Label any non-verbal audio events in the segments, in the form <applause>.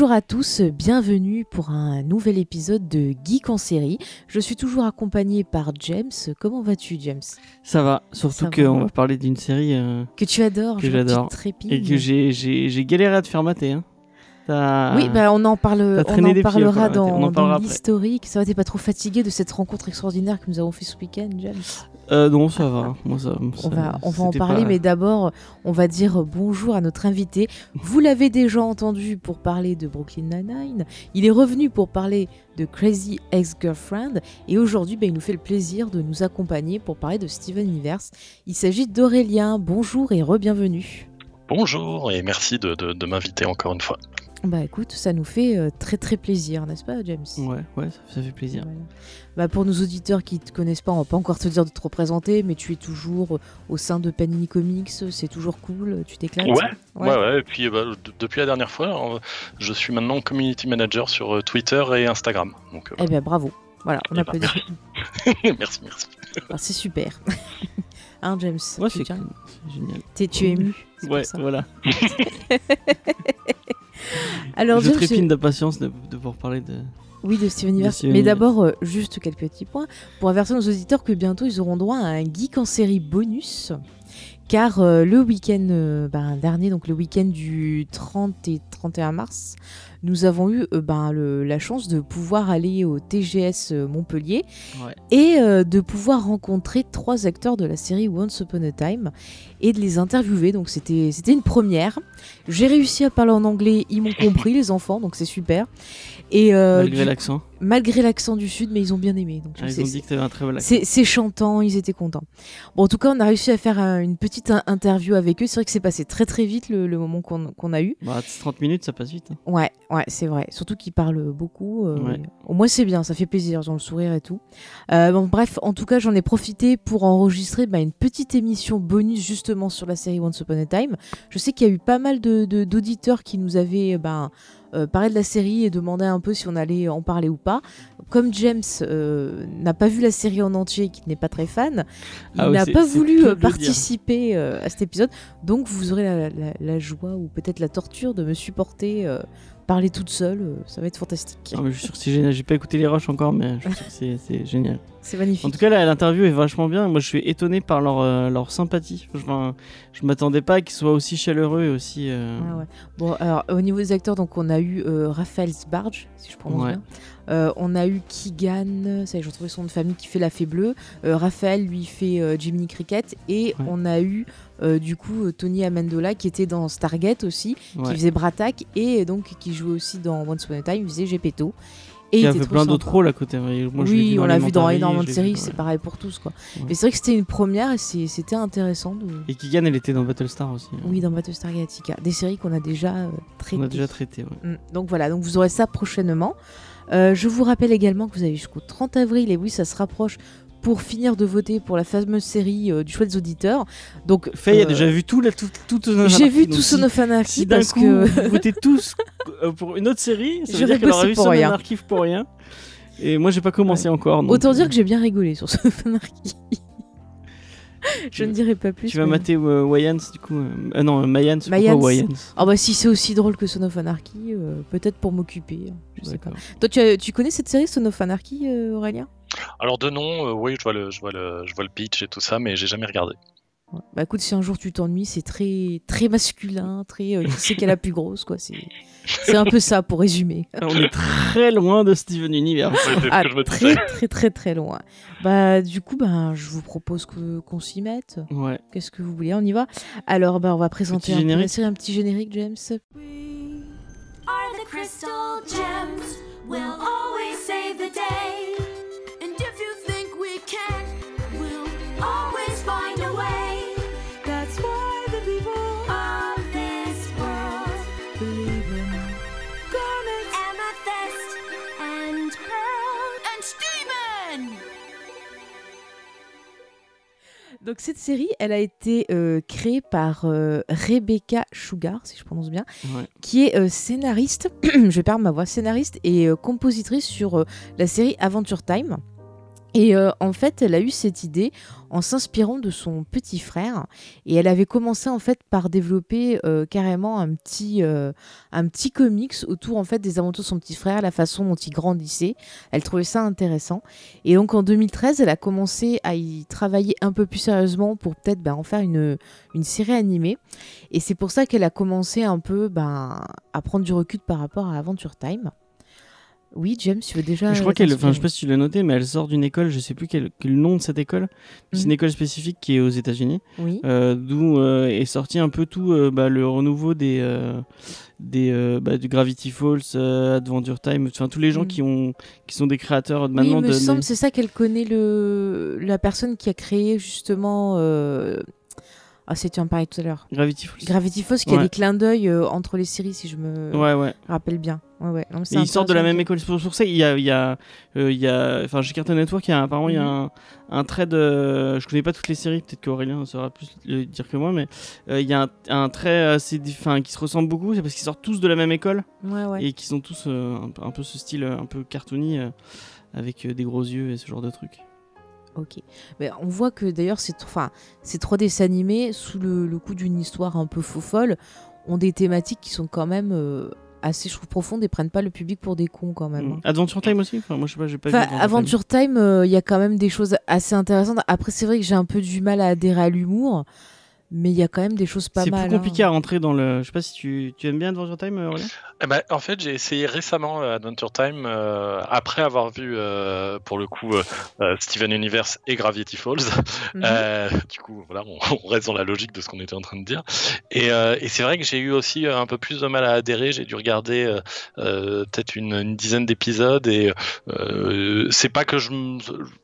Bonjour à tous, bienvenue pour un nouvel épisode de Geek en série. Je suis toujours accompagné par James. Comment vas-tu, James? Ça va, surtout qu'on va. parler d'une série euh, Que tu adores, Que j'adore. et que j'ai- galéré à te faire mater. Hein. Oui, bah on en, parle, on en pieds, parlera dans, dans l'historique. Ça va, t'es pas trop fatigué de cette rencontre extraordinaire que nous avons fait ce week-end, James? Euh, non, ça va. Moi, ça, On ça- va, on va en parler, pas- mais d'abord, on va dire bonjour à notre invité. Vous l'avez déjà entendu pour parler de Brooklyn Nine-Nine. Il est revenu pour parler de Crazy Ex-Girlfriend. Et aujourd'hui, ben, il nous fait le plaisir de nous accompagner pour parler de Steven Universe. Il s'agit d'Aurélien. Bonjour et re-bienvenue. Bonjour et merci de, de- de m'inviter encore une fois. Bah écoute, ça nous fait euh, très très plaisir, n'est-ce pas, James? Ouais, ouais, ça, ça fait plaisir. Voilà. Bah, pour nos auditeurs qui te connaissent pas, on va pas encore te dire de te représenter, mais tu es toujours euh, au sein de Panini Comics, c'est toujours cool, tu t'éclates? Ouais, Ouais, ouais, et puis bah, de- depuis la dernière fois, je suis maintenant community manager sur euh, Twitter et Instagram. Donc, euh, Eh ben bravo. Voilà, on Eh applaudit. <laughs> merci, merci. Ah, c'est super. <laughs> hein, James Ouais, c'est génial. T'es- Tu es ému Ouais, ça. voilà. <laughs> Alors, je James, trépigne d'impatience de, de pouvoir parler de. oui, de Steven Universe. Mais d'abord, euh, juste quelques petits points pour avertir nos auditeurs que bientôt ils auront droit à un geek en série bonus. Car euh, le week-end euh, ben, dernier, donc le week-end du 30 et 31 mars, nous avons eu euh, ben, le- la chance de pouvoir aller au TGS euh, Montpellier Ouais. et euh, de pouvoir rencontrer trois acteurs de la série Once Upon a Time et de les interviewer. Donc c'était c'était une première. J'ai réussi à parler en anglais, ils m'ont <laughs> compris les enfants, donc c'est super. Et euh, Malgré l'accent. malgré l'accent du sud, mais ils ont bien aimé. Donc Ah, ils ont dit que t'avais un très bel accent. c'est chantant, ils étaient contents. Bon, en tout cas, on a réussi à faire euh, une petite in- interview avec eux. C'est vrai que c'est passé très très vite le, le moment qu'on a eu. Bah, 30 minutes, ça passe vite. hein. Ouais, ouais, c'est vrai. Surtout qu'ils parlent beaucoup. euh, Ouais. Au moins, c'est bien, ça fait plaisir, ils ont le sourire et tout. Euh, bon, bref, en tout cas, j'en ai profité pour enregistrer bah, une petite émission bonus justement sur la série Once Upon a Time. Je sais qu'il y a eu pas mal de- de- d'auditeurs qui nous avaient ben, euh, parlé de la série et demandé un peu si on allait en parler ou pas. Comme James euh, n'a pas vu la série en entier et qu'il n'est pas très fan, il Ah oui, n'a pas voulu euh, participer à cet épisode. Donc, vous aurez la, la- la joie ou peut-être la torture de me supporter. parler toute seule, ça va être fantastique. Mais je suis sûr que c'est génial. J'ai pas écouté les rushs encore, mais je suis sûr que c'est génial. C'est magnifique. En tout cas, l'interview est vachement bien. Moi, je suis étonné par leur, euh, leur sympathie. Je, je m'attendais pas qu'ils soient aussi chaleureux et aussi. euh, Ah ouais. Bon, alors au niveau des acteurs, donc on a eu euh, Raphaël Sbarge, si je prononce Ouais. bien. On a eu Keegan, ça y est, j'ai retrouvé son nom de famille, qui fait la fée bleue. Raphaël, lui, fait Jiminy Cricket. Et Ouais. on a eu, du coup, Tony Amendola, qui était dans Stargate aussi, qui faisait Bratak, et donc qui jouait aussi dans Once Upon a Time, il faisait Gepetto. Et Il il a était fait trop plein d'autres rôles à côté. Moi, oui, on l'a vu dans énormément de séries, c'est pareil pour tous. quoi. Mais c'est vrai que c'était une première et c'était intéressant. De... Et Keegan, elle était dans Battlestar aussi. hein. Oui, dans Battlestar Galactica. Des séries qu'on a déjà euh, traitées. On a déjà traité. ouais. Mm. Donc voilà, donc vous aurez ça prochainement. Euh, je vous rappelle également que vous avez jusqu'au 30 avril, et oui, ça se rapproche, pour finir de voter pour la fameuse série euh, du choix des auditeurs. Donc, Faye a euh, déjà vu tout, la, tout, J'ai vu tout Son of Anarchy Si parce coup que. vous votez tous euh, pour une autre série, ça veut dire qu'elle aura vu Son. Anarchy pour rien. Et moi, j'ai pas commencé encore. donc, Autant dire que j'ai bien rigolé sur Son of Anarchy. <laughs> Je ne dirai pas plus. Tu vas mais- mater euh, Wayans, du coup. euh, euh, non, Mayans, pourquoi Mayans. Wayans Ah bah si c'est aussi drôle que Son of Anarchy, euh, peut-être pour m'occuper. hein, Je sais pas. Toi, tu, as- tu connais cette série Son of Anarchy, euh, Aurélien? Alors de nom, euh, oui, je vois, le, je, vois le, je vois le pitch et tout ça, mais j'ai jamais regardé. Ouais. Bah écoute, si un jour tu t'ennuies, c'est très très masculin, très euh, qui c'est qu'elle a la plus grosse quoi. C'est c'est un peu ça pour résumer. <laughs> On est très loin de Steven Universe. Ouais, Ah, que je me très très très très loin. Bah du coup, bah je vous propose que qu'on s'y mette. Ouais. Qu'est-ce que vous voulez On y va? Alors bah on va présenter Petit un, générique. un petit générique, James. are the crystal gems. We'll always save the day. And if you think we can, Donc cette série, elle a été euh, créée par euh, Rebecca Sugar, si je prononce bien, ouais. qui est euh, scénariste, <clears throat> je vais perdre ma voix, scénariste et compositrice sur la série Adventure Time. Et euh, en fait, elle a eu cette idée en s'inspirant de son petit frère. Et elle avait commencé en fait par développer euh, carrément un petit, euh, un petit comics autour en fait des aventures de son petit frère, la façon dont il grandissait. Elle trouvait ça intéressant. Et donc en 2013, elle a commencé à y travailler un peu plus sérieusement pour peut-être ben, en faire une, une série animée. Et c'est pour ça qu'elle a commencé un peu ben, à prendre du recul par rapport à Adventure Time. Oui, James, tu veux déjà. je crois qu'elle, enfin, je sais pas si tu l'as noté, mais elle sort d'une école, je sais plus quel, quel nom de cette école. C'est une Mhm. école spécifique qui est aux États-Unis, Oui. euh, d'où euh, est sorti un peu tout euh, bah, le renouveau des, euh, des euh, bah, du Gravity Falls, euh, Adventure Time, enfin tous les gens Mhm. qui ont, qui sont des créateurs de Oui, maintenant il me de. semble, c'est ça qu'elle connaît le la personne qui a créé justement. Ah, c'est tu en parlais tout à l'heure. Gravity Falls. Gravity Falls, qui a des clins d'œil euh, entre les séries, si je me Ouais, ouais. rappelle bien. Ouais, ouais. Non, mais c'est Et ils sortent de la même école. C'est pour ça qu'il y a, il y a, euh, il y a, enfin, chez Cartoon Network, il y a apparemment il y a Mhm. un, un trait de, je connais pas toutes les séries, peut-être qu'Aurélien saura plus le dire que moi, mais euh, il y a un, un trait assez, enfin, qui se ressemble beaucoup. C'est parce qu'ils sortent tous de la même école Ouais, ouais. et qu'ils ont tous un, peu- un peu ce style un peu cartoony avec des gros yeux et ce genre de trucs. Ok. Mais on voit que d'ailleurs, ces, enfin, ces trois dessins animés, sous le, le coup d'une histoire un peu faux folle, ont des thématiques qui sont quand même euh, assez, je trouve, profondes et prennent pas le public pour des cons quand même. hein. Adventure Time aussi? Enfin, moi, je sais pas, j'ai pas Enfin, vu Adventure Time, euh, il y a quand même des choses assez intéressantes. Après, c'est vrai que j'ai un peu du mal à adhérer à l'humour, mais il y a quand même des choses pas C'est mal. plus compliqué hein. à rentrer dans le. Je sais pas si tu, tu aimes bien Adventure Time, Aurélien Eh ben, en fait, j'ai essayé récemment euh, Adventure Time euh, après avoir vu euh, pour le coup euh, Steven Universe et Gravity Falls. <laughs> Mhm. Euh, du coup, voilà, on, <laughs> on reste dans la logique de ce qu'on était en train de dire. Et, euh, et c'est vrai que j'ai eu aussi un peu plus de mal à adhérer. J'ai dû regarder peut-être une, une dizaine d'épisodes et euh, c'est pas que je,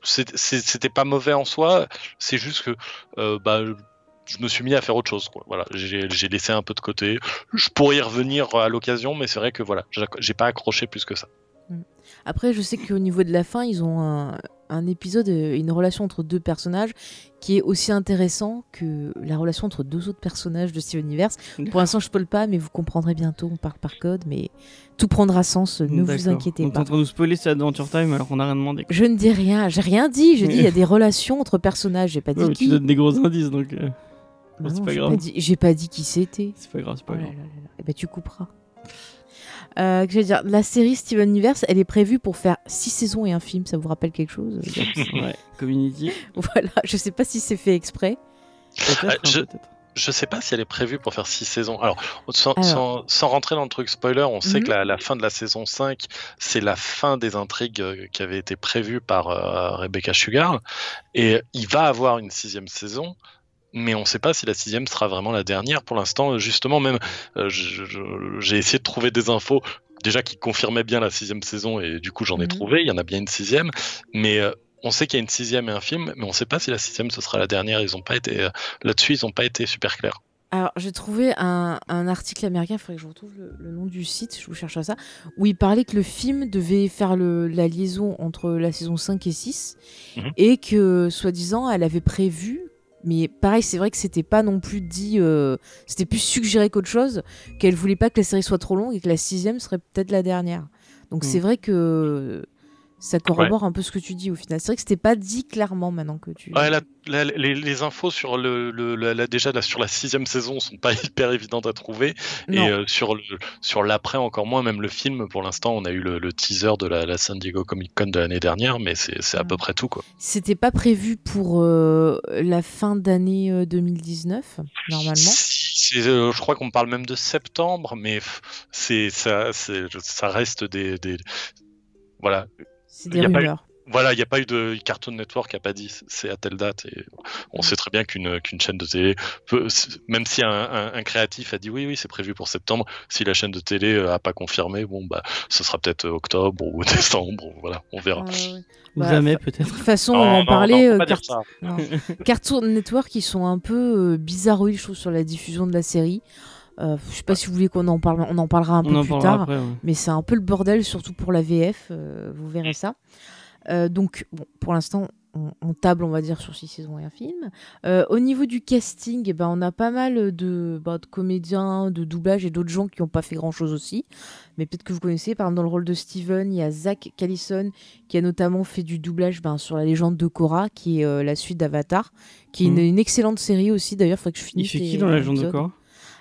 c'est- c'est- c'était pas mauvais en soi. C'est juste que euh, bah je me suis mis à faire autre chose. Quoi. Voilà, j'ai laissé un peu de côté. Je pourrais y revenir à l'occasion, mais c'est vrai que voilà, j'ai- pas accroché plus que ça. Après, je sais qu'au niveau de la fin, ils ont un, un épisode, euh, une relation entre deux personnages qui est aussi intéressant que la relation entre deux autres personnages de Steven Universe. Pour l'instant, je ne le pas, mais vous comprendrez bientôt. On parle par code, mais tout prendra sens. Ne vous inquiétez Donc, t'es pas. en train de nous spoiler cette Adventure Time alors qu'on a rien demandé. Je ne dis rien. J'ai rien dit. Je dis il y a <laughs> des relations entre personnages. J'ai pas dit Ouais, qui. tu donnes des gros indices donc. euh, Bah c'est non, pas j'ai grave. pas dit- J'ai pas dit qui c'était. C'est pas grave, c'est pas Oh là grave. là là là. Eh ben, tu couperas. Euh, que je veux dire, la série Steven Universe, elle est prévue pour faire six saisons et un film. Ça vous rappelle quelque chose <laughs> ouais, Community. <laughs> Voilà, je sais pas si c'est fait exprès. Peut-être. Ah, hein, je- peut-être. Je sais pas si elle est prévue pour faire six saisons. Alors, sans, Alors. sans- sans rentrer dans le truc spoiler, on sait Mhm. que la, la fin de la saison 5, c'est la fin des intrigues euh, qui avaient été prévues par euh, Rebecca Sugar. Et il va avoir une sixième saison. Mais on ne sait pas si la sixième sera vraiment la dernière. Pour l'instant, justement, même, euh, j'ai essayé de trouver des infos déjà qui confirmaient bien la sixième saison, et du coup, j'en ai Mhm. trouvé. Il y en a bien une sixième. Mais euh, on sait qu'il y a une sixième et un film, mais on ne sait pas si la sixième, ce sera la dernière. Ils ont pas été, euh, là-dessus, ils n'ont pas été super clairs. Alors, j'ai trouvé un, un article américain, il faudrait que je retrouve le, le nom du site, je vous cherche à ça, où il parlait que le film devait faire le- la liaison entre la saison 5 et 6, Mhm. et que, soi-disant, elle avait prévu, mais pareil, c'est vrai que c'était pas non plus dit, euh, c'était plus suggéré qu'autre chose, qu'elle voulait pas que la série soit trop longue et que la sixième serait peut-être la dernière. Donc Mhm. c'est vrai que ça corrobore un peu ce que tu dis au final. C'est vrai que c'était pas dit clairement maintenant que tu... Ouais, la- la- les, les infos sur le, le- la- déjà là, sur la sixième saison sont pas <laughs> hyper évidentes à trouver Non. et euh, sur le sur l'après encore moins. Même le film, pour l'instant, on a eu le, le teaser de la, San Diego Comic Con de l'année dernière, mais c'est à Ouais. peu près tout quoi. C'était pas prévu pour euh, la fin d'année euh, 2019, normalement. Si, c'est, euh, je crois qu'on parle même de septembre, mais c'est ça, ça reste des, des- voilà, C'est des eu- rumeurs. Voilà, il n'y a pas eu de Cartoon Network qui a pas dit c'est à telle date. Et on sait très bien qu'une qu'une chaîne de télé, peut, même si un, un- un créatif a dit oui, oui, c'est prévu pour septembre, si la chaîne de télé euh, a pas confirmé, bon, bah, ce sera peut-être octobre ou <laughs> décembre, voilà, on verra. Ouais. Ou Bah, jamais peut-être. De toute façon, Non, on en non, parlait. non, euh. Cartoon Network, ils sont un peu euh, bizarroïdes, je trouve, sur la diffusion de la série. Euh, je sais pas si vous voulez qu'on en parle, on en parlera un On peu plus tard. après. ouais. Mais c'est un peu le bordel, surtout pour la VF, euh, vous verrez ça. Euh, donc, bon, pour l'instant, on, on table, on va dire, sur six saisons et un film. Euh, au niveau du casting, eh ben, on a pas mal de, bah, de comédiens, de doublage et d'autres gens qui n'ont pas fait grand-chose aussi. Mais peut-être que vous connaissez. Par exemple, dans le rôle de Steven, il y a Zach Callison qui a notamment fait du doublage ben, sur la légende de Korra, qui est euh, la suite d'Avatar, qui est une, Mhm. une excellente série aussi. D'ailleurs, il faudrait que je Il finisse. fait les- qui dans la légende de. Korra?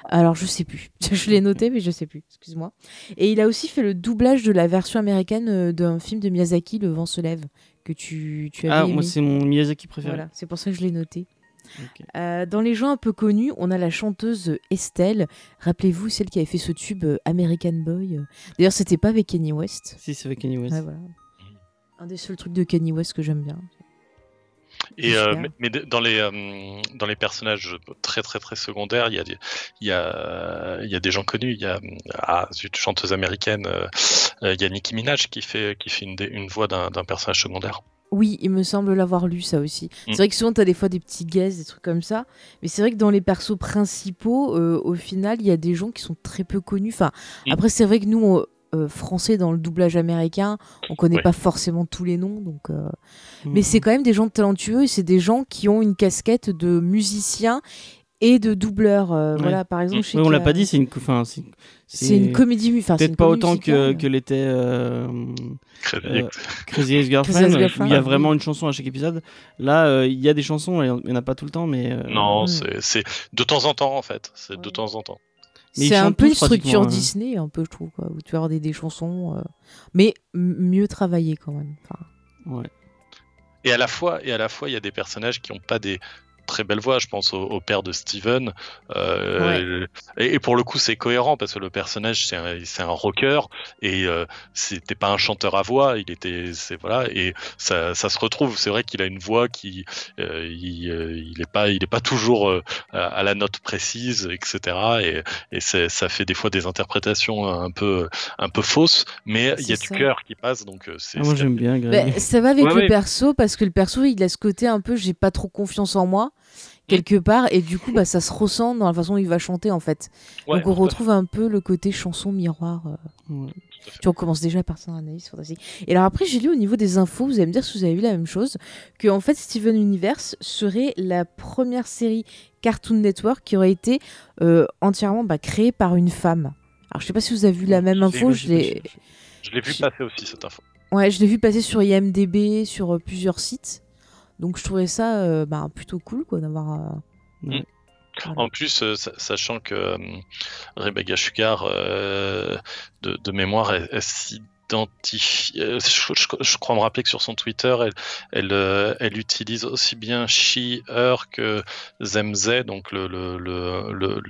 Alors, je sais plus. <laughs> je l'ai noté, mais je sais plus. Excuse-moi. Et il a aussi fait le doublage de la version américaine euh, d'un film de Miyazaki, Le vent se lève, que tu, tu avais Ah, aimé. moi c'est mon Miyazaki préféré. Voilà, c'est pour ça que je l'ai noté. Euh, dans les gens un peu connus, on a la chanteuse Estelle. Rappelez-vous, celle qui avait fait ce tube euh, American Boy. D'ailleurs, c'était pas avec Kanye West. Si, c'est avec Kanye West. Voilà. Un des seuls trucs de Kanye West que j'aime bien. Et euh, mais, dans les euh, dans les personnages très très très secondaires, il y a des il y a il y a des gens connus. Il y a ah zut, chanteuse américaine, il y a Nicki Minaj qui fait qui fait une, une voix d'un d'un personnage secondaire. Oui, il me semble l'avoir lu ça aussi. Mm. C'est vrai que souvent, tu as des fois des petits guests, des trucs comme ça. Mais c'est vrai que dans les persos principaux, euh, au final, il y a des gens qui sont très peu connus. Enfin, Mm. après, c'est vrai que nous, on- euh, français, dans le doublage américain, on connaît Ouais. pas forcément tous les noms. Donc, euh, Mhm. Mais c'est quand même des gens talentueux et c'est des gens qui ont une casquette de musicien et de doubleur. euh, Ouais. Voilà, par exemple, sais Ouais, on l'a a- pas dit, c'est une. Enfin, c'est C'est une comédie mu- enfin, c'est Peut-être pas autant que, musicale. que l'était euh, Crazy Euh, Ex- Crazy Ex-Girlfriend, il y a vraiment une chanson à chaque épisode. Là, euh, il y a des chansons, il y en a pas tout le temps, mais. euh, Non, Mm. c'est c'est de temps en temps en fait. C'est de temps en temps. C'est un peu une structure hein. Disney, un peu, je trouve, quoi, où tu vas avoir des, des chansons, euh, mais m- mieux travaillées quand même. Enfin, Ouais. Et à la fois, et à la fois, il y a des personnages qui n'ont pas des très belles voix. Je pense au, au père de Steven. Euh, et, et pour le coup, c'est cohérent parce que le personnage, c'est un, c'est un rocker et euh, c'était pas un chanteur à voix. Il était, c'est voilà, et ça, ça se retrouve. C'est vrai qu'il a une voix qui, euh, il, euh, il est pas, il est pas toujours euh, à, la note précise, etc. Et, et c'est- ça fait des fois des interprétations un peu, un peu fausses, mais il y a du cœur qui passe. Donc c'est Ah, moi j'aime bien bah, ça va avec Ouais, le ouais. perso parce que le perso, il a ce côté un peu, j'ai pas trop confiance en moi. Quelque part, et du coup, bah, ça se ressent dans la façon dont il va chanter en fait. Ouais, Donc, on retrouve un peu le côté chanson miroir. euh, Ouais. Tu on commence déjà par ça, analyse fantastique. Et alors après, j'ai lu au niveau des infos, vous allez me dire si vous avez vu la même chose, que en fait Steven Universe serait la première série Cartoon Network qui aurait été euh, entièrement bah, créée par une femme. Alors je sais pas si vous avez vu la même info, je l'ai, Je l'ai vu passer aussi cette info. ouais, je l'ai vu passer sur IMDb, sur euh, plusieurs sites. Donc je trouvais ça euh, bah, plutôt cool quoi d'avoir. euh, voilà. En plus, euh, sa- sachant que euh, Rebecca Sugar, euh, de, de mémoire, elle, elle s'identifie. Euh, je, je- je crois me rappeler que sur son Twitter, elle, elle, euh, elle utilise aussi bien she, her que they, donc le, le, le, le,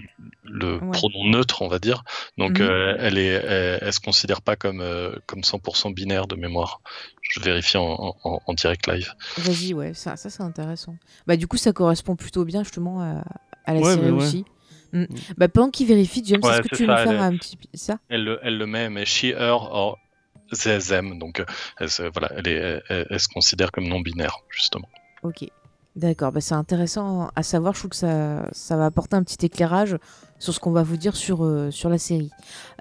le Ouais. pronom neutre, on va dire. Donc, Mhm. euh, elle, est, elle, elle se considère pas comme, euh, comme 100% binaire de mémoire. Je vérifie en, en, en direct live. Vas-y, ouais, ça, ça c'est intéressant. Bah du coup, ça correspond plutôt bien justement à, à la Ouais, série bah ouais. aussi. Mm. Bah pendant qu'il vérifie, James, Ouais, est-ce que tu veux nous faire elle un petit ça? Elle le, elle le met, mais she, her, or them. Donc, euh, elle, se- voilà, elle, est, elle, elle se considère comme non-binaire, justement. Ok. D'accord, bah c'est intéressant à savoir. Je trouve que ça, ça va apporter un petit éclairage sur ce qu'on va vous dire sur, euh, sur la série.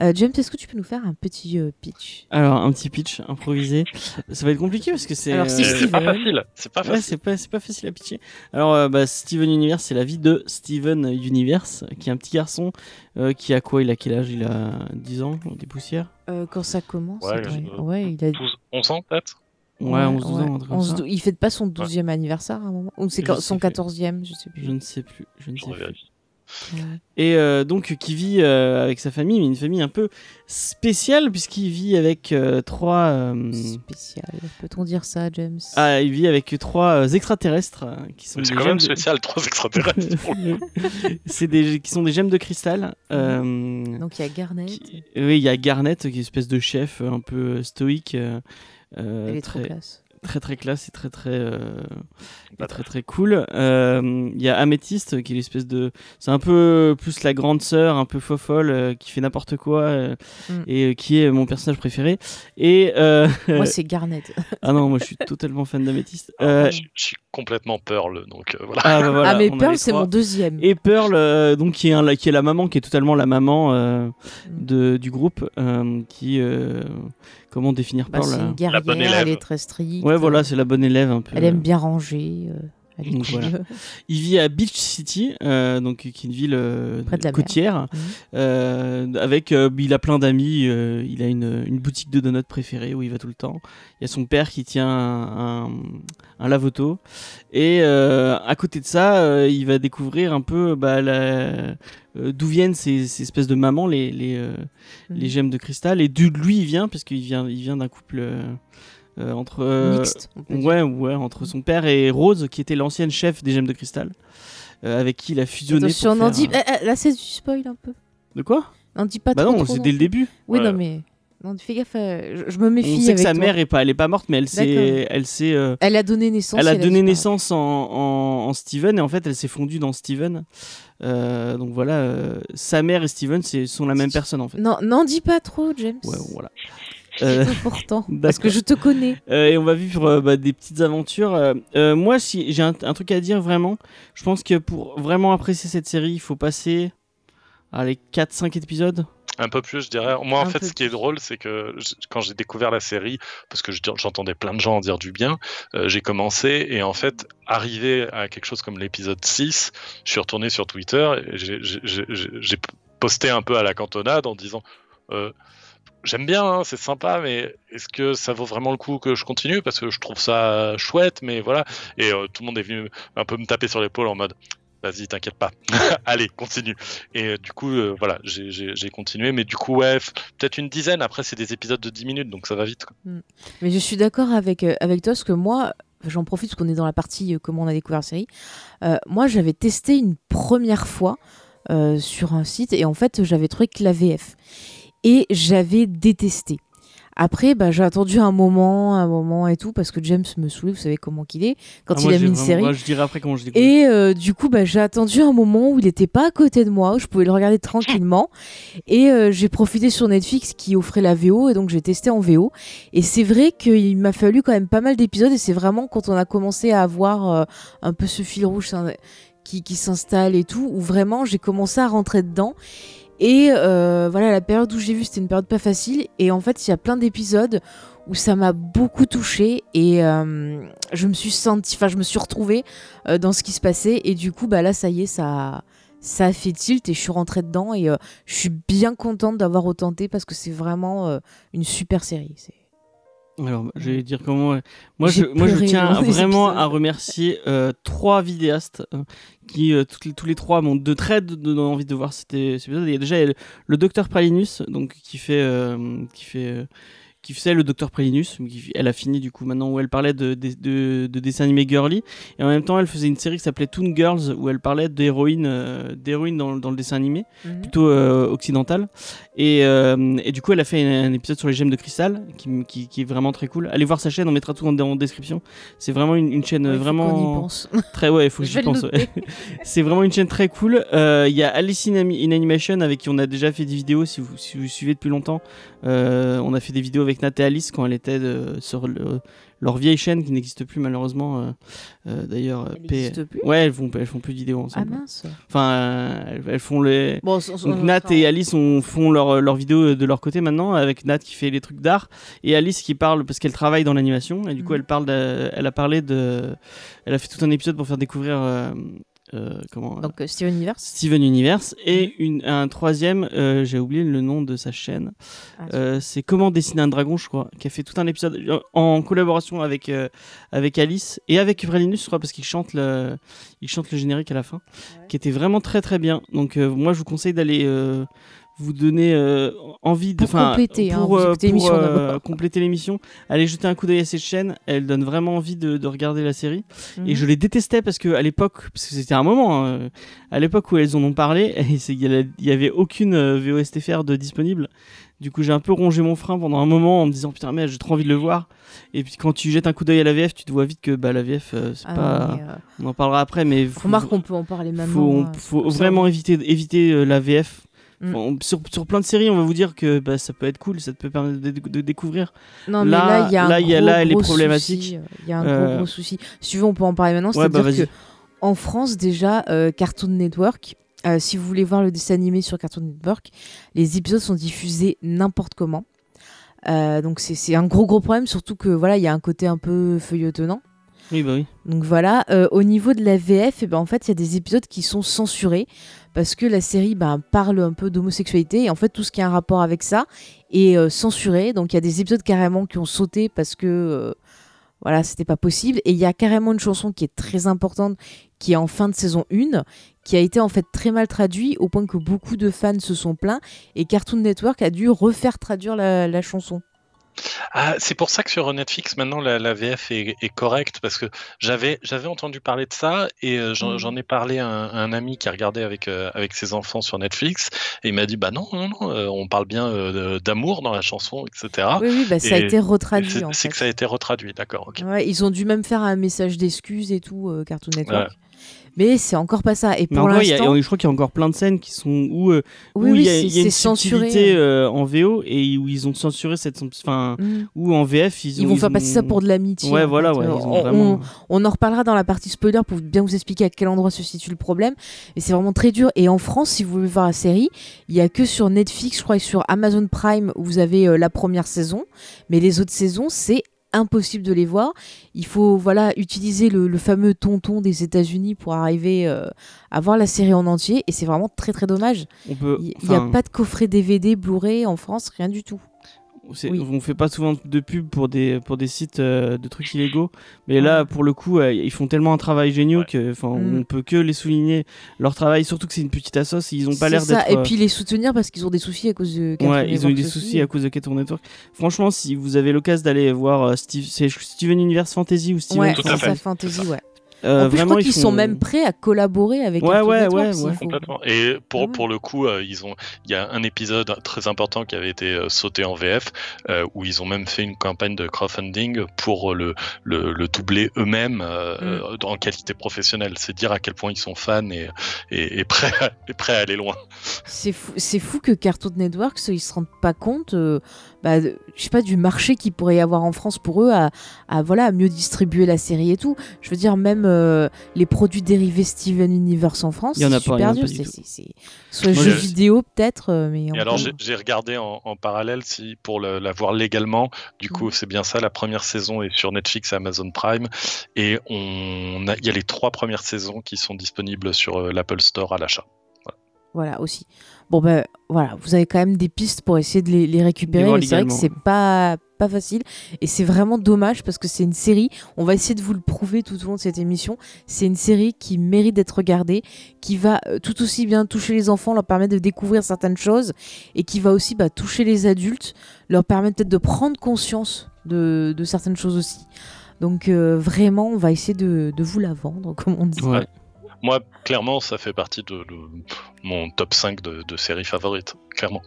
Euh, James, est-ce que tu peux nous faire un petit euh, pitch? Alors, un petit pitch improvisé. Ça va être compliqué parce que c'est. Alors, si euh, c'est pas Steven. facile. C'est pas Ouais, facile. c'est pas, c'est pas facile à pitcher. Alors, euh, bah, Steven Universe, c'est la vie de Steven Universe, qui est un petit garçon euh, qui a quoi? Il a quel âge? Il a 10 ans, des poussières? Euh, Quand ça commence Ouais, ouais, je- ouais, il a 12, 11 ans, peut-être Ouais, 11 12 ouais. ans, un truc comme 11, ça. Il fête pas son 12e anniversaire à un moment Ou c'est son plus. 14e, je sais plus. Je ne sais plus. Je ne sais plus. Et euh, donc qui vit euh, avec sa famille, mais une famille un peu spéciale puisqu'il vit avec euh, trois. euh, Spécial. Peut-on dire ça, James? Ah, il vit avec trois euh, extraterrestres euh, qui sont C'est des quand gemmes même de- spécial, trois <laughs> extraterrestres. C'est des qui sont des gemmes de cristal. euh, Donc il y a Garnet. qui- Oui, il y a Garnet qui est une espèce de chef un peu stoïque. Elle est trop très, classe. Très très classe et très très euh, Pas très très cool. Euh, Il y a Améthyste qui est l'espèce de, c'est un peu plus la grande sœur, un peu fofolle euh, qui fait n'importe quoi euh, Mm. et euh, qui est mon personnage préféré. Et euh, Moi, c'est Garnet. <laughs> ah non, moi je suis totalement fan d'Améthyste. Ah, Euh, je, je suis complètement Pearl, donc euh, voilà. ah, bah, voilà, ah, mais Pearl, c'est mon deuxième. Et Pearl, euh, donc qui est, un- qui est la maman, qui est totalement la maman euh, Mm. de, du groupe, euh, qui euh, comment définir Bah, Pearl c'est euh, La bonne guerrière, elle élève. est très stricte. Ouais, Ouais, voilà, c'est la bonne élève un peu. Elle aime bien ranger. Donc, voilà. <laughs> Il vit à Beach City, euh, donc qui est une ville euh, Près de la mer. côtière, Mhm. euh, avec euh, il a plein d'amis. euh, il a une, une boutique de donuts préférée où il va tout le temps. Il y a son père qui tient un, un, un lave-auto et euh, à côté de ça, euh, il va découvrir un peu bah, la- euh, d'où viennent ces, ces espèces de mamans, les les, euh, Mhm. les gemmes de cristal, et d'où lui il vient parce qu'il vient il vient d'un couple euh, euh, entre Mixte, on. Ouais, ouais, entre son père et Rose, qui était l'ancienne chef des Gemmes de Cristal, euh, avec qui il a fusionné. Attention, pour euh, eh, eh, là c'est du spoil un peu. De quoi? N'en dis pas Bah trop. non, trop c'est dès le début. Oui, non mais non, fais gaffe. euh, je, je me méfie On sait que sa toi. mère est pas, elle est pas morte, mais elle s'est, elle s'est, euh, Elle a donné naissance. elle a donné disparu. naissance en, en, en Steven et en fait elle s'est fondue dans Steven. Euh, donc voilà, euh, sa mère et Steven c'est, sont la même personne en fait. Non, n'en dis pas trop, James. Ouais, voilà. C'est Euh, important. d'accord. <laughs> Parce que je te connais. Euh, et on va vivre euh, bah, des petites aventures. Euh, moi, si j'ai un, un truc à dire vraiment, je pense que pour vraiment apprécier cette série, il faut passer à les 4-5 épisodes. Un peu plus, je dirais. Moi, en Un fait, ce qui est drôle, c'est que quand j'ai découvert la série, parce que je- j'entendais plein de gens en dire du bien, euh, j'ai commencé et en fait, arrivé à quelque chose comme l'épisode 6, je suis retourné sur Twitter et j'ai- posté un peu à la cantonade en disant euh, J'aime bien, hein, c'est sympa, mais est-ce que ça vaut vraiment le coup que je continue? Parce que je trouve ça chouette, mais voilà. Et euh, tout le monde est venu un peu me taper sur l'épaule en mode Vas-y, t'inquiète pas. <laughs> Allez, continue. Et euh, du coup, euh, voilà, j'ai- continué. Mais du coup, ouais, peut-être une dizaine. Après, c'est des épisodes de 10 minutes, donc ça va vite. quoi. Mais je suis d'accord avec, avec toi, parce que moi, j'en profite parce qu'on est dans la partie comment on a découvert la série. Moi, j'avais testé une première fois sur un site et en fait, j'avais trouvé que la VF. Et j'avais détesté. Après, bah, j'ai attendu un moment, un moment et tout, parce que James me saoulait, vous savez comment qu'il est, quand Ah, il a mis une série. moi, je dirai après comment je découvre. Et euh, du coup, bah, j'ai attendu un moment où il n'était pas à côté de moi, où je pouvais le regarder tranquillement. Et euh, j'ai profité sur Netflix qui offrait la VO, et donc j'ai testé en VO. Et c'est vrai qu'il m'a fallu quand même pas mal d'épisodes, et c'est vraiment quand on a commencé à avoir euh, un peu ce fil rouge s'in- qui, qui s'installe et tout, où vraiment j'ai commencé à rentrer dedans. Et euh, voilà, la période où j'ai vu, c'était une période pas facile. Et en fait, il y a plein d'épisodes où ça m'a beaucoup touchée et euh, je me suis sentie, enfin, je me suis retrouvée euh, dans ce qui se passait. Et du coup, bah là, ça y est, ça, fait tilt et je suis rentrée dedans. Et je suis bien contente d'avoir autenté parce que c'est vraiment une super série. Alors, je vais dire comment. Moi, je, moi, je tiens vraiment à remercier euh, trois vidéastes euh, qui, euh, toutes les- tous les trois, m'ont de très de- donné envie de voir cet, épisode. Il y a déjà le, le docteur Pralinus, donc qui fait, euh, qui fait, euh, qui faisait le docteur Pralinus. qui- elle a fini du coup maintenant où elle parlait de, de, de, de dessins animés girly et en même temps elle faisait une série qui s'appelait Toon Girls où elle parlait d'héroïnes, euh, d'héroïnes dans, dans le dessin animé plutôt euh, occidentale. Et, euh, et du coup, elle a fait un, un épisode sur les gemmes de cristal qui, qui, qui est vraiment très cool. Allez voir sa chaîne, on mettra tout en, en description. C'est vraiment une, une chaîne Ouais, y vraiment pense. <laughs> très ouais, il faut que j'y pense. ouais. <laughs> C'est vraiment une chaîne très cool. Il y a Alice in, Animation avec qui on a déjà fait des vidéos. Si vous, si vous suivez depuis longtemps, on a fait des vidéos avec Nat et Alice quand elle était de- sur le- leur vieille chaîne qui n'existe plus malheureusement. euh, euh, D'ailleurs, Elle P- n'existe plus? Ouais, elles font, elles font plus de vidéos Ah ensemble. mince. enfin, euh, elles, elles font les. Bon, Donc on- Nat et Alice on, font leurs leur vidéos de leur côté maintenant avec Nat qui fait les trucs d'art et Alice qui parle parce qu'elle travaille dans l'animation et du coup Mhm. elle parle de- elle a parlé de elle a fait tout un épisode pour faire découvrir euh, euh, comment Donc euh, Steven Universe. Steven Universe et Mhm. une, un troisième euh, j'ai oublié le nom de sa chaîne Ah, c'est comment dessiner un dragon je crois qui a fait tout un épisode en collaboration avec avec Alice et avec Vrelinus je crois parce qu'il chante le il chante le générique à la fin Ouais. qui était vraiment très très bien donc moi je vous conseille d'aller vous donner euh, envie de enfin, compléter, hein, pour, euh, pour, euh, compléter l'émission allez jeter un coup d'œil à cette chaîne elle donne vraiment envie de, de regarder la série et Mhm. je les détestais parce que à l'époque, parce que c'était un moment, hein, à l'époque où elles en ont parlé, <laughs> il y avait aucune VOSTFR de disponible. Du coup, j'ai un peu rongé mon frein pendant un moment en me disant putain mais j'ai trop envie de le voir. Et puis quand tu jettes un coup d'œil à la VF, tu te vois vite que bah la VF c'est Ah, pas. On en parlera après, mais faut, Remarque, on peut en parler maintenant. faut, faut vraiment éviter éviter la VF. Mm. On- sur, sur plein de séries, on va vous dire que bah, ça peut être cool, ça te peut permettre de, de découvrir. Non, mais Là- là, il y a un là, il y a- gros, là, elle est gros problématique. euh, Il y a un Euh, gros, gros souci. Si tu veux, on peut en parler maintenant. Ouais, bah, C'est-à-dire vas-y. que en France, déjà, euh, Cartoon Network, euh, si vous voulez voir le dessin animé sur Cartoon Network, les épisodes sont diffusés n'importe comment. Donc c'est un gros gros problème, surtout que voilà, il y a un côté un peu feuilletonnant. Oui, bah oui. Donc voilà, au niveau de la VF, eh ben, en fait, il y a des épisodes qui sont censurés parce que la série ben, parle un peu d'homosexualité et en fait, tout ce qui a un rapport avec ça est euh, censuré. Donc il y a des épisodes carrément qui ont sauté parce que euh, voilà, c'était pas possible. Et il y a carrément une chanson qui est très importante qui est en fin de saison 1 qui a été en fait très mal traduit au point que beaucoup de fans se sont plaints et Cartoon Network a dû refaire traduire la chanson. Ah, c'est pour ça que sur Netflix maintenant la, la VF est, est correcte parce que j'avais j'avais entendu parler de ça et euh, j'en Mhm. j'en ai parlé à un, à un ami qui a regardé avec euh, avec ses enfants sur Netflix et il m'a dit bah non non non euh, on parle bien d'amour dans la chanson etc. Oui, oui, bah, ça a été Et retraduit C'est que ça a été retraduit d'accord. Ouais, ils ont dû même faire un message d'excuses et tout, Cartoon Network. Mais c'est encore pas ça. Et pour l'instant, je crois qu'il y a encore plein de scènes qui sont où, euh, oui, où il oui, y a, y une subtilité euh, en VO et où ils ont censuré cette. Enfin, Mm. où en VF, ils, Ils ont, vont faire passer ça pour de l'amitié. Ouais, voilà, ouais. Ils on, vraiment. on en reparlera dans la partie spoiler pour bien vous expliquer à quel endroit se situe le problème. Et c'est vraiment très dur. Et en France, si vous voulez voir la série, il y a que sur Netflix, je crois, et sur Amazon Prime où vous avez euh, la première saison. Mais les autres saisons, c'est impossible de les voir. Il faut voilà utiliser le, le fameux tonton des États-Unis pour arriver euh, à voir la série en entier. Et c'est vraiment très très dommage. On peut. Il n'y a pas de coffret DVD, Blu-ray en France, rien du tout. Oui. On fait pas souvent de pub pour des pour des sites euh, de trucs illégaux, mais là, pour le coup, euh, ils font tellement un travail génial Ouais. que, enfin, Mm. on peut que les souligner leur travail. Surtout que c'est une petite assoce, ils ont pas l'air ça. d'être. Et puis les soutenir parce qu'ils ont des soucis à cause de. Cartoon Ouais, ils ont eu des soucis à cause de Cartoon Network. Franchement, si vous avez l'occasion d'aller voir euh, Steve, Steven Universe Fantasy ou Steven Ouais, fantasy, ouais. Euh, en plus, je vraiment, crois ils qu'ils sont même prêts à collaborer avec Ouais, Cartoon ouais, Network, ouais, ouais. Complètement. Et pour, Ah ouais. pour le coup, euh, ils ont, il y a un épisode très important qui avait été euh, sauté en VF, euh, où ils ont même fait une campagne de crowdfunding pour le, le, le doubler eux-mêmes euh, Mm. en qualité professionnelle. C'est dire à quel point ils sont fans et, et, et prêts, à, et prêts à aller loin. C'est fou, c'est fou que Cartoon Network, ils se rendent pas compte, euh, bah, je sais pas, du marché qu'il pourrait y avoir en France pour eux à, à, voilà, à mieux distribuer la série et tout. Je veux dire, même euh, les produits dérivés Steven Universe en France, Il y en a c'est super dur. Soit jeux je- vidéo peut-être, euh, mais. Et alors j'ai j'ai regardé en, en parallèle si pour le- la voir légalement. Du coup Mhm. c'est bien ça. La première saison est sur Netflix et Amazon Prime et on a, il y a les trois premières saisons qui sont disponibles sur euh, l'Apple Store à l'achat. Voilà, aussi. Bon, ben voilà, vous avez quand même des pistes pour essayer de les, les récupérer, mais c'est vrai que c'est pas, pas facile. Et c'est vraiment dommage parce que c'est une série, on va essayer de vous le prouver tout au long de cette émission, c'est une série qui mérite d'être regardée, qui va euh, tout aussi bien toucher les enfants, leur permettre de découvrir certaines choses, et qui va aussi bah, toucher les adultes, leur permettre peut-être de prendre conscience de, de certaines choses aussi. Donc euh, vraiment, on va essayer de, de vous la vendre, comme on dit. Ouais. Moi clairement ça fait partie de, de mon top 5 de, de séries favorites. Clairement.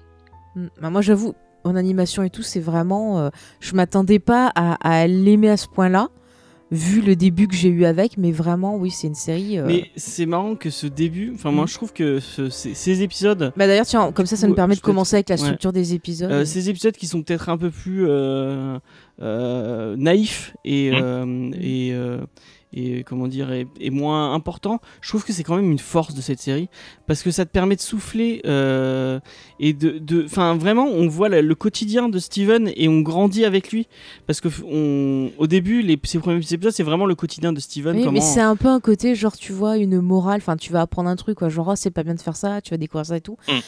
Mm. Bah, moi, j'avoue, en animation et tout, c'est vraiment. euh, je m'attendais pas à, à l'aimer à ce point-là, vu le début que j'ai eu avec, mais vraiment, oui, c'est une série. euh, Mais c'est marrant que ce début, enfin moi Mhm. je trouve que ce- ces, ces épisodes, Bah d'ailleurs, tiens, comme ça, ça nous Ouais, permet de commencer avec la ouais. structure des épisodes. euh, ces épisodes qui sont peut-être un peu plus euh, euh, naïfs et euh, et, euh, et comment dire et moins importants, je trouve que c'est quand même une force de cette série parce que ça te permet de souffler euh, et de de enfin vraiment on voit le quotidien de Steven et on grandit avec lui parce que on au début les ces premiers épisodes c'est vraiment le quotidien de Steven Oui, comment mais c'est un peu un côté, genre, tu vois, une morale, enfin, tu vas apprendre un truc, quoi, genre, oh, c'est pas bien de faire ça, tu vas découvrir ça et tout. Mm.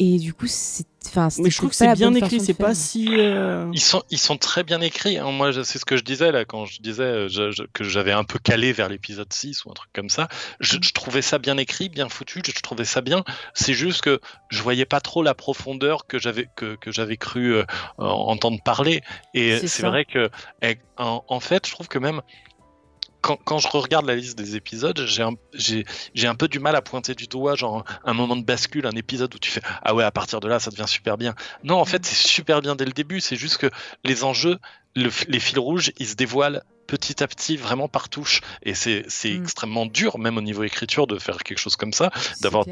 Et du coup, c'est. Enfin, mais je trouve que c'est bien écrit c'est pas si euh, Ils sont, ils sont très bien écrits. hein. Moi, c'est ce que je disais là quand je disais euh, je- je- que j'avais un peu calé vers l'épisode 6 ou un truc comme ça. Je, je trouvais ça bien écrit, bien foutu. Je trouvais ça bien. C'est juste que je voyais pas trop la profondeur que j'avais que, que j'avais cru euh, entendre parler. Et C'est vrai que eh, en, en fait, je trouve que même quand, quand je regarde la liste des épisodes, j'ai un, peu du mal à pointer du doigt, genre un moment de bascule, un épisode où tu fais Ah ouais, à partir de là, ça devient super bien. Non, en fait, c'est super bien dès le début. C'est juste que les enjeux, le les fils rouges, ils se dévoilent petit à petit, vraiment par touche. Et c'est, Mm. extrêmement dur, même au niveau écriture, de faire quelque chose comme ça, d'avoir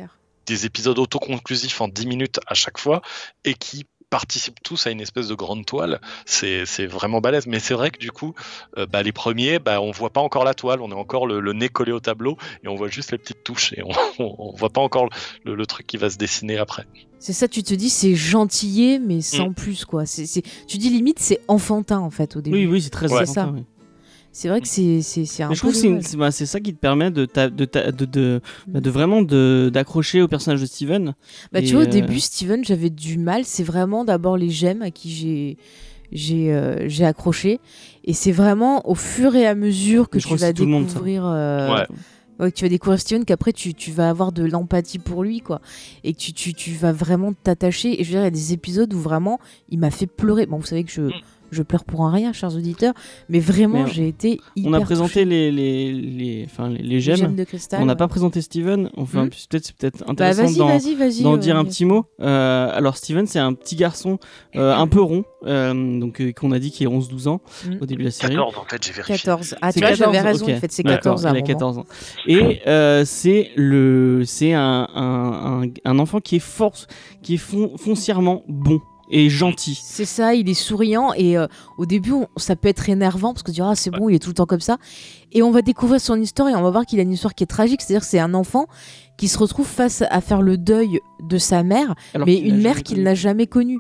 des épisodes autoconclusifs en 10 minutes à chaque fois et qui participent tous à une espèce de grande toile. C'est c'est vraiment balèze. Mais c'est vrai que du coup, euh, bah, les premiers, bah, on voit pas encore la toile, on est encore le, le nez collé au tableau et on voit juste les petites touches et on, <laughs> on, on voit pas encore le, le truc qui va se dessiner après. C'est ça, tu te dis, c'est gentillé, mais sans plus, quoi. C'est, c'est- Tu dis limite, c'est enfantin, en fait, au début. Oui, oui, c'est très Ouais. C'est ça. oui. C'est vrai que c'est, c'est, c'est un Mais je trouve que c'est bah, c'est ça qui te permet de, ta- de, ta- de, de, bah, Mm. de vraiment de- d'accrocher au personnage de Steven. Bah, tu vois, au euh, début, Steven, j'avais du mal. C'est vraiment d'abord les gemmes à qui j'ai j'ai euh, j'ai accroché. Et c'est vraiment au fur et à mesure que je tu que vas le monde, découvrir. euh, Ouais. ouais, que tu vas découvrir Steven, qu'après tu, tu vas avoir de l'empathie pour lui, quoi. Et que tu, tu, tu vas vraiment t'attacher. Et je veux dire, il y a des épisodes où vraiment il m'a fait pleurer. Bon, vous savez que je, Mm. Je pleure pour un rien, chers auditeurs. Mais vraiment, Mais j'ai été hyper. On a présenté touchée. les, les, les, enfin, les, les Les gemmes. gemmes de cristal. On n'a ouais. pas présenté Steven. Enfin, Mm. peut-être c'est peut-être Bah, intéressant vas-y, d'en vas-y, vas-y. d'en euh, dire un petit mot. Euh, alors Steven, c'est un petit garçon euh, un peu rond, euh, donc euh, qu'on a dit qu'il a 11-12 ans Mm. au début de la série. 14 en fait, j'ai vérifié. 14. Ah, C'est tu vois, 14, j'avais raison, ok. en fait, c'est D'accord, 14 à un il a moment. 14 ans. Et euh, c'est le, c'est un, un, un, un enfant qui est force, qui est fon- foncièrement bon et gentil. C'est ça, il est souriant et euh, au début, on- ça peut être énervant parce que tu dis ah c'est bon, il est tout le temps comme ça. Et on va découvrir son histoire et on va voir qu'il a une histoire qui est tragique, c'est-à-dire que c'est un enfant qui se retrouve face à faire le deuil de sa mère, Alors mais une mère qu'il n'a jamais connue.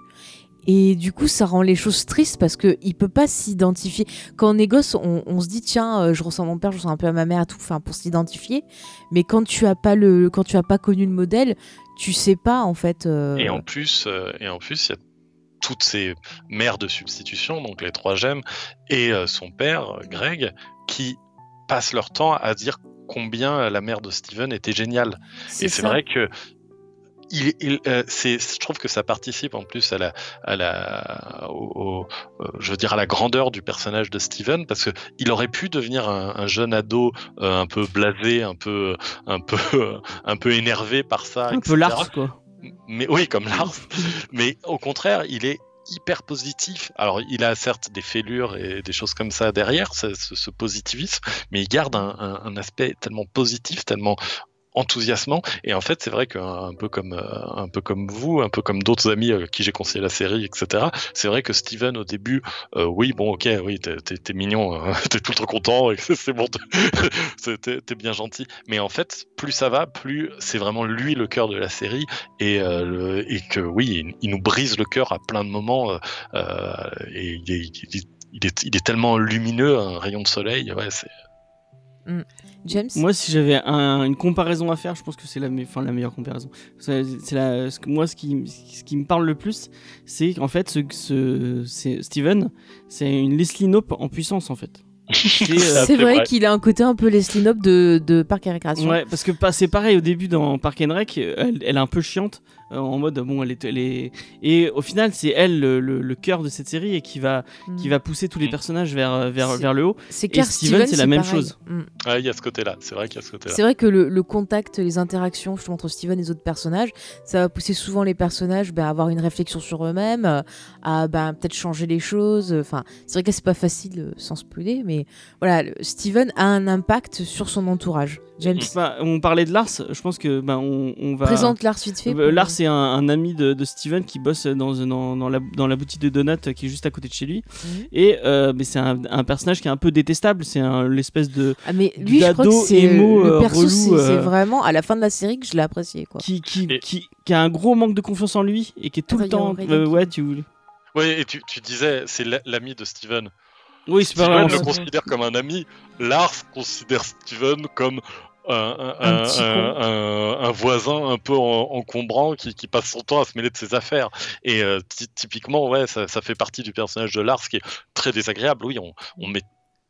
Et du coup, ça rend les choses tristes parce que il peut pas s'identifier. Quand on est gosse, on, on se dit tiens, euh, je ressens mon père, je ressens un peu à ma mère, et tout, enfin pour s'identifier. Mais quand tu as pas le, quand tu as pas connu le modèle, tu sais pas en fait. euh, Et en plus, euh, et en plus, il y a toutes ces mères de substitution, donc les trois gemmes, et euh, son père, euh, Greg, qui passent leur temps à dire combien la mère de Steven était géniale. Et c'est vrai que il, il, euh, je trouve que ça participe en plus à la, à la, au, au- euh, je veux dire à la grandeur du personnage de Steven parce que il aurait pu devenir un, un jeune ado euh, un peu blasé, un peu, un peu, <laughs> un peu énervé par ça, Un etc. peu Lars, quoi. Mais oui, comme Lars. mais au contraire, il est hyper positif. Alors, il a certes des fêlures et des choses comme ça derrière, ce, positivisme, mais il garde un aspect tellement positif, tellement enthousiasmant et en fait c'est vrai qu'un un peu comme euh, un peu comme vous un peu comme d'autres amis euh, qui j'ai conseillé la série etc c'est vrai que Steven au début euh, oui bon ok oui t'es- mignon hein, <laughs> t'es tout le temps content c'est bon <laughs> t'es- bien gentil mais en fait plus ça va plus c'est vraiment lui le cœur de la série et, et que oui, il, nous brise le cœur à plein de moments et il il est tellement lumineux, un rayon de soleil. Ouais, c'est James. Moi, si j'avais un- une comparaison à faire, je pense que c'est la, me- enfin, la meilleure comparaison. C'est ce que- moi, ce qui, ce qui me parle le plus, c'est qu'en fait, ce, ce- c'est Steven, c'est une Leslie Knope en puissance, en fait. <laughs> C'est, euh, vrai, vrai. qu'il a un côté un peu Leslie Knope de, de Parc et Récréation. Ouais, parce que c'est pareil au début dans Park and Rec, elle, elle est un peu chiante en mode bon, elle est, elle est- et au final c'est elle le, le- le cœur de cette série et qui va Mm. qui va pousser tous les Mm. personnages vers vers, C'est- vers le haut. C'est clair, Steven, c'est la même pareil. chose. Mm. ouais, il y a ce côté-là. C'est vrai qu'il y a ce côté-là. C'est vrai que le, le contact, les interactions justement, entre Steven et les autres personnages, ça va pousser souvent les personnages ben, à avoir une réflexion sur eux-mêmes, euh, à ben, peut-être changer les choses. Enfin, c'est vrai que c'est pas facile euh, sans spoiler, mais voilà, Steven a un impact sur son entourage. James, Bah, on parlait de Lars, je pense que ben on, on va présente Lars vite fait. Euh, pour- Lars c'est un, un ami de, de Steven qui bosse dans, dans, dans la, dans la boutique de donuts qui est juste à côté de chez lui. Mhm. Et euh, mais c'est un, un personnage qui est un peu détestable. C'est l'espèce de Ah, mais lui, je crois d'ado que c'est émo, le euh, perso, c'est euh, vraiment à la fin de la série que je l'ai apprécié. Quoi. qui, qui, Et- qui, qui a un gros manque de confiance en lui et qui est tout le temps. Euh, ouais, tu. Ouais, et tu, tu disais, c'est la- l'ami de Steven. Oui, c'est pas Steven le considère comme un ami. Lars considère Steven comme un, voisin un peu en- encombrant qui, qui passe son temps à se mêler de ses affaires. Et euh, ty- typiquement, ouais, ça, ça fait partie du personnage de Lars qui est très désagréable. Oui, on, on, met,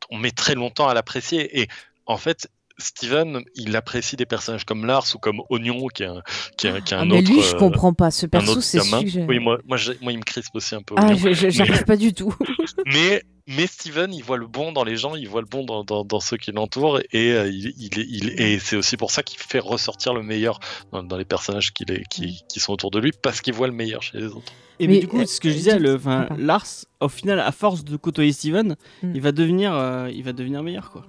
on met très longtemps à l'apprécier. Et en fait, Steven, il apprécie des personnages comme Lars ou comme Oignon, qui est un, qui est qui est Ah, un mais autre. lui, je euh, comprends pas. Ce perso, c'est j'ai- Oui, moi, moi, moi, il me crispe aussi un peu. Ah, je- j'arrive pas du tout. <laughs> Mais, mais Steven, il voit le bon dans les gens, il voit le bon dans, dans, dans ceux qui l'entourent, et, euh, il, il, est- il- et c'est aussi pour ça qu'il fait ressortir le meilleur dans, dans les personnages qui, les- qui, qui sont autour de lui, parce qu'il voit le meilleur chez les autres. Et mais, Mais, du coup, euh, ce que je euh, disais, le, pardon. Lars, au final, à force de côtoyer Steven, Mm. il va devenir, euh, il va devenir meilleur quoi.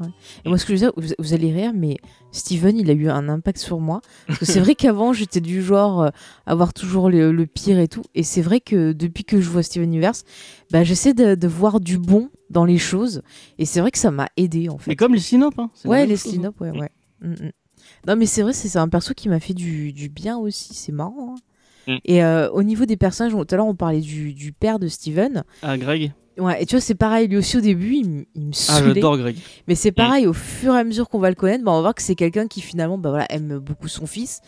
Et moi, ce que je veux dire, vous, vous allez rire, mais Steven, il a eu un impact sur moi. Parce que c'est vrai qu'avant, j'étais du genre euh, à voir toujours le, le pire et tout. Et c'est vrai que depuis que je vois Steven Universe, bah, j'essaie de, de voir du bon dans les choses. Et c'est vrai que ça m'a aidé en fait. Mais comme les Sinop, hein. Ouais, les chose, hein. Ouais, ouais. Mm, mm. Non, mais c'est vrai, c'est c'est un perso qui m'a fait du, du bien aussi, c'est marrant. hein. Mm. Et euh, au niveau des personnages, on- tout à l'heure on parlait du, du père de Steven. Ah, Greg. Ouais, et tu vois, c'est pareil, lui aussi au début, il, me Ah, saoulait. j'adore Greg. mais c'est pareil, au fur et à mesure qu'on va le connaître, bah, on va voir que c'est quelqu'un qui finalement bah, voilà, aime beaucoup son fils.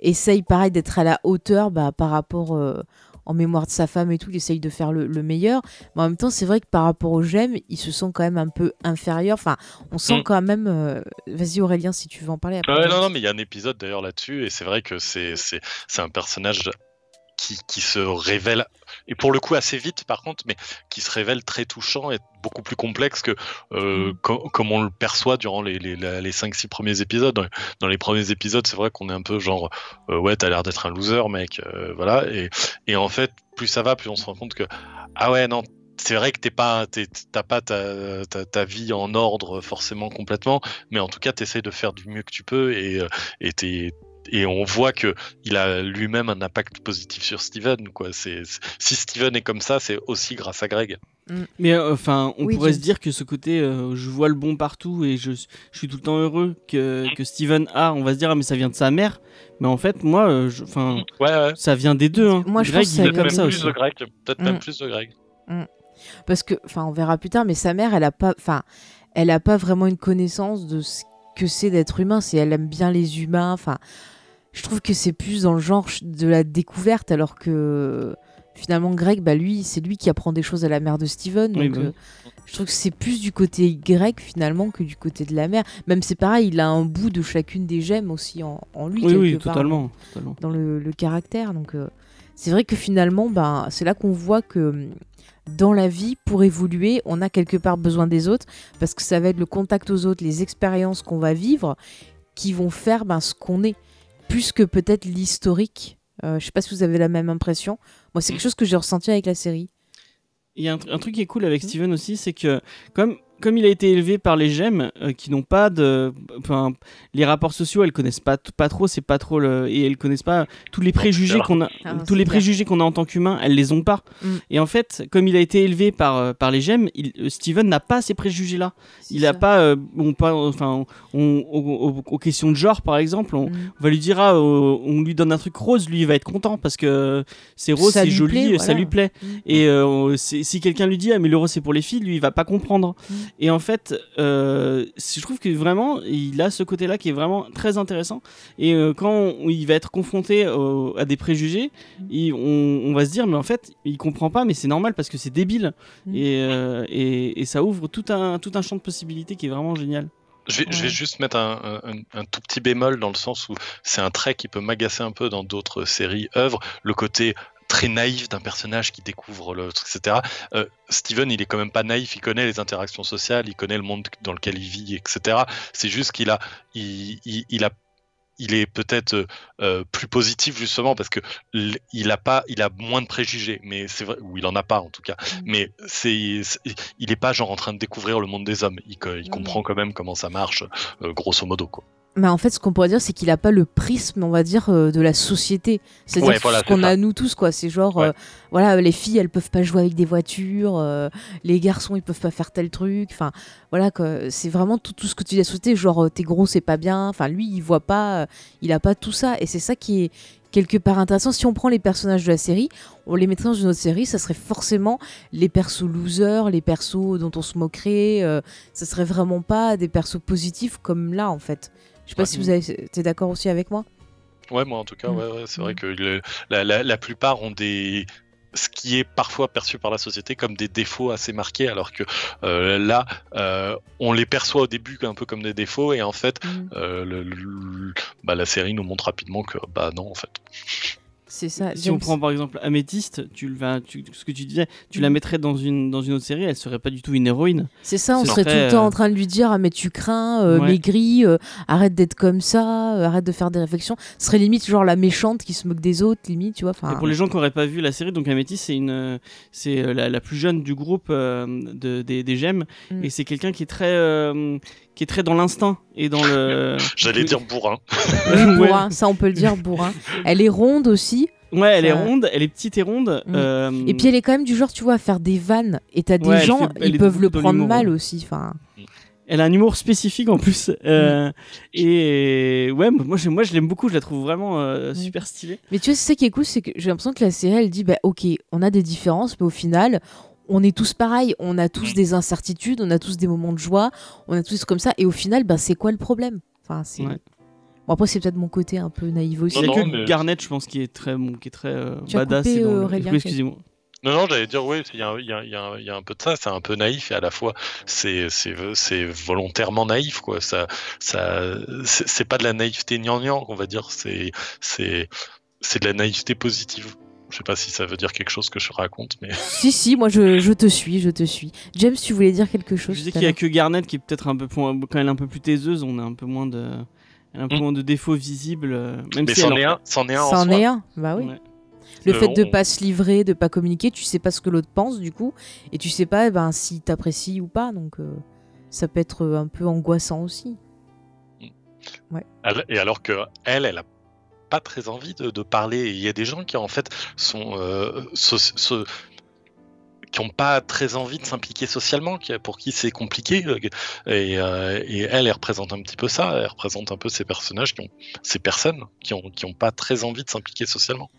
Essaye pareil d'être à la hauteur bah, par rapport euh, en mémoire de sa femme et tout, il essaye de faire le, le meilleur. Mais en même temps, c'est vrai que par rapport aux gemmes, il se sent quand même un peu inférieur. Enfin, on sent Mm. quand même. euh, Vas-y Aurélien, si tu veux en parler. après. Ouais, non, non, mais il y a un épisode d'ailleurs là-dessus, et c'est vrai que c'est c'est c'est un personnage qui, qui se révèle, et pour le coup assez vite par contre, mais qui se révèle très touchant et beaucoup plus complexe que euh, co- comme on le perçoit durant les, les, les 5-6 premiers épisodes. Dans, dans les premiers épisodes, c'est vrai qu'on est un peu genre, euh, ouais, t'as l'air d'être un loser, mec, euh, voilà, et, et en fait, plus ça va, plus on se rend compte que, ah ouais, non. C'est vrai que t'es pas, t'as pas ta, ta, ta vie en ordre forcément complètement, mais en tout cas, t'essayes de faire du mieux que tu peux et, euh, et t'es- et on voit que il a lui-même un impact positif sur Steven. Quoi. C'est, si Steven est comme ça, c'est aussi grâce à Greg. Mais euh, enfin, on Oui, pourrait se dire que ce côté, euh, je vois le bon partout et je, je suis tout le temps heureux que, que Steven a. On va se dire, ah, mais ça vient de sa mère. Mais en fait, moi, euh, enfin, Ouais, ouais. ça vient des deux. Hein. Moi, je Greg, pense que il ça est vient comme ça aussi. plus de Greg. Peut-être Mm. même plus de Greg. Parce que, enfin, on verra plus tard, mais sa mère, elle a pas, enfin, elle a pas vraiment une connaissance de ce que c'est d'être humain. C'est, elle aime bien les humains. Enfin, je trouve que c'est plus dans le genre de la découverte, alors que finalement, Greg, bah lui, c'est lui qui apprend des choses à la mère de Steven. Donc, Oui, bah euh, je trouve que c'est plus du côté Greg finalement que du côté de la mère. Même c'est pareil, il a un bout de chacune des gemmes aussi en, en lui. Oui, oui, part, totalement. totalement. dans le, le caractère. Donc, euh, c'est vrai que finalement, ben, c'est là qu'on voit que hum, dans la vie, pour évoluer, on a quelque part besoin des autres, parce que ça va être le contact aux autres, les expériences qu'on va vivre, qui vont faire ben, ce qu'on est, plus que peut-être l'historique. Euh, je sais pas si vous avez la même impression. Moi, c'est quelque chose que j'ai ressenti avec la série. Il y a un, tr- un truc qui est cool avec Steven aussi, c'est que comme, comme il a été élevé par les gemmes euh, qui n'ont pas de. Enfin, les rapports sociaux, elles connaissent pas, trop, c'est pas trop le. Et elles connaissent pas tous les préjugés qu'on a. Ah, tous les clair. préjugés qu'on a en tant qu'humain, elles les ont pas. Mm. Et en fait, comme il a été élevé par, euh, par les gemmes, il- euh, Steven n'a pas ces préjugés-là. Il a ça. pas. euh, on, pas enfin, on- aux, questions de genre, par exemple, on, Mm. on va lui dire ah, on lui donne un truc rose, lui il va être content parce que c'est rose, c'est joli, plaît, ça lui plaît. Mm. Et euh, si quelqu'un lui dit ah mais le rose c'est pour les filles, lui il va pas comprendre. Et en fait, euh, je trouve que vraiment il a ce côté-là qui est vraiment très intéressant. Et euh, quand on- il va être confronté au- à des préjugés, il- on, on va se dire mais en fait il comprend pas, mais c'est normal parce que c'est débile. Mm. Et, euh, et, et ça ouvre tout un tout un champ de possibilités qui est vraiment génial. Je vais, je vais Ouais. juste mettre un, un- un tout petit bémol dans le sens où c'est un trait qui peut m'agacer un peu dans d'autres séries, œuvres, le côté très naïf d'un personnage qui découvre le truc, etc. Euh, Steven, il est quand même pas naïf, il connaît les interactions sociales, il connaît le monde dans lequel il vit, etc. C'est juste qu'il a, il, il- il a il est peut-être euh, plus positif justement parce que il a pas, il a moins de préjugés, mais c'est vrai, ou il en a pas en tout cas. Mm. Mais c'est, il est pas genre en train de découvrir le monde des hommes. Il, Non, comprend quand même comment ça marche, euh, grosso modo quoi. Mais en fait, ce qu'on pourrait dire, c'est qu'il a pas le prisme, on va dire, euh, de la société. C'est-à-dire Ouais, voilà, ce qu'on a nous tous, quoi. C'est genre, Ouais. euh, voilà, les filles, elles peuvent pas jouer avec des voitures, euh, les garçons, ils peuvent pas faire tel truc. Enfin, voilà. C'est vraiment tout, tout ce que tu dis à la société. Genre, t'es gros, c'est pas bien. Enfin, lui, il voit pas, il a pas tout ça. Et c'est ça qui est quelque part intéressant. Si on prend les personnages de la série, on les mettrait dans une autre série, ça serait forcément les persos losers, les persos dont on se moquerait. ça serait vraiment pas des persos positifs comme là, en fait. Je sais pas Ouais. si vous avez, d'accord aussi avec moi? Ouais, moi en tout cas, Mm. ouais, ouais, c'est vrai Mm. que le- la, la- la plupart ont des ce qui est parfois perçu par la société comme des défauts assez marqués, alors que euh, là, euh, on les perçoit au début un peu comme des défauts, et en fait, Mm. euh, le- le- bah, la série nous montre rapidement que bah non, en fait. C'est ça. Si on prend par exemple Améthyste, tu, le vas- tu- ce que tu disais, tu la Mhm. mettrais dans une, dans une autre série, elle serait pas du tout une héroïne. C'est ça, on serait tout le temps euh, en train de lui dire Ah, mais tu crains, euh, Ouais. maigris, euh, arrête d'être comme ça, euh, arrête de faire des réflexions. Ce serait limite genre la méchante qui se moque des autres, limite, tu vois. Et pour les gens qui n'auraient pas vu la série, donc Améthyste, c'est une, euh, c'est euh, la, la plus jeune du groupe euh, de, des, des gemmes, Mm. et c'est quelqu'un qui est très, euh, qui est très dans l'instinct et dans le. <laughs> J'allais dire bourrin. <laughs> Oui, Ouais. bourrin, ça on peut le dire, bourrin. Elle est ronde aussi. Ouais, elle est ronde, elle est petite et ronde. Mm. euh, Et puis elle est quand même du genre, tu vois, à faire des vannes. Et t'as des Ouais, gens, fait- ils peuvent le prendre mal ouais. aussi. Enfin, Elle a un humour spécifique en plus. euh, Et ouais, moi je, moi, je l'aime beaucoup, je la trouve vraiment euh, Mm. super stylée. Mais tu vois, c'est ça qui est cool, c'est que j'ai l'impression que la série, elle dit, bah ok, on a des différences, mais au final, on est tous pareils, on a tous Mm. des incertitudes, on a tous des moments de joie, on a tous comme ça, et au final, bah c'est quoi le problème? Enfin, c'est... Ouais. Bon, après, c'est peut-être mon côté un peu naïf aussi. Il y a Non, que mais- Garnet, je pense, qui est très, bon, qui est très euh, Tu as badass. coupé, dans euh, le- excusez-moi. Non, non, j'allais dire, oui, il y y y a un- il y a un peu de ça, c'est un peu naïf et à la fois c'est c'est c'est volontairement naïf, quoi. Ça, ça, c'est c'est pas de la naïveté gnangnan, on va dire, c'est c'est c'est de la naïveté positive. Je sais pas si ça veut dire quelque chose que je raconte, mais <laughs> Si, si, moi je, je te suis, je te suis. James, tu voulais dire quelque chose Je à qu'il y a que Garnet qui est peut-être un peu quand elle est un peu plus taiseuse, on a un peu moins de, elle a un peu Mm. moins de défauts visibles. euh, Même mais si c'en est en- un, c'en est un en Ça en soi. est un Bah oui. Ouais. Le Euh, fait de on- pas se livrer, de pas communiquer, tu sais pas ce que l'autre pense du coup, et tu sais pas eh ben, si t'apprécies ou pas, donc euh, ça peut être un peu angoissant aussi. Elle- Et alors que elle, elle a pas très envie de, parler. Il y a des gens qui en fait sont euh, qui ont pas très envie de s'impliquer socialement, pour qui c'est compliqué. euh, Et, elle, elle représente un petit peu ça. Elle représente un peu ces personnages qui ont, ces personnes qui ont, qui ont pas très envie de s'impliquer socialement.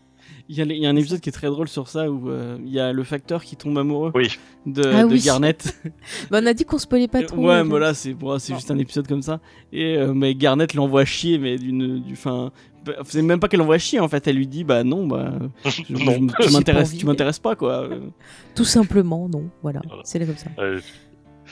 Il y, a, il y a un épisode qui est très drôle sur ça où euh, il y a le facteur qui tombe amoureux Oui. de, Ah de oui. Garnet. <laughs> Bah, on a dit qu'on spoilait pas trop. ouais, mais là c'est bon, c'est juste un épisode comme ça. Et euh, mais Garnet l'envoie chier, mais d'une, du, fin, bah, c'est même pas qu'elle l'envoie chier en fait. Elle lui dit bah non, bah je- <laughs> je- Non. je- J'ai tu m'intéresses, tu m'intéresses pas quoi. <laughs> Tout simplement, non. Voilà, Voilà. c'est là comme ça. Euh,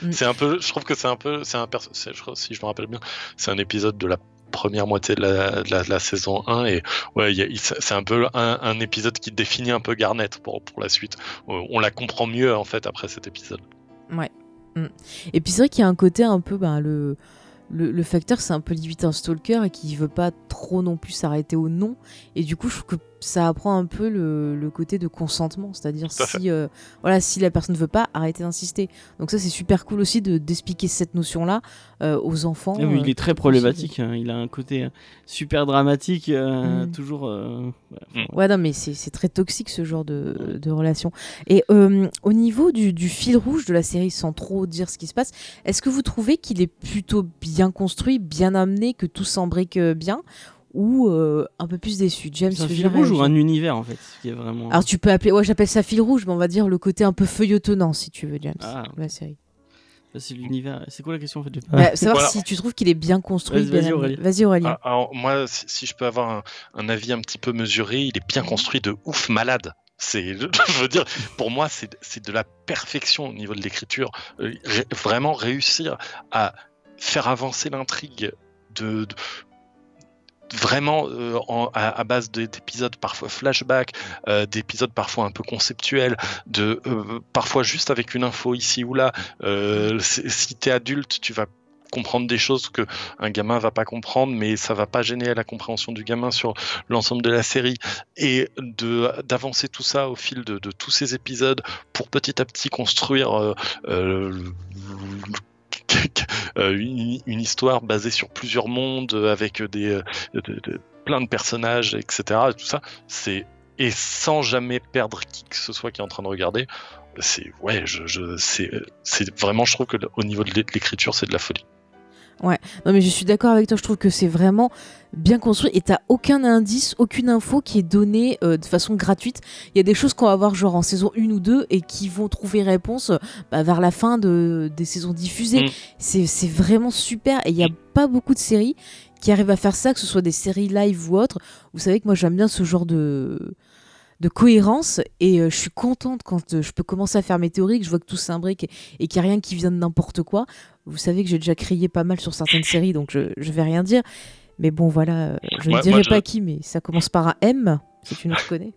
Mm. C'est un peu, je trouve que c'est un peu, c'est un perso- je si je me rappelle bien, c'est un épisode de la première moitié de la, saison 1 et ouais, c'est un peu un, épisode qui définit un peu Garnet pour, pour la suite. Euh, On la comprend mieux en fait après cet épisode. Et puis c'est vrai qu'il y a un côté un peu, ben, le, le, facteur, c'est un peu limite un stalker et qui veut pas trop non plus s'arrêter au non. Et du coup, je trouve que ça apprend un peu le, le côté de consentement, c'est-à-dire si, euh, voilà, si la personne veut pas, arrêtez d'insister. Donc ça, c'est super cool aussi de d'expliquer cette notion-là euh, aux enfants. ah oui, euh, il est très problématique. hein. Il a un côté euh, super dramatique, euh, Mm. toujours. euh, ouais. Ouais, non, mais c'est c'est très toxique ce genre de, de relation. Et euh, au niveau du, du fil rouge de la série, sans trop dire ce qui se passe, est-ce que vous trouvez qu'il est plutôt bien construit, bien amené, que tout s'embrique euh, bien? Ou euh, un peu plus déçu James, C'est un fil rouge ou un univers en fait, qui est vraiment. Alors tu peux appeler, ouais, j'appelle ça fil rouge, mais on va dire le côté un peu feuilletonnant, si tu veux, James, Ah. de la série. C'est l'univers. C'est quoi la question en fait Bah, savoir Voilà. si tu trouves qu'il est bien construit. Vas-y. Aurélien. Vas-y, Aurélien. Ah, Alors moi, si, si je peux avoir un, un avis un petit peu mesuré, il est bien construit de ouf malade. C'est, <laughs> je veux dire, pour moi, c'est c'est de la perfection au niveau de l'écriture. Euh, ré- vraiment réussir à faire avancer l'intrigue de, de- vraiment euh, à, à base de- d'épisodes parfois flashback, euh, d'épisodes parfois un peu conceptuels, de euh, parfois juste avec une info ici ou là. Si tu es adulte, tu vas comprendre des choses que un gamin va pas comprendre, mais ça va pas gêner la compréhension du gamin sur l'ensemble de la série et de d'avancer tout ça au fil de, tous ces épisodes pour petit à petit construire une, une histoire basée sur plusieurs mondes euh, avec des euh, de- plein de personnages, etc. Et sans jamais perdre qui que ce soit qui est en train de regarder. C'est ouais, je, c'est vraiment, je trouve que au niveau de l'écriture, c'est de la folie. Non mais je suis d'accord avec toi, je trouve que c'est vraiment bien construit et t'as aucun indice, aucune info qui est donnée euh, de façon gratuite. Il y a des choses qu'on va voir genre en saison 1 ou 2 et qui vont trouver réponse euh, bah, vers la fin de, des saisons diffusées. Mm. C'est c'est vraiment super et il n'y a pas beaucoup de séries qui arrivent à faire ça, que ce soit des séries live ou autres. Vous savez que moi j'aime bien ce genre de de cohérence et euh, je suis contente quand euh, je peux commencer à faire mes théories, que je vois que tout s'imbrique et, et qu'il n'y a rien qui vient de n'importe quoi. Vous savez que j'ai déjà crié pas mal sur certaines séries, donc je, je vais rien dire. Mais bon, voilà, euh, je ne dirai je- pas qui, mais ça commence par un M, si tu nous <laughs> connais.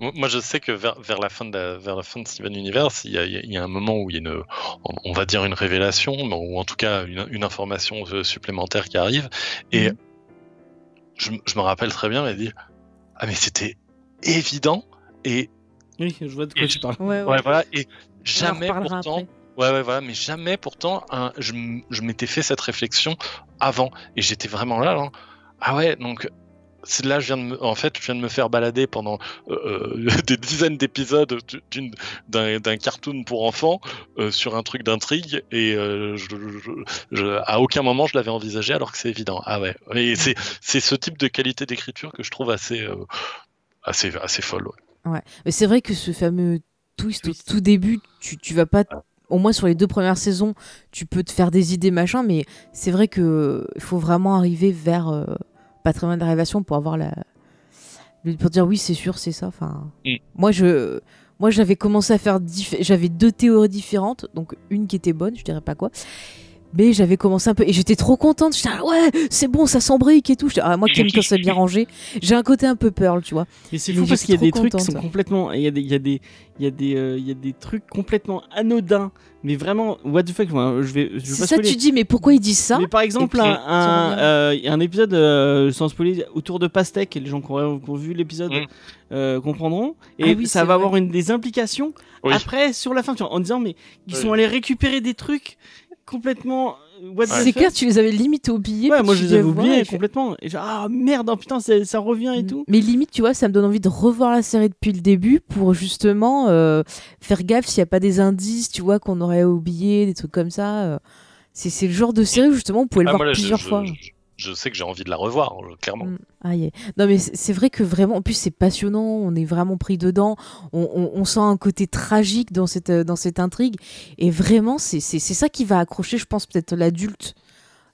Moi, je sais que vers, vers la fin de la- vers la fin de Steven Universe, il y a, il y un moment où il y a une, on, va dire une révélation, ou en tout cas une, une information supplémentaire qui arrive. Et Mhm. je, je me rappelle très bien, elle dit ah mais c'était évident et Oui, je vois de quoi Et tu parles. Ouais, ouais, voilà et jamais pourtant après. Ouais, ouais, voilà, mais jamais pourtant je, m'étais fait cette réflexion avant et j'étais vraiment là. là. Ah ouais, donc c'est là je viens de me, en fait je viens de me faire balader pendant euh, euh, <laughs> des dizaines d'épisodes d'une- d'un cartoon pour enfants euh, sur un truc d'intrigue et euh, je, je- je- à aucun moment je l'avais envisagé alors que c'est évident. Ah ouais, et c'est c'est ce type de qualité d'écriture que je trouve assez euh, assez assez folle. ouais. Ouais. Mais c'est vrai que ce fameux twist, Twist. au tout début, tu, tu vas pas. Au moins sur les deux premières saisons, tu peux te faire des idées, machin, mais c'est vrai que faut vraiment arriver vers euh, pas très loin de la révélation pour avoir la. pour dire oui, c'est sûr, c'est ça. Enfin, Mm. moi, je. Moi, j'avais commencé à faire. J'avais deux théories différentes, donc une qui était bonne, je dirais pas quoi. Mais j'avais commencé un peu et j'étais trop contente. J'étais ah ouais, c'est bon, ça s'embrique et tout. Ah, moi qui aime quand c'est bien <laughs> rangé, j'ai un côté un peu pearl, tu vois. Mais c'est fou parce qu'il y a des trucs qui sont complètement. Il y a des, il y a des, il y a des, euh, il y a des trucs complètement anodins. Mais vraiment, what the fuck, moi, je vais, je vais pas ça, spoiler. tu dis, mais pourquoi ils disent ça Mais par exemple, Et puis, un, un, euh, il y a un épisode, euh, sans spoiler, autour de Pastèque, et les gens qui ont, qui ont vu l'épisode Mm. euh, comprendront. Et Ah oui, ça va vrai. avoir une des implications Oui. après, sur la fin, tu vois, en disant, mais ils Oui. sont allés récupérer des trucs complètement. C'est clair, tu les avais limite oubliés. Ouais, moi je les avais oubliés complètement. Et genre, ah merde, oh, putain, ça, ça revient et tout. Mais limite, tu vois, ça me donne envie de revoir la série depuis le début pour justement euh, faire gaffe s'il n'y a pas des indices, tu vois, qu'on aurait oublié, des trucs comme ça. euh. C'est c'est le genre de série où justement on pouvait le Ah, voir moi, là, je- plusieurs je, fois. je- je sais que j'ai envie de la revoir, euh, clairement. Mm. Ah, yeah. Non, mais c'est vrai que vraiment, en plus, c'est passionnant, on est vraiment pris dedans, on, on- sent un côté tragique dans cette, euh, dans cette intrigue, et vraiment, c'est ça qui va accrocher, je pense, peut-être l'adulte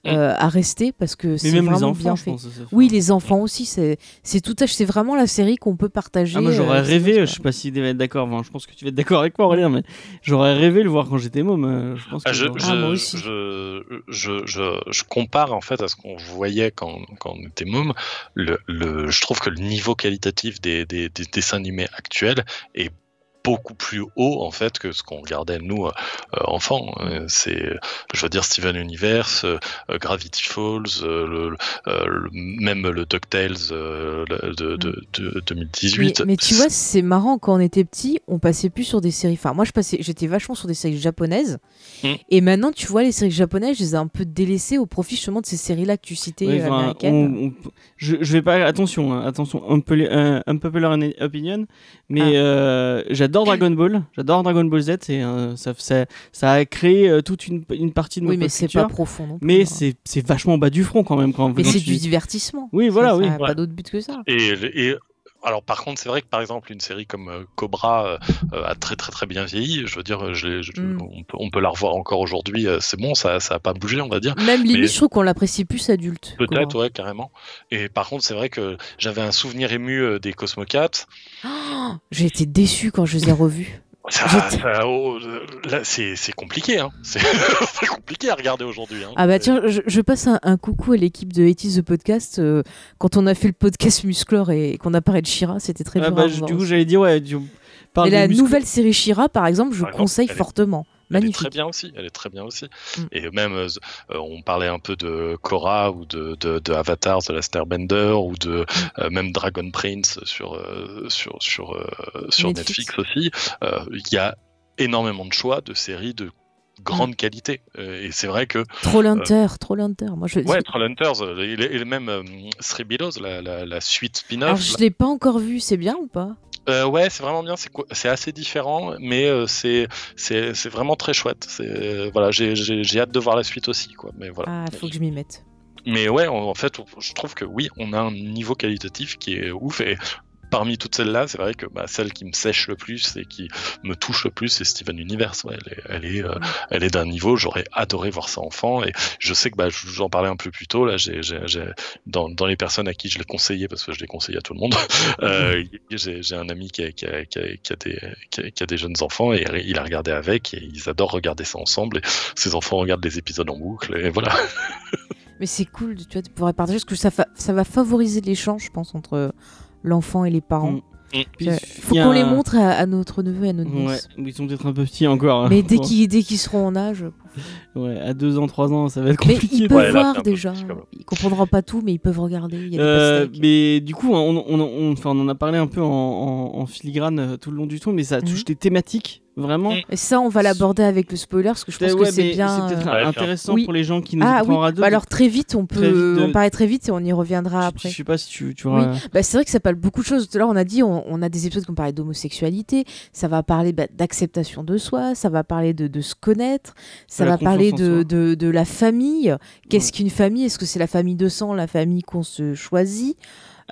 euh, à rester, parce que c'est même les vraiment enfants, bien je fait. pense. ça, ça- Oui, les enfants aussi, c'est c'est tout à c'est vraiment la série qu'on peut partager. Ah, moi j'aurais euh, rêvé, c'est- je sais pas si tu vas être d'accord, enfin, je pense que tu vas être d'accord avec moi Aurélien, mais j'aurais rêvé le voir quand j'étais môme. euh, Je pense que Ah, je, j'aurais- Ah, moi je, aussi. je, je, je, je compare en fait à ce qu'on voyait quand, quand on était môme. Le, le, je trouve que le niveau qualitatif des, des, des dessins animés actuels est beaucoup plus haut en fait que ce qu'on regardait nous euh, euh, enfants. Euh, C'est, je veux dire, Steven Universe, euh, Gravity Falls, euh, le, le- euh, le- même le Ducktales euh, le- de, de, de Mais, 2018. mais tu vois, c'est marrant, quand on était petit, on passait plus sur des séries. Enfin, moi, je passais, j'étais vachement sur des séries japonaises. Mm. Et maintenant, tu vois, les séries japonaises, je les ai un peu délaissées au profit justement de ces séries-là que tu citais, Ouais, enfin, américaines. on- on- je, je vais pas. Attention, hein, attention, un peu un, un popular opinion, mais Ah. euh, j'adore Dragon <clears throat> Ball, j'adore Dragon Ball Z, c'est euh, ça, ça, ça a créé euh, toute une, une partie de Oui, notre mais c'est pas profond non plus. mais hein. c'est c'est vachement bas du front quand même quand Mais quand c'est tu- du divertissement. Oui, voilà, Ça- oui. Ça n'a Ouais. pas d'autre but que ça. Et, et alors par contre, c'est vrai que par exemple une série comme euh, Cobra euh, euh, a très très très bien vieilli. Je veux dire, je l'ai- je- Mm. on, peut, on peut la revoir encore aujourd'hui. C'est bon, ça ça a pas bougé, on va dire. Même limite, Mais- je trouve qu'on l'apprécie plus adulte. Peut-être, ouais, carrément. Et par contre, c'est vrai que j'avais un souvenir ému des Cosmocats. Oh, <gasps> J'ai été déçu quand je les ai revus. Ça, J'étais- ça, oh, là, c'est c'est compliqué, hein. <laughs> C'est compliqué à regarder aujourd'hui. Hein. Ah bah tiens, je, je passe un, un coucou à l'équipe de 80 The Podcast. euh, quand on a fait le podcast Musclor et qu'on a parlé de Shira, c'était très Ah bien. bah, voir du coup, j'allais dire, ouais, parles Et la muscles- nouvelle série Shira, par exemple, je Par exemple, conseille est- Elle est très bien aussi. Elle est très bien aussi. Mm. Et même, euh, euh, on parlait un peu de Korra ou de, de, de Avatar, de la Starbender ou de Mm. euh, même Dragon Prince sur euh, sur sur sur Netflix. Netflix, aussi. Il y a énormément de choix de séries de grande Mm. qualité. Euh, et c'est vrai que Trollhunter, Trollhunter. Moi, je, ouais, Trollhunters euh, et, et même euh, Belows, la, la, la suite Alors, spin-off. je l'ai pas encore vu, c'est bien ou pas? Euh, ouais, c'est vraiment bien. C'est assez différent, mais euh, c'est c'est c'est vraiment très chouette. C'est euh, voilà, j'ai j'ai j'ai hâte de voir la suite aussi, quoi. Mais voilà. Ah, faut que je m'y mette. Mais ouais, en, en fait, je trouve que oui, on a un niveau qualitatif qui est ouf. Et parmi toutes celles-là, c'est vrai que bah, celle qui me sèche le plus et qui me touche le plus, c'est Steven Universe. Ouais, elle est, elle est, euh, elle est d'un niveau. J'aurais adoré voir ça enfant. Et je sais que bah, j'en parlais un peu plus tôt. Là, j'ai, dans, dans les personnes à qui je l'ai conseillé, parce que je l'ai conseillé à tout le monde, <laughs> euh, <laughs> j'ai, un ami qui a, qui, a, qui, a, qui a des, qui, a, qui a des jeunes enfants et il a regardé avec et ils adorent regarder ça ensemble. Et ses enfants regardent les épisodes en boucle. Et voilà. <laughs> Mais c'est cool, tu vois, de pouvoir partager parce que ça va favoriser l'échange, je pense, entre l'enfant et les parents. Mm. Puis, Euh, il faut qu'on les montre à, à notre neveu et à notre Ouais, nièce. ils sont peut-être un peu petits encore. hein. Mais dès <laughs> qu'ils dès qu'ils seront en âge, ouais, à 2 ans, 3 ans, ça va être mais compliqué. ils peuvent Ouais, voir déjà. Ils comprendront pas tout, mais ils peuvent regarder. Il y a des Euh, mais du coup, on, on, on, on en a parlé un peu en, en- en filigrane euh, tout le long du tour, mais ça touche Mhm. des thématiques vraiment. Et ça, on va l'aborder avec le spoiler parce que je pense Ouais, que c'est bien. peut-être euh, intéressant Oui. pour les gens qui nous Ah écoutent oui, en radio. bah alors très vite, on Très peut vite de- en parler très vite et on y reviendra je, après. je sais pas si tu, tu auras- Bah, c'est vrai que ça parle beaucoup de choses. Tout à l'heure, on a dit, on, on a des épisodes qui vont parler d'homosexualité, ça va parler bah, d'acceptation de soi, ça va parler de, de se connaître, ça va parler de, de, de la famille. Qu'est-ce Ouais. qu'une famille? Est-ce que c'est la famille de sang, la famille qu'on se choisit?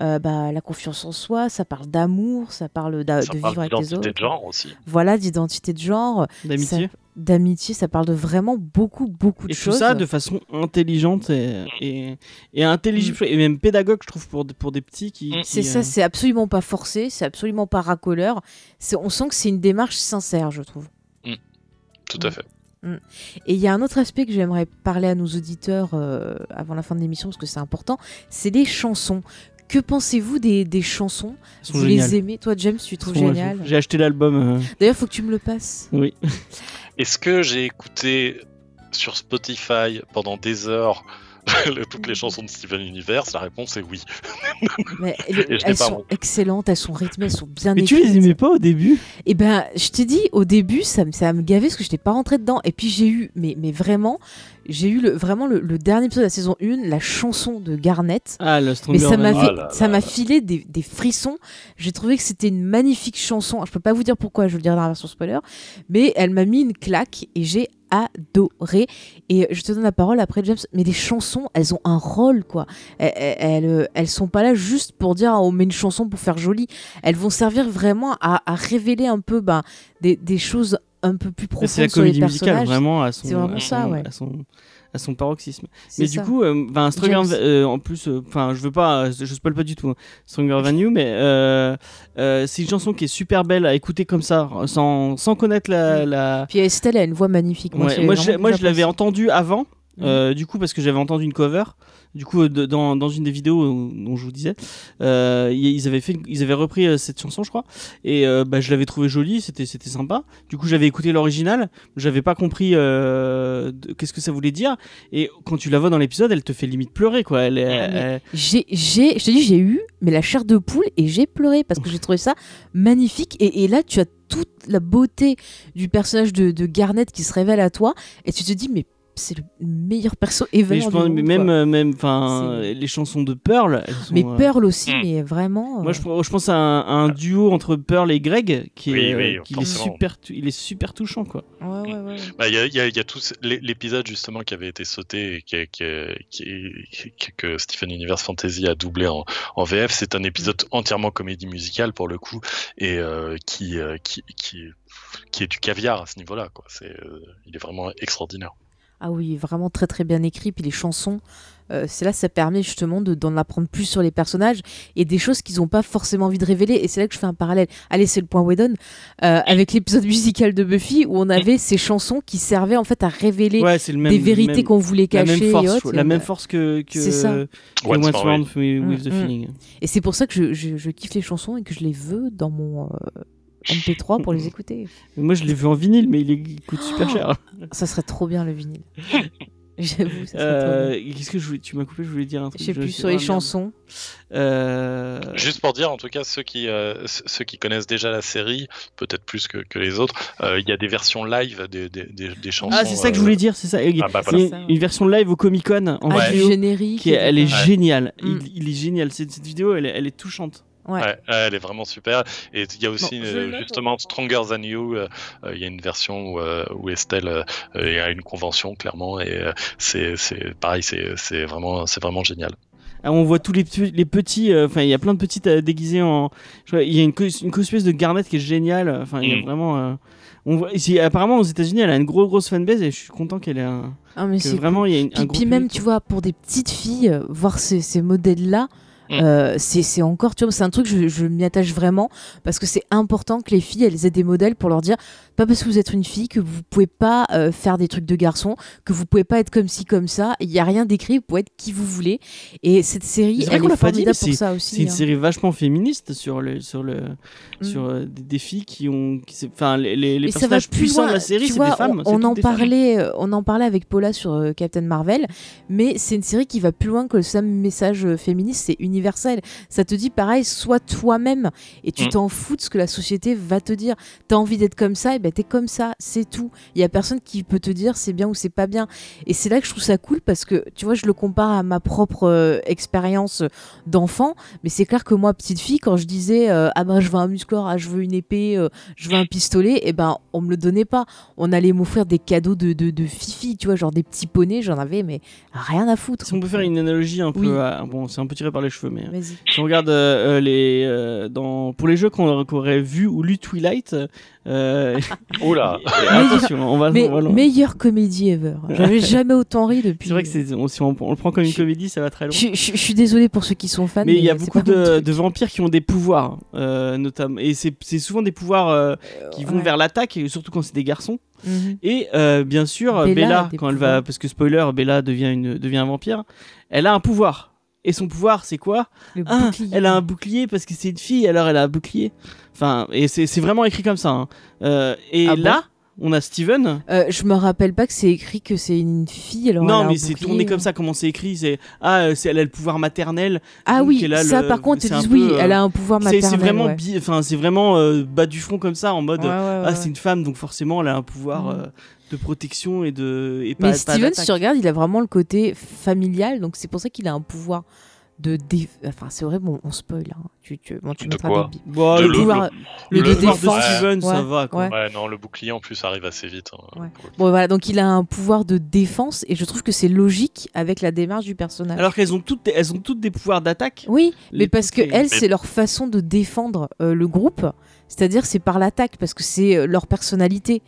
Euh, bah, La confiance en soi, ça parle d'amour, ça parle Ça de parle vivre avec les d'identité autres. de genre aussi. Voilà, d'identité de genre, d'amitié. ça- d'amitié, ça parle de vraiment beaucoup, beaucoup de Et tout choses. ça de façon intelligente et, et, et intelligible, et même pédagogue, je trouve, pour, pour des petits qui. Mm. qui, C'est euh, ça, c'est absolument pas forcé, c'est absolument pas racoleur. C'est- On sent que c'est une démarche sincère, je trouve. Tout Mm. à fait. Et il y a un autre aspect que j'aimerais parler à nos auditeurs euh, avant la fin de l'émission, parce que c'est important, c'est les chansons. Que pensez-vous des, des chansons Vous géniales. les aimez Toi, James, tu trouves sont- génial J'ai acheté l'album. euh, D'ailleurs, faut que tu me le passes. Oui. <laughs> Est-ce que j'ai écouté sur Spotify pendant des heures <laughs> toutes les chansons de Steven Universe? La réponse est oui. <laughs> Mais elles sont excellentes, elles sont rythmées, elles sont bien Mais tu les aimais pas au début? Et ben, je t'ai dit, au début, ça, me- ça me gavait parce que je n'étais pas rentrée dedans. Et puis j'ai eu, mais, mais vraiment, j'ai eu le, vraiment le, le dernier épisode de la saison 1, la chanson de Garnett. Ah, le Mais ça m'a fait, Ah là ça m'a filé des, des frissons. J'ai trouvé que c'était une magnifique chanson. Je peux pas vous dire pourquoi, je vais le dire dans la version spoiler, mais elle m'a mis une claque et j'ai adoré. Et je te donne la parole après, James. Mais les chansons, elles ont un rôle, quoi. Elles, elles, elles- elles sont pas là juste pour dire ah, on met une chanson pour faire joli. Elles vont servir vraiment à, à révéler un peu ben, des, des choses un peu plus C'est la sur les comédie musicale, personnages. vraiment, à son, C'est vraiment à ça, son- ouais. à son, à son paroxysme. Mais ça. du coup, euh, enfin, Stronger, James. euh, en plus, enfin, je veux pas, je spoil pas du tout, hein, Stronger Than You, mais euh, euh, c'est une chanson qui est super belle à écouter comme ça, sans, sans connaître la. la... Puis Estelle a une voix magnifique. Moi, Ouais, moi, je, moi, je l'avais j'apprécie. entendu avant. Euh, du coup, parce que j'avais entendu une cover, du coup, de- dans, dans une des vidéos euh, dont je vous disais, euh, ils avaient fait, ils avaient repris euh, cette chanson, je crois, et euh, bah, je l'avais trouvé jolie, c'était, c'était sympa. Du coup, j'avais écouté l'original, j'avais pas compris euh, qu'est-ce que ça voulait dire, et quand tu la vois dans l'épisode, elle te fait limite pleurer, quoi. Elle, Ah, elle- J'ai, j'ai, je te dis, j'ai eu mais la chair de poule et j'ai pleuré parce que j'ai trouvé ça magnifique. Et, et là, tu as toute la beauté du personnage de, de Garnet qui se révèle à toi et tu te dis, mais c'est le meilleur perso ever. mais je du pense, monde, mais quoi. même, euh, même, enfin, C'est- les chansons de Pearl, elles sont, mais euh, Pearl aussi, Hmm. mais vraiment. Moi, euh, je, je pense à un, à un duo entre Pearl et Greg qui est, oui, euh, qui est super, il est super touchant, quoi. ouais, ouais, ouais. Bah, Il y, a, y a- il y a tout ce- l'é- l'épisode justement qui avait été sauté et qui, qui- que Stephen Universe Fantasy a doublé en, en VF. C'est un épisode entièrement comédie musicale pour le coup et euh, qui, euh, qui, qui, qui est du caviar à ce niveau-là. Quoi. C'est, euh, il est vraiment extraordinaire. Ah oui, vraiment très très bien écrit. Puis les chansons, euh, c'est là ça permet justement de- d'en apprendre plus sur les personnages et des choses qu'ils n'ont pas forcément envie de révéler. Et c'est là que je fais un parallèle. Allez, c'est le point Whedon euh, avec l'épisode musical de Buffy où on avait ces chansons qui servaient en fait à révéler Ouais, même. des vérités qu'on voulait la cacher et autres. la Et, même force que, que, c'est ça. que What's Wrong with, with the Mm, mm. Feeling. Et c'est pour ça que je, je- je kiffe les chansons et que je les veux dans mon euh, MP3 pour les écouter. Mais Moi, je l'ai vu en vinyle, mais il, est- il coûte super Oh, cher. Ça serait trop bien le vinyle. <laughs> J'avoue, ça serait trop Euh, bien. Qu'est-ce que je voulais Tu m'as coupé, je voulais dire un truc. Je sais plus, sur les chansons. Euh, Juste pour dire, en tout cas, ceux qui, euh, ceux qui connaissent déjà la série, peut-être plus que, que les autres, euh, il y a des versions live des, des, des, des chansons. Ah, c'est ça que je voulais dire, c'est ça. Ah, bah, une version live au Comic Con en Ah, vidéo. générique. Qui est- elle est Ouais. géniale. Mm. Il, il est génial. Cette, cette vidéo, elle est touchante. Ouais. Ouais, ouais, elle est vraiment super. Et il y a aussi Bon, euh, justement Stronger Than You. euh, euh, Il y a une version où, où Estelle est à une convention clairement et euh, c'est c'est pareil, c'est c'est vraiment c'est vraiment génial. Ah, on voit tous les, petits- les petits. euh, Enfin, il y a plein de petites euh, déguisées en. Il y a une, une de Garnet qui est géniale. Enfin, il y a Mm. vraiment. euh, on voit, ici, apparemment, aux États-Unis, elle a une grosse, grosse fanbase et je suis content qu'elle ait un. Ah, mais que c'est vraiment, il y a une, un Puis, puis même, public, tu vois, pour des petites filles, voir ces, ces modèles-là, Mm. euh, c'est encore, tu vois, c'est un truc, je, je m'y attache vraiment, parce que c'est important que les filles, elles aient des modèles pour leur dire, pas parce que vous êtes une fille, que vous pouvez pas euh, faire des trucs de garçon, que vous pouvez pas être comme ci, comme ça, il y a rien d'écrit, vous pouvez être qui vous voulez. Et cette série, elle est dit, formidable mais pour ça aussi. C'est une hein. série vachement féministe sur le sur le Mm. sur euh, des, des filles qui ont enfin les, les, les personnages plus puissants loin. de la série c'est des femmes On, on en femmes. parlait, euh, on en parlait avec Paula sur euh, Captain Marvel, mais c'est une série qui va plus loin que le simple message féministe. C'est universel. Ça te dit pareil, sois toi-même et tu Mm. t'en fous de ce que la société va te dire. T'as envie d'être comme ça, et ben t'es comme ça, c'est tout. Il y a personne qui peut te dire c'est bien ou c'est pas bien. Et c'est là que je trouve ça cool parce que tu vois, je le compare à ma propre euh, expérience d'enfant, mais c'est clair que moi, petite fille, quand je disais euh, ah ben je veux un musclor, ah je veux une épée, euh, je veux un pistolet, et ben on me le donnait pas. On allait m'offrir des cadeaux de, de, de fifi, tu vois, genre des petits poneys, j'en avais, mais rien à foutre. Si on peut faire une analogie un peu, Oui. à- bon, c'est un peu tiré par les cheveux, mais si on regarde les, dans, pour les jeux qu'on qu'on aurait vu ou lu Twilight, euh, <laughs> Oula <laughs> attention, on va, Mais on va- meilleure comédie ever. J'avais jamais autant ri depuis. c'est vrai que si on, on le prend comme une Je- comédie, ça va très loin. Je, je- je suis désolée pour ceux qui sont fans. Mais il y a beaucoup de, vampires qui ont des pouvoirs, euh, notamment, et c'est souvent des pouvoirs euh, qui vont Ouais. vers l'attaque, surtout quand c'est des garçons. Mhm. Et euh, bien sûr, Bella quand elle va, parce que spoiler, Bella devient une devient un vampire, elle a un pouvoir. Et son pouvoir, c'est quoi? Le Ah, elle a un bouclier parce que c'est une fille, alors elle a un bouclier. Enfin, et c'est vraiment écrit comme ça. hein. Euh, et Ah bon? là, on a Steven. Euh, je me rappelle pas que c'est écrit que c'est une fille. Alors non, mais c'est tourné comme ça, comment c'est écrit. C'est ah, euh, c'est elle a le pouvoir maternel. Ah oui, elle a ça le- par contre, ils disent oui, euh, elle a un pouvoir maternel. c'est vraiment, ouais. enfin, c'est vraiment euh, bas du front comme ça, en mode Ouais, ouais, ouais, ah, ouais. c'est une femme, donc forcément, elle a un pouvoir euh, de protection et de et pas, Mais pas Steven, si tu regardes, il a vraiment le côté familial, donc c'est pour ça qu'il a un pouvoir de dé... Enfin, c'est vrai, bon, on spoil. Hein. Tu, tu, bon, tu De mettras quoi des Le- pouvoir, le le de pouvoir de défense. Steven, ça va quoi. ouais. Ouais, non, le bouclier en plus arrive assez vite. hein, Ouais. Bon, voilà, donc il a un pouvoir de défense, et je trouve que c'est logique avec la démarche du personnage. Alors qu'elles ont toutes, des- elles ont toutes des pouvoirs d'attaque. Oui, mais parce que elles, c'est leur façon de défendre euh, le groupe, c'est-à-dire c'est par l'attaque, parce que c'est euh, leur personnalité.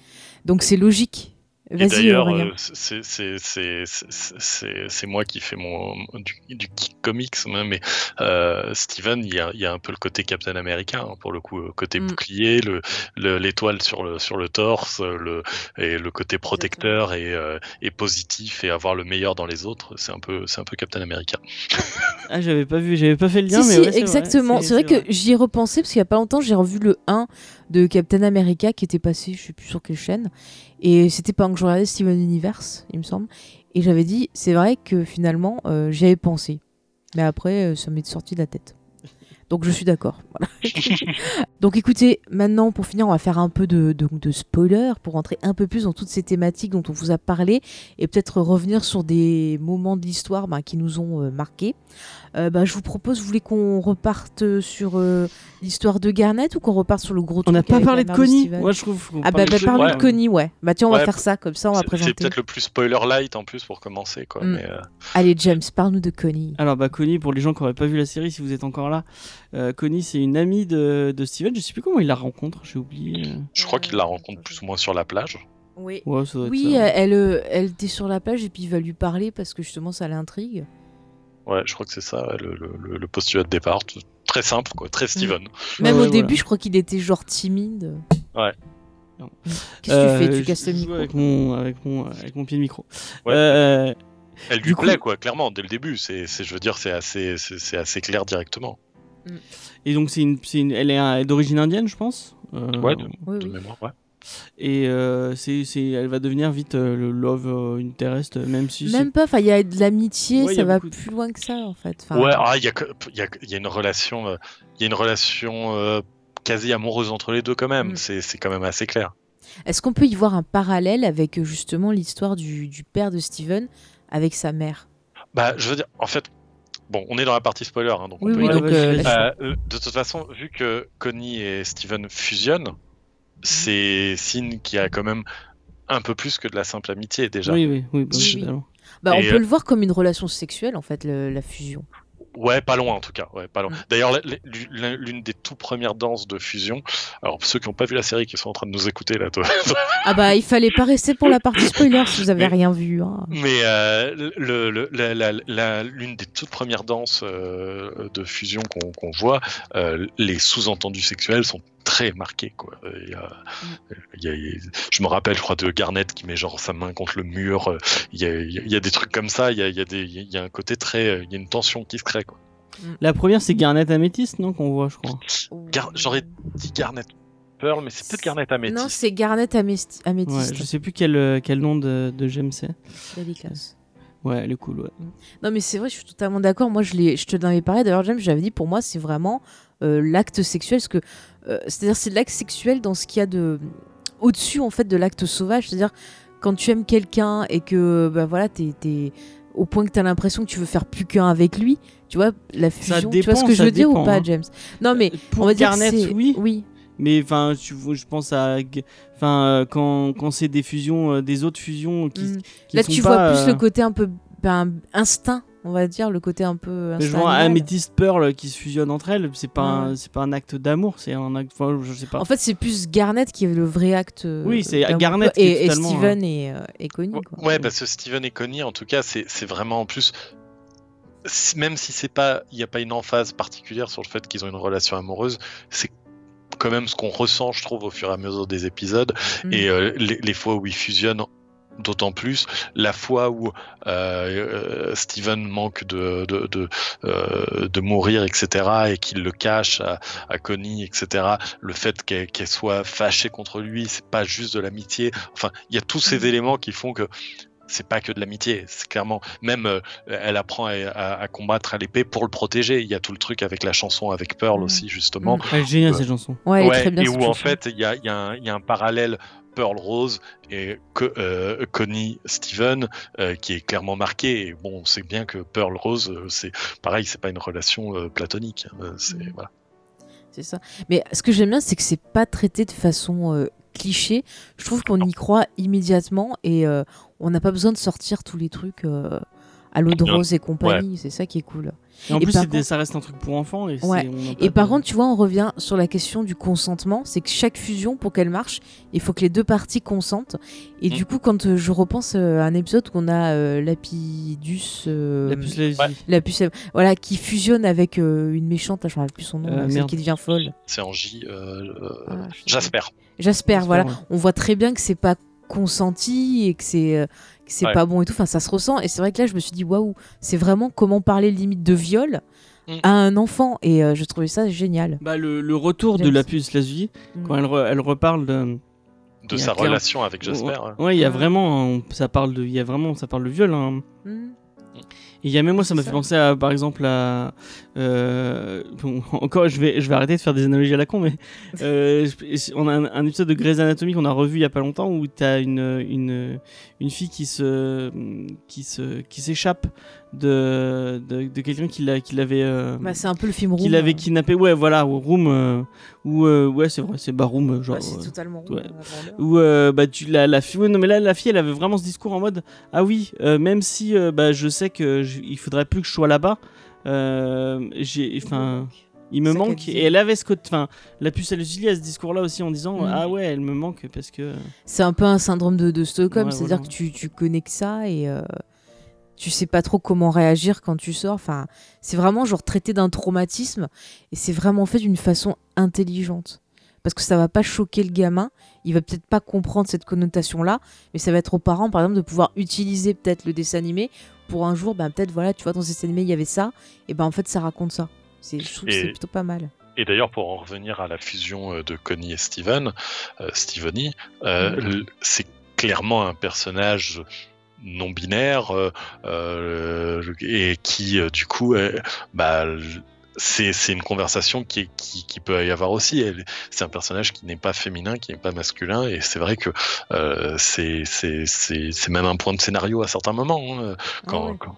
Donc c'est logique. Et d'ailleurs, euh, c'est- c'est- c'est- c'est c'est- c'est moi qui fais mon, du, du geek comics, hein, mais euh, Steven, il y, a, il y a un peu le côté Captain America, hein, pour le coup, euh, côté Mm. bouclier, le- le- l'étoile sur le, sur le torse, le, et le côté protecteur et, euh, et positif et avoir le meilleur dans les autres, c'est un peu, c'est un peu Captain America. <laughs> Ah, j'avais pas vu, j'avais pas fait le lien, Si, mais si, ouais, c'est vrai, exactement. C'est vrai, que j'y ai repensé parce qu'il y a pas longtemps, j'ai revu le 1 de Captain America qui était passé, je sais plus sur quelle chaîne. Et c'était pendant que je regardais Steven Universe, il me semble. Et j'avais dit, c'est vrai que finalement, euh, j'y avais pensé. Mais après, euh, ça m'est sorti de la tête. Donc je suis d'accord. Voilà. <laughs> Donc écoutez, maintenant pour finir, on va faire un peu de, de, de spoiler pour rentrer un peu plus dans toutes ces thématiques dont on vous a parlé et peut-être revenir sur des moments de l'histoire bah, qui nous ont euh, marqués. Euh, bah, je vous propose, vous voulez qu'on reparte sur euh, l'histoire de Garnet ou qu'on reparte sur le gros On n'a truc pas parlé de Connie. Moi, je trouve. qu'on Ah bah, parle bah Ouais. de Connie, ouais. Bah tiens, on va faire ça, comme ça on va C'est- C'est présenter. peut-être le plus spoiler light en plus pour commencer, quoi. Mm. Mais, euh, Allez James, parle-nous de Connie. Alors bah Connie, pour les gens qui n'auraient pas vu la série, si vous êtes encore là, euh, Connie c'est une amie de, de Steven. Je sais plus comment il la rencontre, j'ai oublié. je crois qu'il la rencontre plus ou moins sur la plage. Oui. Ouais, Oui, ça. elle, euh, elle était sur la plage et puis il va lui parler parce que justement ça l'intrigue. Ouais, je crois que c'est ça, ouais, le, le- le postulat de départ. Très simple, quoi, très Steven. Même Ouais, au ouais, début, voilà. je crois qu'il était genre timide. Ouais. Qu'est-ce que Euh, tu fais Tu je- casses le micro. avec mon, avec mon, avec mon pied de micro. Ouais. Euh, Elle Du lui coup- plaît, quoi, clairement, dès le début. C'est, c'est- je veux dire, c'est assez, c'est, c'est assez clair directement. Et donc c'est une, c'est une, elle est d'origine indienne, je pense. Euh, Ouais, de, Oui, de oui. mémoire, ouais. Et euh, c'est, c'est, elle va devenir vite euh, le love euh, interest, même si c'est- Même pas, enfin il y a de l'amitié, Ouais, y ça a va de- plus loin que ça en fait. Enfin, Ouais, ah, il y, a, que- il y, a, il y a une relation, euh, il y a une relation euh, quasi amoureuse entre les deux quand même. Mm. C'est, c'est quand même assez clair. Est-ce qu'on peut y voir un parallèle avec justement l'histoire du, du père de Steven avec sa mère? Bah, je veux dire, en fait, bon, on est dans la partie spoiler, hein, donc on peut oui, y Ouais, donc vas-y, euh, Euh, euh, de toute façon, vu que Connie et Steven fusionnent, c'est signe qu'il y a quand même un peu plus que de la simple amitié déjà. Oui, oui, oui, bah, Oui, oui. totalement. bah, on peut euh, le voir comme une relation sexuelle en fait, le- la fusion. Ouais, pas loin en tout cas. Ouais, pas loin. D'ailleurs, l'une des tout premières danses de fusion. Alors, ceux qui n'ont pas vu la série, qui sont en train de nous écouter là, toi. <laughs> Ah bah il fallait pas rester pour la partie spoiler si vous avez Mais- rien vu. hein. Mais euh, le, le- la- la- la- l'une des toutes premières danses euh, de fusion qu'on qu'on voit, euh, les sous-entendus sexuels sont très marqués. Quoi. Il y a- il y a- il y a- je me rappelle, je crois, de Garnett qui met genre sa main contre le mur. euh, Il y a, il y a- des trucs comme ça. Il y a, il y a des- il y a un côté très, euh, il y a une tension qui se crée. Quoi. La première c'est Garnet Améthyste, non qu'on voit, je crois. Gar- J'aurais dit Garnett Pearl, mais c'est peut-être Garnett Améthyste. Non, c'est Garnet Amesti- Ouais, Améthyste. je sais plus quel, euh, quel nom de, de gemme c'est. Ouais, elle est cool, ouais. Non, mais c'est vrai, je suis totalement d'accord. Moi, je, l'ai- je te l'avais parlé. D'ailleurs, James, j'avais dit, pour moi, c'est vraiment euh, l'acte sexuel. Parce que, euh, c'est-à-dire, c'est l'acte sexuel dans ce qu'il y a de. Au-dessus, en fait, de l'acte sauvage. C'est-à-dire, quand tu aimes quelqu'un et que, bah voilà, t'es. t'es au point que tu as l'impression que tu veux faire plus qu'un avec lui, tu vois, la fusion, tu vois ce que je veux dire ou pas, hein. James? Non, mais Pour on va dire oui. oui. Mais enfin, je pense à, enfin, euh, quand, quand c'est des fusions, euh, des autres fusions qui, Mm. qui Là, sont tu pas, vois plus euh, le côté un peu ben, instinct, on va dire, le côté un peu mais je instinct. vois animal. Amethyst Pearl qui se fusionnent entre elles, c'est pas, un- Ouais. c'est pas un acte d'amour, c'est un acte, enfin, je sais pas. En fait, c'est plus Garnet qui est le vrai acte. euh, Oui, c'est Garnet qui est et, et totalement, Steven et, euh, et Connie. quoi. Ouais, parce que Steven et Connie, en tout cas, c'est c'est vraiment en plus. Même si c'est pas, il n'y a pas une emphase particulière sur le fait qu'ils ont une relation amoureuse, c'est quand même ce qu'on ressent, je trouve, au fur et à mesure des épisodes. Mm. Et euh, les, les fois où ils fusionnent, d'autant plus. La fois où euh, euh, Steven manque de, de, de, euh, de mourir, etc., et qu'il le cache à, à Connie, etc., le fait qu'elle qu'elle soit fâchée contre lui, c'est pas juste de l'amitié. Enfin, il y a tous ces Mm. éléments qui font que c'est pas que de l'amitié, c'est clairement même euh, elle apprend à, à- à combattre à l'épée pour le protéger. Il y a tout le truc avec la chanson avec Pearl Mm. aussi justement. Mm. Elle est géniale Euh, cette chanson. Ouais, très bien. et où en fait il y a, il y a un- il y a un parallèle Pearl Rose et Co- euh, Connie Steven euh, qui est clairement marqué. Et bon, on sait bien que Pearl Rose, c'est pareil, c'est pas une relation euh, platonique. hein, c'est voilà. C'est ça. Mais ce que j'aime bien, c'est que c'est pas traité de façon cliché. Je trouve qu'on y croit immédiatement et euh, on n'a pas besoin de sortir tous les trucs euh, à l'eau de rose et compagnie. C'est ça qui est cool. Et en Et plus, par contre- ça reste un truc pour enfants. Et, Ouais. par de- contre, tu vois, on revient sur la question du consentement. C'est que chaque fusion, pour qu'elle marche, il faut que les deux parties consentent. Et Mm. du coup, quand euh, je repense euh, à un épisode où on a euh, Lapidus, euh. Ouais. Lapus, euh, voilà, qui fusionne avec euh, une méchante, là, je ne me rappelle plus son nom, Euh, là, celle qui devient folle. C'est en J. euh, euh, Ah. Jasper. Jasper, voilà. Ouais. On voit très bien que c'est pas consenti et que c'est euh, c'est Ouais. pas bon et tout. Enfin, ça se ressent. Et c'est vrai que là, je me suis dit, waouh, c'est vraiment comment parler limite de viol Mm. à un enfant. Et euh, je trouvais ça génial. Bah, le, le retour de la puce Lazy, Mm. quand elle, re- elle reparle de. De sa clair- relation avec Jasper. hein. Ouais, il y a Ouais. vraiment, ça parle de, il y a vraiment, ça parle de viol. hein. Mm. Il y a même moi, ça m'a fait penser à, par exemple, à. euh, bon, <laughs> encore, je vais, je vais arrêter de faire des analogies à la con, mais euh, on a un, un épisode de Grey's Anatomy qu'on a revu il y a pas longtemps où t'as une, une, une fille qui se, qui se, qui s'échappe de, de, de quelqu'un qui l'a, qui l'avait. euh, Bah, c'est un peu le film qui Room. l'avait euh. kidnappé, ouais, voilà, ou Room, euh, ou euh, ouais, c'est vrai, c'est bah Room, genre. Bah, c'est totalement Room. ouais. euh, bah tu la, la fille ouais, non mais là la fille elle avait vraiment ce discours en mode ah oui même si bah je sais que je- il faudrait plus que je sois là-bas j'ai enfin il me manque et elle avait ce côté enfin la puce à l'usilie a ce discours là aussi en disant ah ouais elle me manque parce que C'est un peu un syndrome de, de Stockholm. Ouais, C'est-à dire voilà. que tu, tu connais que ça et tu sais pas trop comment réagir quand tu sors. Enfin, c'est vraiment genre traité d'un traumatisme et c'est vraiment fait d'une façon intelligente. Parce que ça va pas choquer le gamin, il va peut-être pas comprendre cette connotation-là, mais ça va être aux parents, par exemple, de pouvoir utiliser peut-être le dessin animé pour un jour, ben peut-être voilà, tu vois, dans ce dessin animé il y avait ça, et ben en fait ça raconte ça. C'est, je trouve que Et- c'est plutôt pas mal. Et d'ailleurs, pour en revenir à la fusion euh, de Connie et Steven, euh, Stevenie, euh, l- c'est clairement un personnage non binaire euh, euh, et qui, euh, du coup, bah, c'est c'est une conversation qui, qui, qui peut y avoir aussi. C'est un personnage qui n'est pas féminin, qui n'est pas masculin, et c'est vrai que euh, c'est c'est- c'est- c'est même un point de scénario à certains moments. hein, quand, Ah ouais. quand-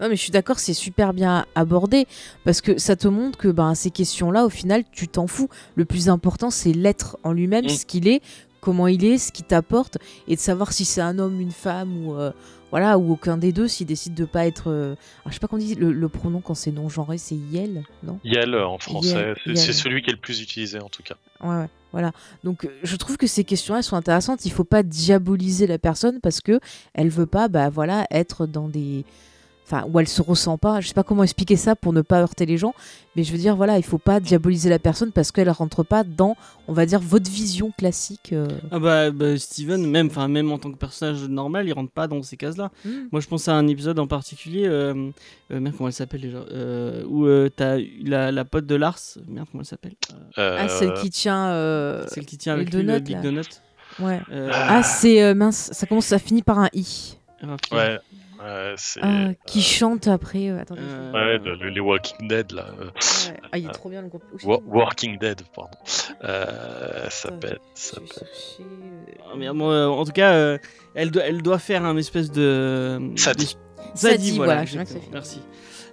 Non, mais je suis d'accord, c'est super bien abordé parce que ça te montre que ben, ces questions-là, au final, tu t'en fous. Le plus important, c'est l'être en lui-même, Mm. ce qu'il est, comment il est, ce qu'il t'apporte, et de savoir si c'est un homme, une femme ou euh, voilà ou aucun des deux. S'il décide de pas être, euh, alors, je sais pas qu'on dit le, le pronom quand c'est non genré, c'est Yel, non? Yel en français, c'est celui qui est le plus utilisé en tout cas. Ouais, ouais, voilà. Donc, euh, je trouve que ces questions-là sont intéressantes. Il faut pas diaboliser la personne parce que elle veut pas, bah voilà, être dans des, enfin, où elle se ressent pas. Je sais pas comment expliquer ça pour ne pas heurter les gens, mais je veux dire, voilà, il faut pas diaboliser la personne parce qu'elle rentre pas dans, on va dire, votre vision classique. euh. ah bah, bah, Steven même enfin même en tant que personnage normal il rentre pas dans ces cases là moi je pense à un épisode en particulier euh, euh, merde comment elle s'appelle déjà euh, où euh, t'as la, la pote de Lars merde comment elle s'appelle Euh, Ah, celle qui tient. euh, celle qui tient avec lui le Big. Donut Ouais. Euh, Ah, c'est euh, mince, ça commence, ça finit par un i. ah. Ouais, Ah, qui chante après. euh, attendez. Euh, Ouais, le- le- les Walking Dead là. euh, Ouais. Ah, il est trop bien le groupe. Wa- Walking Dead, pardon. Euh, ça pète, pète. chercher, euh, Ah, euh, en tout cas, euh, elle, doit, elle doit faire un espèce de. Sadie. Sadie, voilà, voilà, je merci.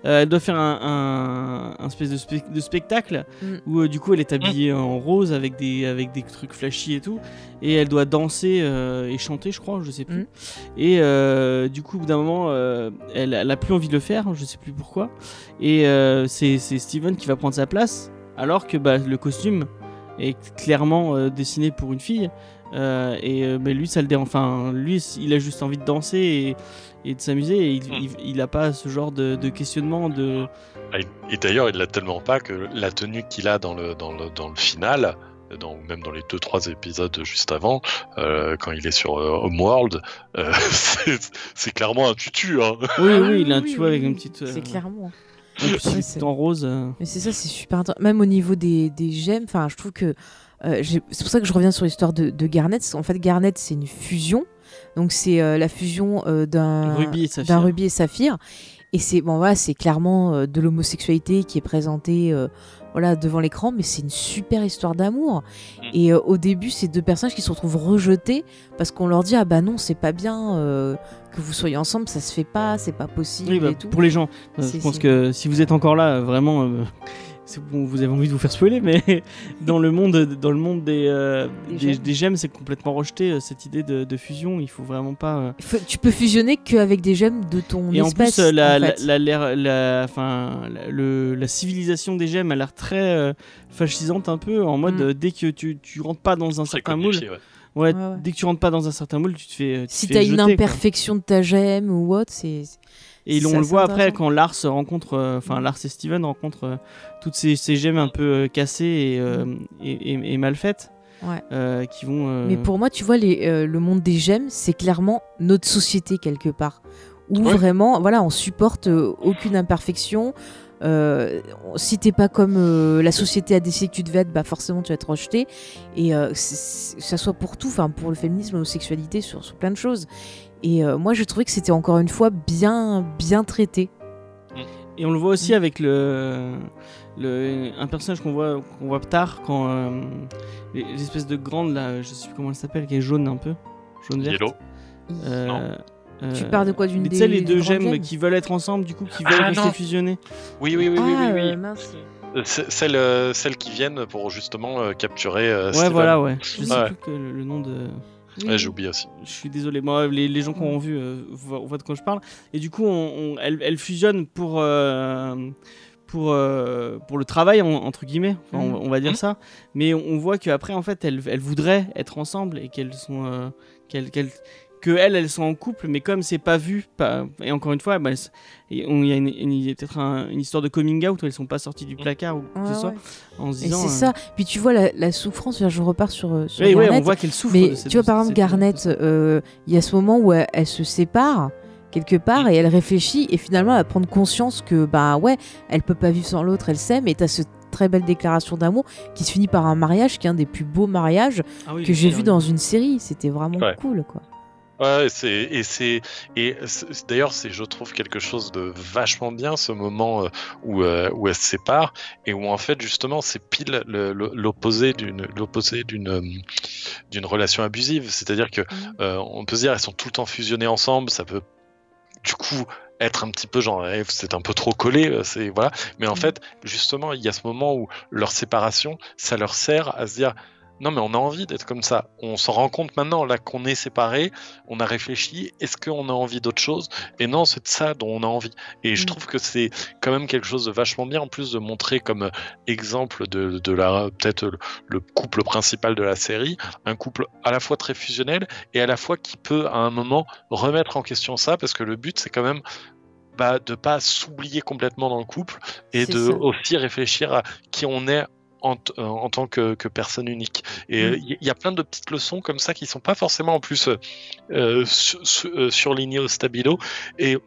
Euh, elle doit faire un, un, un espèce de, spec- de spectacle Mm. où euh, du coup elle est habillée en rose avec des, avec des trucs flashy et tout et elle doit danser euh, et chanter je crois je sais plus Mm. et du coup au bout d'un moment elle, elle a plus envie de le faire je sais plus pourquoi et c'est c'est Steven qui va prendre sa place alors que bah, le costume est clairement dessiné pour une fille euh, et euh, mais lui ça le dérange enfin lui il a juste envie de danser et, et de s'amuser et il, Mm. il, il a pas ce genre de, de questionnement de Ah, Et d'ailleurs, il l'a tellement pas que la tenue qu'il a dans le, dans le, dans le final, dans, même dans les deux trois épisodes juste avant, euh, quand il est sur euh, Homeworld, euh, <laughs> c'est clairement un tutu. Hein. oui Ah oui il a un oui, tu oui, avec oui, une petite euh, C'est clairement. en plus, Ouais, il est c'est- tout en rose euh. Mais c'est ça, c'est super intéressant. Même au niveau des, des gemmes, enfin, je trouve que. Euh, c'est pour ça que je reviens sur l'histoire de, de Garnet. En fait, Garnet, c'est une fusion. Donc, c'est euh, la fusion euh, d'un Rubis et Saphir. rubis et saphir. Et c'est bon, voilà, c'est clairement de l'homosexualité qui est présentée voilà, devant l'écran, mais c'est une super histoire d'amour. Mm. Et euh, au début, c'est deux personnages qui se retrouvent rejetés parce qu'on leur dit Ah bah non, c'est pas bien euh, que vous soyez ensemble, ça se fait pas, c'est pas possible Oui, bah, et tout. pour les gens, euh, je pense que si vous êtes encore là, vraiment, bon, vous avez envie de vous faire spoiler, mais <laughs> dans le monde, dans le monde des, euh, Des des, gemmes. des gemmes, c'est complètement rejeté euh, cette idée de, de fusion. Il faut vraiment pas. euh, Faut- Tu peux fusionner qu'avec des gemmes de ton Et en espèce. plus, euh, la, en la, fait. la, la- la, le- la civilisation des gemmes a l'air très euh, fascisante un peu, en mode Mm. euh, dès que tu, tu rentres pas dans un Très certain moule, ouais. ouais, Ouais, ouais. dès que tu rentres pas dans un certain moule, tu te fais. euh, tu si t'as une quoi. imperfection de ta gemme ou autre, c'est. Et on le voit après quand Lars rencontre, euh, enfin Mm. Lars et Steven rencontrent euh, toutes ces, ces gemmes un peu euh, cassées et, euh, et, et- et mal faites, Ouais. euh, qui vont. euh, Mais pour moi, tu vois, les, euh, le monde des gemmes, c'est clairement notre société quelque part. Où Ouais. vraiment, voilà, on supporte aucune imperfection. Si t'es pas comme la société a décidé que tu devais être, bah forcément tu vas être rejeté. Et c'est- ça soit pour tout, enfin pour le féminisme, l'homosexualité, sur, sur plein de choses. Et euh, moi, je trouvais que c'était encore une fois bien, bien traité. Et on le voit Mm. aussi avec le, le un personnage qu'on voit qu'on voit tard quand euh, les- l'espèce de grande là, je sais plus comment elle s'appelle, qui est jaune un peu, jaune verte. Yellow. Euh, Non. Tu parles de quoi d'une des Tu sais les deux gemmes gemmes qui veulent être ensemble, du coup qui Ah, veulent rester non. Oui, oui, oui, oui, Ah, oui, oui. mince. C'est- Celles, celles qui viennent pour justement capturer. Ouais, Steven. voilà, ouais. Je sais Ouais. plus que le, le nom de. Oui. Ouais, J'oublie aussi. Je suis désolé, moi, les, les gens qui ont vu euh, voient, de quoi je parle. Et du coup, on, on- elle, elle fusionne pour, euh, pour, euh, pour le travail, en- entre guillemets, Enfin, on, Mhm. on va dire Mhm. ça. Mais on, voit qu'après, en fait, elles, elles voudraient être ensemble et qu'elles sont. euh, qu'elles, qu'elles- que elles, elles sont en couple, mais comme c'est pas vu, pas, et encore une fois, bah, il y a, une- une- peut-être un- une histoire de coming out où elles sont pas sorties du placard ou quoi que Ouais, ce soit, ouais. en se Et disant. c'est euh, ça. Puis tu vois la, la souffrance, je repars sur, euh, sur ouais, ouais, Garnet. on voit qu'elles souffrent. Mais de cette- tu vois, par exemple, Garnet, euh, il y a ce moment où elle, elle se sépare quelque part et elle réfléchit et finalement elle va prendre conscience que bah ouais, elle peut pas vivre sans l'autre, elle s'aime et t'as cette très belle déclaration d'amour qui se finit par un mariage qui est un des plus beaux mariages Ah oui, que j'ai oui, vu oui. dans une série. C'était vraiment Ouais. cool quoi. Ouais, c'est et c'est et d'ailleurs c'est je trouve quelque chose de vachement bien ce moment euh, où euh, où elles se séparent et où en fait justement c'est pile le- le- l'opposé d'une l'opposé d'une euh, d'une relation abusive, c'est-à-dire que euh, on peut se dire elles sont tout le temps fusionnées ensemble, ça peut du coup être un petit peu genre eh, c'est un peu trop collé, c'est voilà, mais en Mhm. fait justement il y a ce moment où leur séparation ça leur sert à se dire non mais on a envie d'être comme ça. On s'en rend compte maintenant là qu'on est séparés, on a réfléchi, est-ce qu'on a envie d'autre chose? Et non, c'est de ça dont on a envie. Et je Mm. trouve que c'est quand même quelque chose de vachement bien en plus de montrer comme euh, exemple de, de la peut-être le, le couple principal de la série, un couple à la fois très fusionnel et à la fois qui peut à un moment remettre en question ça parce que le but c'est quand même bah, de pas s'oublier complètement dans le couple et de ça. aussi réfléchir à qui on est en, euh, en tant que, que personne unique. Et euh, Mm. il y, a plein de petites leçons comme ça qui sont pas forcément en plus euh, euh, su- su- euh, surlignées au stabilo et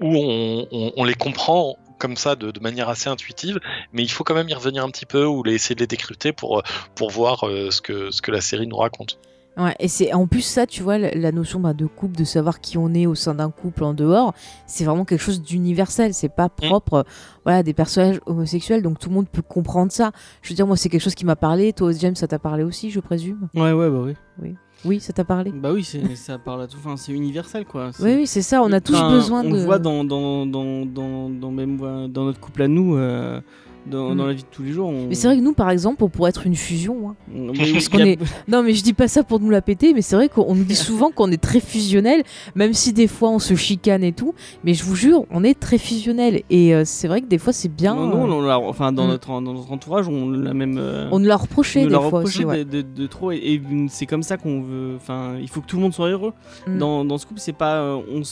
où on, on- on les comprend comme ça de, de manière assez intuitive, mais il faut quand même y revenir un petit peu ou les, essayer de les décrypter pour, euh, pour voir euh, ce, que, ce que la série nous raconte. Ouais, et c'est en plus ça, tu vois, la, la notion bah, de couple, de savoir qui on est au sein d'un couple en dehors, c'est vraiment quelque chose d'universel. C'est pas propre, euh, voilà, des personnages homosexuels, donc tout le monde peut comprendre ça. Je veux dire, moi, c'est quelque chose qui m'a parlé. Toi, James, ça t'a parlé aussi, je présume? Ouais, ouais, bah oui. Oui, ça t'a parlé? Bah oui, ça parle à tout. Enfin, c'est universel, quoi. Oui, oui, c'est ça. On a tous Enfin, besoin on de. le voit dans, dans, dans, dans, dans même, euh, dans notre couple à nous, euh, dans, Mm. dans la vie de tous les jours. On... Mais c'est vrai que nous, par exemple, on pourrait être une fusion. hein. Parce a- est- <laughs> Non, mais je dis pas ça pour nous la péter, mais c'est vrai qu'on nous dit souvent qu'on est très fusionnel, même si des fois on se chicane et tout. Mais je vous jure, on est très fusionnel. Et euh, c'est vrai que des fois c'est bien. Non, non, euh, enfin, dans, Mm. notre, dans notre entourage, on l'a même. euh, on nous l'a reproché nous des fois reproché aussi. ouais. de, de- de trop et, et c'est comme ça qu'on veut enfin il faut que tout le monde soit heureux Mm. dans, dans ce couple c'est pas on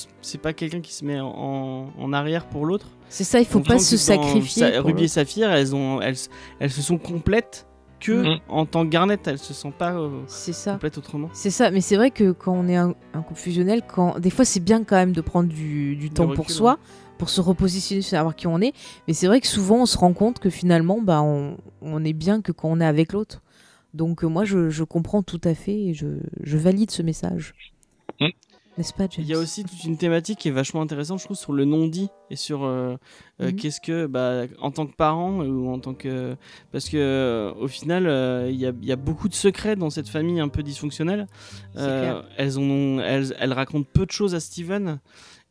pas quelqu'un qui se met en, en arrière pour l'autre C'est ça, il faut pas sent se sacrifier. Sa- Ruby et. Saphir elles ont elles, elles se sont complètes que Mm. en tant que Garnet elles se sentent pas euh, C'est ça. complètes autrement C'est ça, mais c'est vrai que quand on est un, un couple fusionnel, quand des fois c'est bien quand même de prendre du, du temps pour soi, pour se repositionner, savoir qui on est. Mais c'est vrai que souvent on se rend compte que finalement, bah, on, on est bien que quand on est avec l'autre. Donc euh, moi, je, je comprends tout à fait et je, je valide ce message. Mm. N'est-ce pas, James il y a aussi toute une thématique qui est vachement intéressante je trouve sur le non dit et sur euh, euh, Mhm. qu'est-ce que bah, en tant que parent ou en tant que parce que euh, au final il y, a, il y a beaucoup de secrets dans cette famille un peu dysfonctionnelle C'est clair. elles, en ont, elles, elles racontent peu de choses à Steven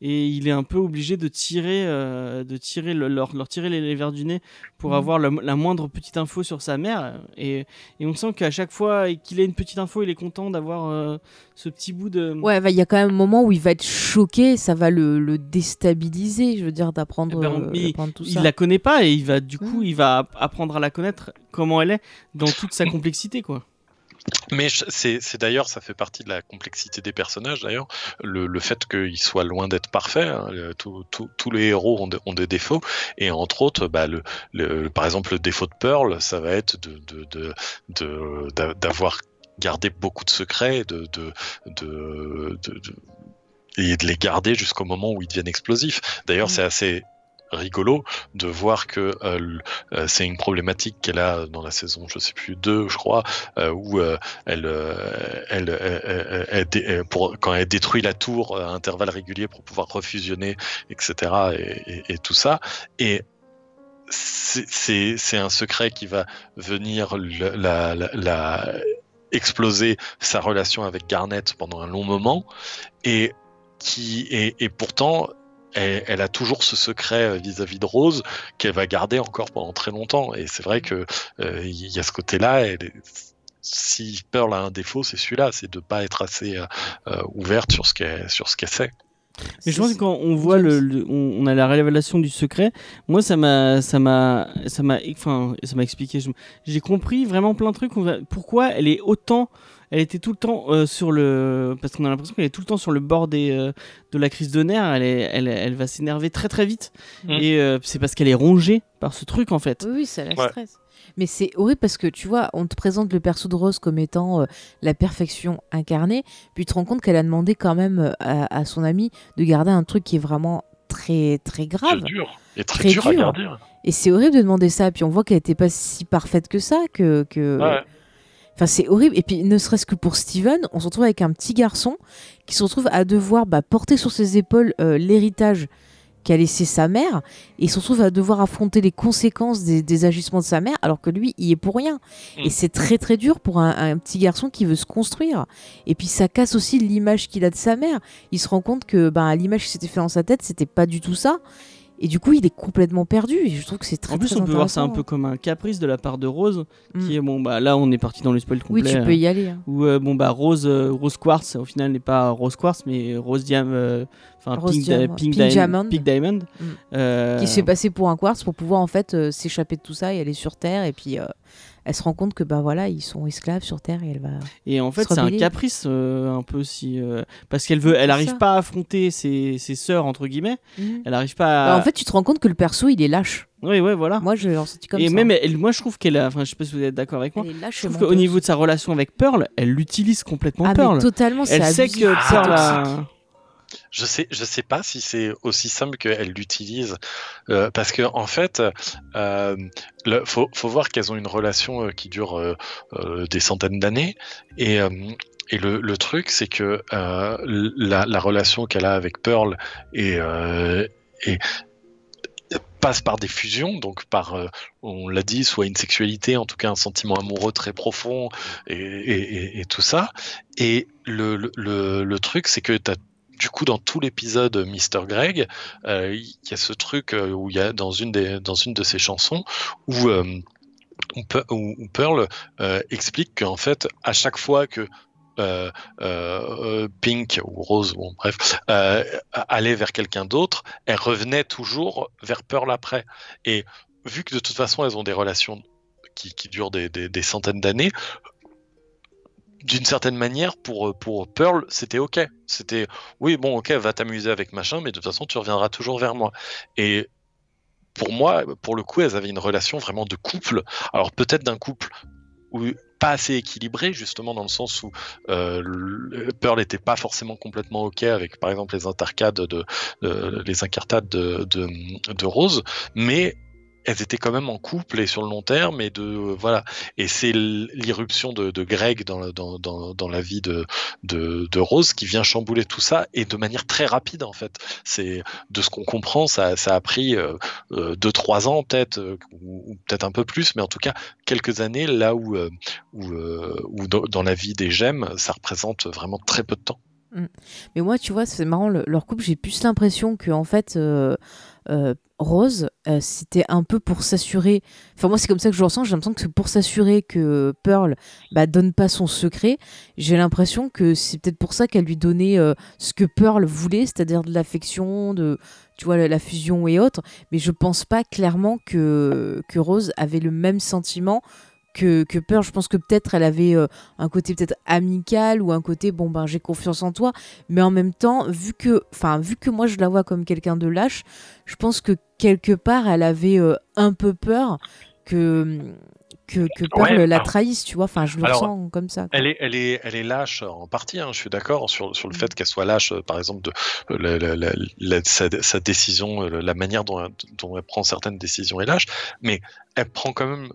et il est un peu obligé de tirer, euh, de tirer le- leur, leur tirer les, les verres du nez pour Mhm. avoir le- la moindre petite info sur sa mère. Et, et on sent qu'à chaque fois qu'il a une petite info, il est content d'avoir euh, ce petit bout de. Ouais, bah, il y a quand même un moment où il va être choqué, ça va le, le déstabiliser, je veux dire, d'apprendre Eh ben, euh, tout il ça. la connaît pas et il va du coup il va app- apprendre à la connaître comment elle est dans toute sa complexité quoi. Mais c'est d'ailleurs, ça fait partie de la complexité des personnages d'ailleurs, le, le fait qu'ils soient loin d'être parfaits. hein, le- tout- tout- tous les héros ont, de- ont des défauts, et entre autres, bah, le, le- par exemple, le défaut de Pearl, ça va être de- de- d'avoir gardé beaucoup de secrets, de, et de les garder jusqu'au moment où ils deviennent explosifs. D'ailleurs, Mhm. c'est assez rigolo de voir que euh, euh, c'est une problématique qu'elle a dans la saison, je sais plus, 2, je crois, euh, où elle, elle, pour, quand elle détruit la tour à intervalles réguliers pour pouvoir refusionner, etc. et, tout ça. Et c'est- un secret qui va venir la, la- exploser sa relation avec Garnet pendant un long moment et qui et, et pourtant elle, elle a toujours ce secret euh, vis-à-vis de Rose qu'elle va garder encore pendant très longtemps. Et c'est vrai que euh, il y a ce côté-là si Pearl a un défaut c'est celui-là c'est de pas être assez euh, euh, ouverte sur ce qu'elle sur ce qu'elle sait. Mais je pense que quand on voit le, le- on, a la révélation du secret, moi ça m'a ça m'a ça m'a enfin ça m'a expliqué. J'ai compris vraiment plein de trucs. Pourquoi elle est autant elle était tout le temps euh, sur le parce qu'on a l'impression qu'elle est tout le temps sur le bord des euh, de la crise de nerfs, elle est, elle, elle va s'énerver très très vite Mm. et euh, c'est parce qu'elle est rongée par ce truc en fait. Oui, oui, ça la Ouais. stresse. Mais c'est horrible parce que tu vois, on te présente le perso de Rose comme étant euh, la perfection incarnée, puis tu te rends compte qu'elle a demandé quand même à, à son ami de garder un truc qui est vraiment très très grave. C'est dur et très, Très dur, à garder Et c'est horrible de demander ça, puis on voit qu'elle n'était pas si parfaite que ça, que... que... Ouais. Enfin, c'est horrible. Et puis, ne serait-ce que pour Steven, on se retrouve avec un petit garçon qui se retrouve à devoir bah, porter sur ses épaules euh, l'héritage qu'a laissé sa mère. Et il se retrouve à devoir affronter les conséquences des, des agissements de sa mère, alors que lui, il y est pour rien. Mm. Et c'est très, très dur pour un, un petit garçon qui veut se construire. Et puis, ça casse aussi l'image qu'il a de sa mère. Il se rend compte que bah, l'image qui s'était fait dans sa tête, c'était pas du tout ça. Et du coup, il est complètement perdu. Et je trouve que c'est très, En plus, très on peut voir ça un peu comme un caprice de la part de Rose, Mm. qui est bon bah là on est parti dans le spoil Oui, complet. tu peux y aller. hein. Où euh, bon bah Rose euh, Rose Quartz au final n'est pas Rose Quartz mais Rose Diam euh, enfin Pink, Diam- Di- Pink, Pink Di- Diamond. Pink Diamond Mm. qui se fait passer pour un quartz pour pouvoir en fait s'échapper de tout ça et aller sur Terre et puis elle se rend compte que bah voilà ils sont esclaves sur Terre et elle va et en fait c'est un caprice euh, un peu si euh, parce qu'elle veut elle arrive ça. pas à affronter ses, ses sœurs entre guillemets. Mhm. elle arrive pas à... Bah, en fait tu te rends compte que le perso il est lâche. Oui ouais voilà. Moi je l'ai ressenti comme et ça. même elle, moi je trouve qu'elle a enfin je sais pas si vous êtes d'accord avec moi elle est lâche je trouve qu'au niveau de sa relation avec Pearl elle l'utilise complètement ah Pearl. mais totalement elle sait que Pearl toxique. a... Je sais, je sais pas si c'est aussi simple qu'elle l'utilise, euh, parce que en fait, euh, faut, voir qu'elles ont une relation euh, qui dure euh, euh, des centaines d'années, et, le, truc, c'est que la, la relation qu'elle a avec Pearl passe par des fusions, donc par, on l'a dit, soit une sexualité, en tout cas un sentiment amoureux très profond et, tout ça. Et le, le truc, c'est que tu as du coup, dans tout l'épisode Mr. Greg, euh, il y a ce truc euh, où il y a dans une, des, dans une de ses chansons où, euh, où Pe- où- où Pearl euh, explique qu'en fait, à chaque fois que euh, euh, Pink ou Rose, bon, bref, euh, allait vers quelqu'un d'autre, elle revenait toujours vers Pearl après. Et vu que de toute façon, elles ont des relations qui, qui durent des, des- des centaines d'années, d'une certaine manière, pour, pour Pearl, c'était OK. C'était, oui, bon, OK, va t'amuser avec machin, mais de toute façon, tu reviendras toujours vers moi. Et pour moi, pour le coup, elles avaient une relation vraiment de couple. Alors peut-être d'un couple pas assez équilibré, justement dans le sens où euh, Pearl n'était pas forcément complètement ok avec, par exemple, les intercades de, de- les incartades de, de, de Rose, mais elles étaient quand même en couple et sur le long terme et de voilà. Et c'est l'irruption de, Greg dans, dans, dans, la vie de, de, Rose qui vient chambouler tout ça et de manière très rapide en fait. C'est de ce qu'on comprend ça, ça a pris euh, euh, deux trois ans peut-être euh, ou, peut-être un peu plus mais en tout cas quelques années là où euh, où, euh, où dans, la vie des gemmes ça représente vraiment très peu de temps. Mais moi, tu vois, c'est marrant, le- leur couple, j'ai plus l'impression que, en fait, euh, euh, Rose, euh, c'était un peu pour s'assurer. Enfin, moi, c'est comme ça que je ressens. J'ai l'impression que c'est pour s'assurer que Pearl bah, donne pas son secret. J'ai l'impression que c'est peut-être pour ça qu'elle lui donnait euh, ce que Pearl voulait, c'est-à-dire de l'affection, de tu vois la, la fusion et autres. Mais je pense pas clairement que que Rose avait le même sentiment que, que Pearl. Je pense que peut-être elle avait euh, un côté peut-être amical ou un côté bon ben j'ai confiance en toi mais en même temps vu que enfin vu que moi je la vois comme quelqu'un de lâche je pense que quelque part elle avait euh, un peu peur que que, que Ouais, la alors- trahisse tu vois enfin je le alors, ressens comme ça quoi. Elle est, elle est, elle est lâche en partie. hein, je suis d'accord sur, sur le Mm. fait qu'elle soit lâche, euh, par exemple, de la, la- sa, sa décision, la manière dont, elle- dont elle prend certaines décisions est lâche, mais elle prend quand même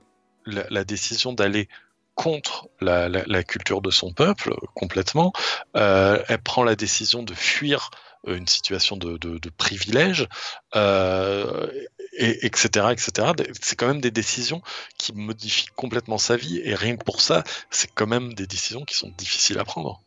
la, décision d'aller contre la, culture de son peuple complètement. Euh, elle prend la décision de fuir euh, une situation de privilège, euh, et, etc., etc. C'est quand même des décisions qui modifient complètement sa vie, et rien que pour ça, c'est quand même des décisions qui sont difficiles à prendre.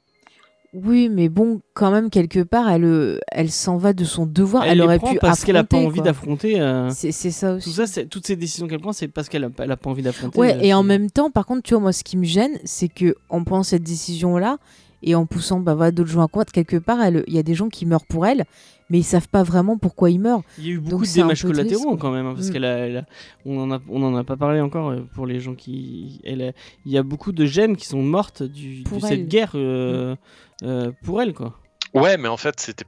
Oui mais bon quand même quelque part elle euh, elle s'en va de son devoir elle, Elle, aurait prend pu parce qu'elle a pas envie d'affronter. euh, c'est ça aussi Tout ça, toutes ces décisions qu'elle prend, c'est parce qu'elle a, elle a pas envie d'affronter. Ouais, euh, et en même temps, par contre, tu vois, moi, ce qui me gêne, c'est que en prenant cette décision-là et en poussant bah, voilà, d'autres gens à combattre, quelque part, il y a des gens qui meurent pour elle, mais ils savent pas vraiment pourquoi ils meurent. Il y a eu beaucoup Donc de dommages triste, collatéraux quoi. quand même, hein, parce Mm. qu'elle a, a- on en a, on en a pas parlé encore pour les gens qui, elle a- il y a beaucoup de gemmes qui sont mortes du, de cette. Mm. guerre euh, euh, pour elle quoi. Ouais, mais en fait, c'était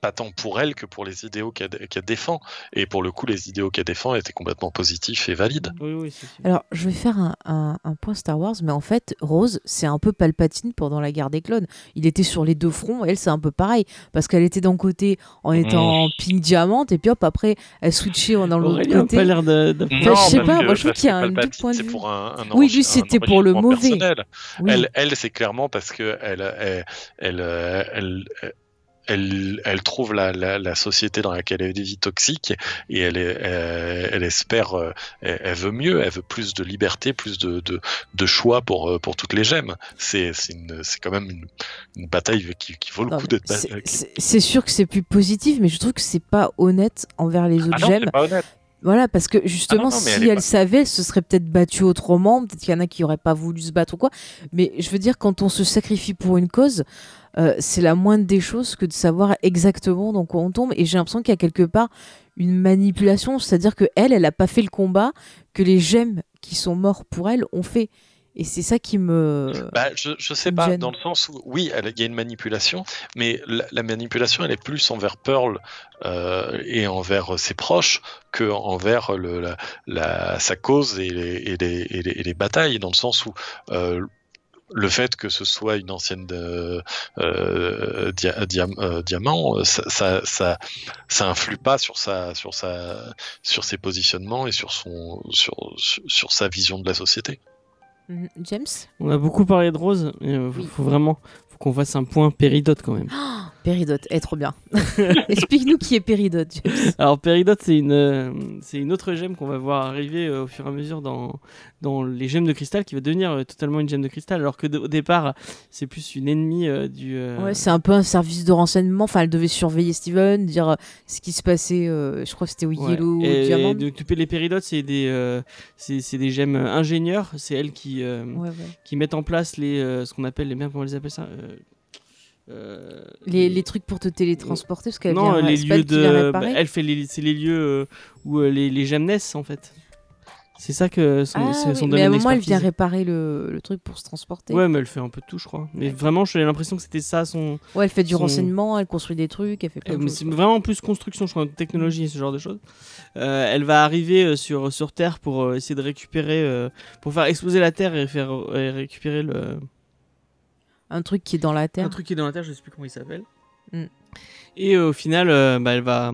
pas tant pour elle que pour les idéaux qu'elle qu'elle défend. Et pour le coup, les idéaux qu'elle défend étaient complètement positifs et valides. Oui, oui. Alors, je vais faire un, un- un point Star Wars, mais en fait, Rose, c'est un peu Palpatine pendant la guerre des clones. Il était sur les deux fronts, elle, c'est un peu pareil, parce qu'elle était d'un côté en étant pink diamante, et puis hop, après, elle switchait dans l'autre côté. pas l'air de. de- Enfin, je sais pas, moi, je trouve qu'il y a un- deux points de vue. pour un, un Oui, lui, c'était pour le mauvais. Oui. Elle, elle c'est clairement parce que elle, elle, elle, elle, elle, elle trouve la, la, la société dans laquelle elle vit toxique et elle, est, elle, elle espère, euh, elle, elle veut mieux, elle veut plus de liberté, plus de, de, de choix pour, euh, pour toutes les gemmes. C'est quand même une, une bataille qui, qui vaut le Non, coup d'être. c'est- sûr que c'est plus positif, mais je trouve que c'est pas honnête envers les autres Ah non, gemmes. c'est pas honnête. Voilà, parce que justement, Ah non, non, mais si elle est elle pas- savait, elle se serait peut-être battue autrement. Peut-être qu'il y en a qui n'auraient pas voulu se battre ou quoi. Mais je veux dire, quand on se sacrifie pour une cause, euh, c'est la moindre des choses que de savoir exactement dans quoi on tombe. Et j'ai l'impression qu'il y a quelque part une manipulation. C'est-à-dire que elle, elle n'a pas fait le combat que les gemmes qui sont morts pour elle ont fait. Et c'est ça qui me. Bah, je, je sais pas, dans le sens où, oui, il y a une manipulation, mais la, la manipulation, elle est plus envers Pearl euh, et envers ses proches que envers le, la, la- sa cause et les, et, les, et, les, et les batailles, dans le sens où euh, le fait que ce soit une ancienne euh, euh, dia- euh, diamant, ça, ça, ça, ça influe pas sur sa, sur sa, sur ses positionnements et sur son, sur, sur, sa vision de la société. Mhm. James? On a beaucoup parlé de Rose, mais euh, faut, Oui. faut vraiment faut qu'on fasse un point péridote quand même. <gasps> Péridote, eh, trop bien. <laughs> Explique-nous qui est Péridote. Alors péridote, c'est une, euh, c'est une autre gemme qu'on va voir arriver euh, au fur et à mesure dans, dans les gemmes de cristal, qui va devenir euh, totalement une gemme de cristal, alors que au départ, c'est plus une ennemie euh, du... euh, Ouais, c'est un peu un service de renseignement. Enfin, elle devait surveiller Steven, dire euh, ce qui se passait. euh, je crois que c'était au Ouais. Yellow Et de- de- les péridotes, c'est des, euh, c'est, c'est des gemmes ingénieurs. C'est elles qui, euh, Ouais, ouais. qui mettent en place les, euh, ce qu'on appelle les comment on les appelle ça euh, Les, les trucs pour te télétransporter, parce qu'elle non, vient, les lieux de. bah, elle fait les, c'est les lieux euh, où euh, les, les gemmes naissent en fait. C'est ça que son, Ah, c'est oui, mais à un moment, elle vient réparer le, le truc pour se transporter. Ouais, mais elle fait un peu de tout, je crois. Mais vraiment, j'ai l'impression que c'était ça son. Ouais, elle fait du son- renseignement, elle construit des trucs, elle fait plein Euh, de mais c'est vraiment plus construction, je crois, technologie et ce genre de choses. Euh, elle va arriver sur, sur Terre pour essayer de récupérer, euh, pour faire exploser la Terre et faire et récupérer le, Un truc qui est dans la terre. un truc qui est dans la Terre, je sais plus comment il s'appelle. Mm. Et euh, au final, euh, bah, elle va,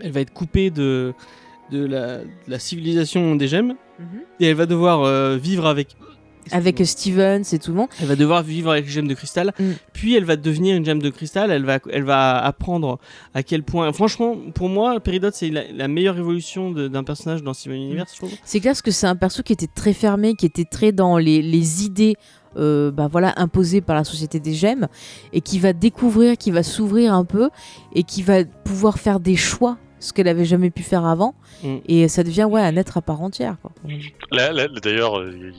elle va être coupée de, de la, de la civilisation des gemmes Mhm. et elle va devoir euh, vivre avec. Avec Steven, c'est tout le monde. Elle va devoir vivre avec les gemmes de cristal, Mm. puis elle va devenir une gemme de cristal. Elle va, elle va apprendre à quel point. Franchement, pour moi, Peridot, c'est la, la meilleure évolution d'un personnage dans Steven Universe, je trouve. C'est clair parce que c'est un perso qui était très fermé, qui était très dans les, les idées euh, bah voilà, imposées par la société des gemmes, et qui va découvrir, qui va s'ouvrir un peu, et qui va pouvoir faire des choix, ce qu'elle avait jamais pu faire avant. Mm. Et ça devient ouais, un être à part entière. Là, D'ailleurs, euh,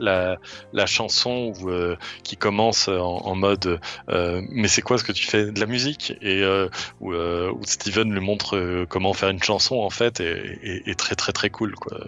la, la chanson où, euh, qui commence en, en mode euh, Mais c'est quoi ce que tu fais De la musique? Et euh, où, où Steven lui montre comment faire une chanson, en fait, est, est- est très très très cool. Quoi.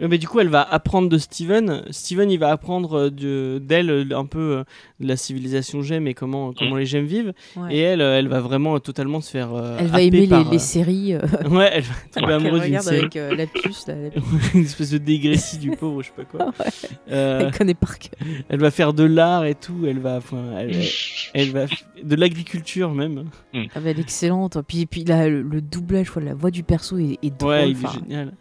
Mais du coup, elle va apprendre de Steven. Steven, il va apprendre euh, de- d'elle euh, un peu euh, de la civilisation gemme et comment, comment les gemmes vivent. Ouais. Et elle, elle va vraiment totalement se faire. euh, Elle va aimer les, par, les séries. euh, <laughs> Ouais, elle va tomber qu'elle amoureuse d'une série. avec euh, la puce. là, la puce. <laughs> une espèce de dégressie du pauvre, je sais pas quoi. <laughs> Ouais. Euh, Elle connaît par cœur. elle va faire de l'art et tout. Elle va, enfin, elle, elle va de l'agriculture même. Ah bah, elle est excellente. Puis, puis là, le, le doublage, la voix du perso est, est drôle. Ouais, il est enfin, génial.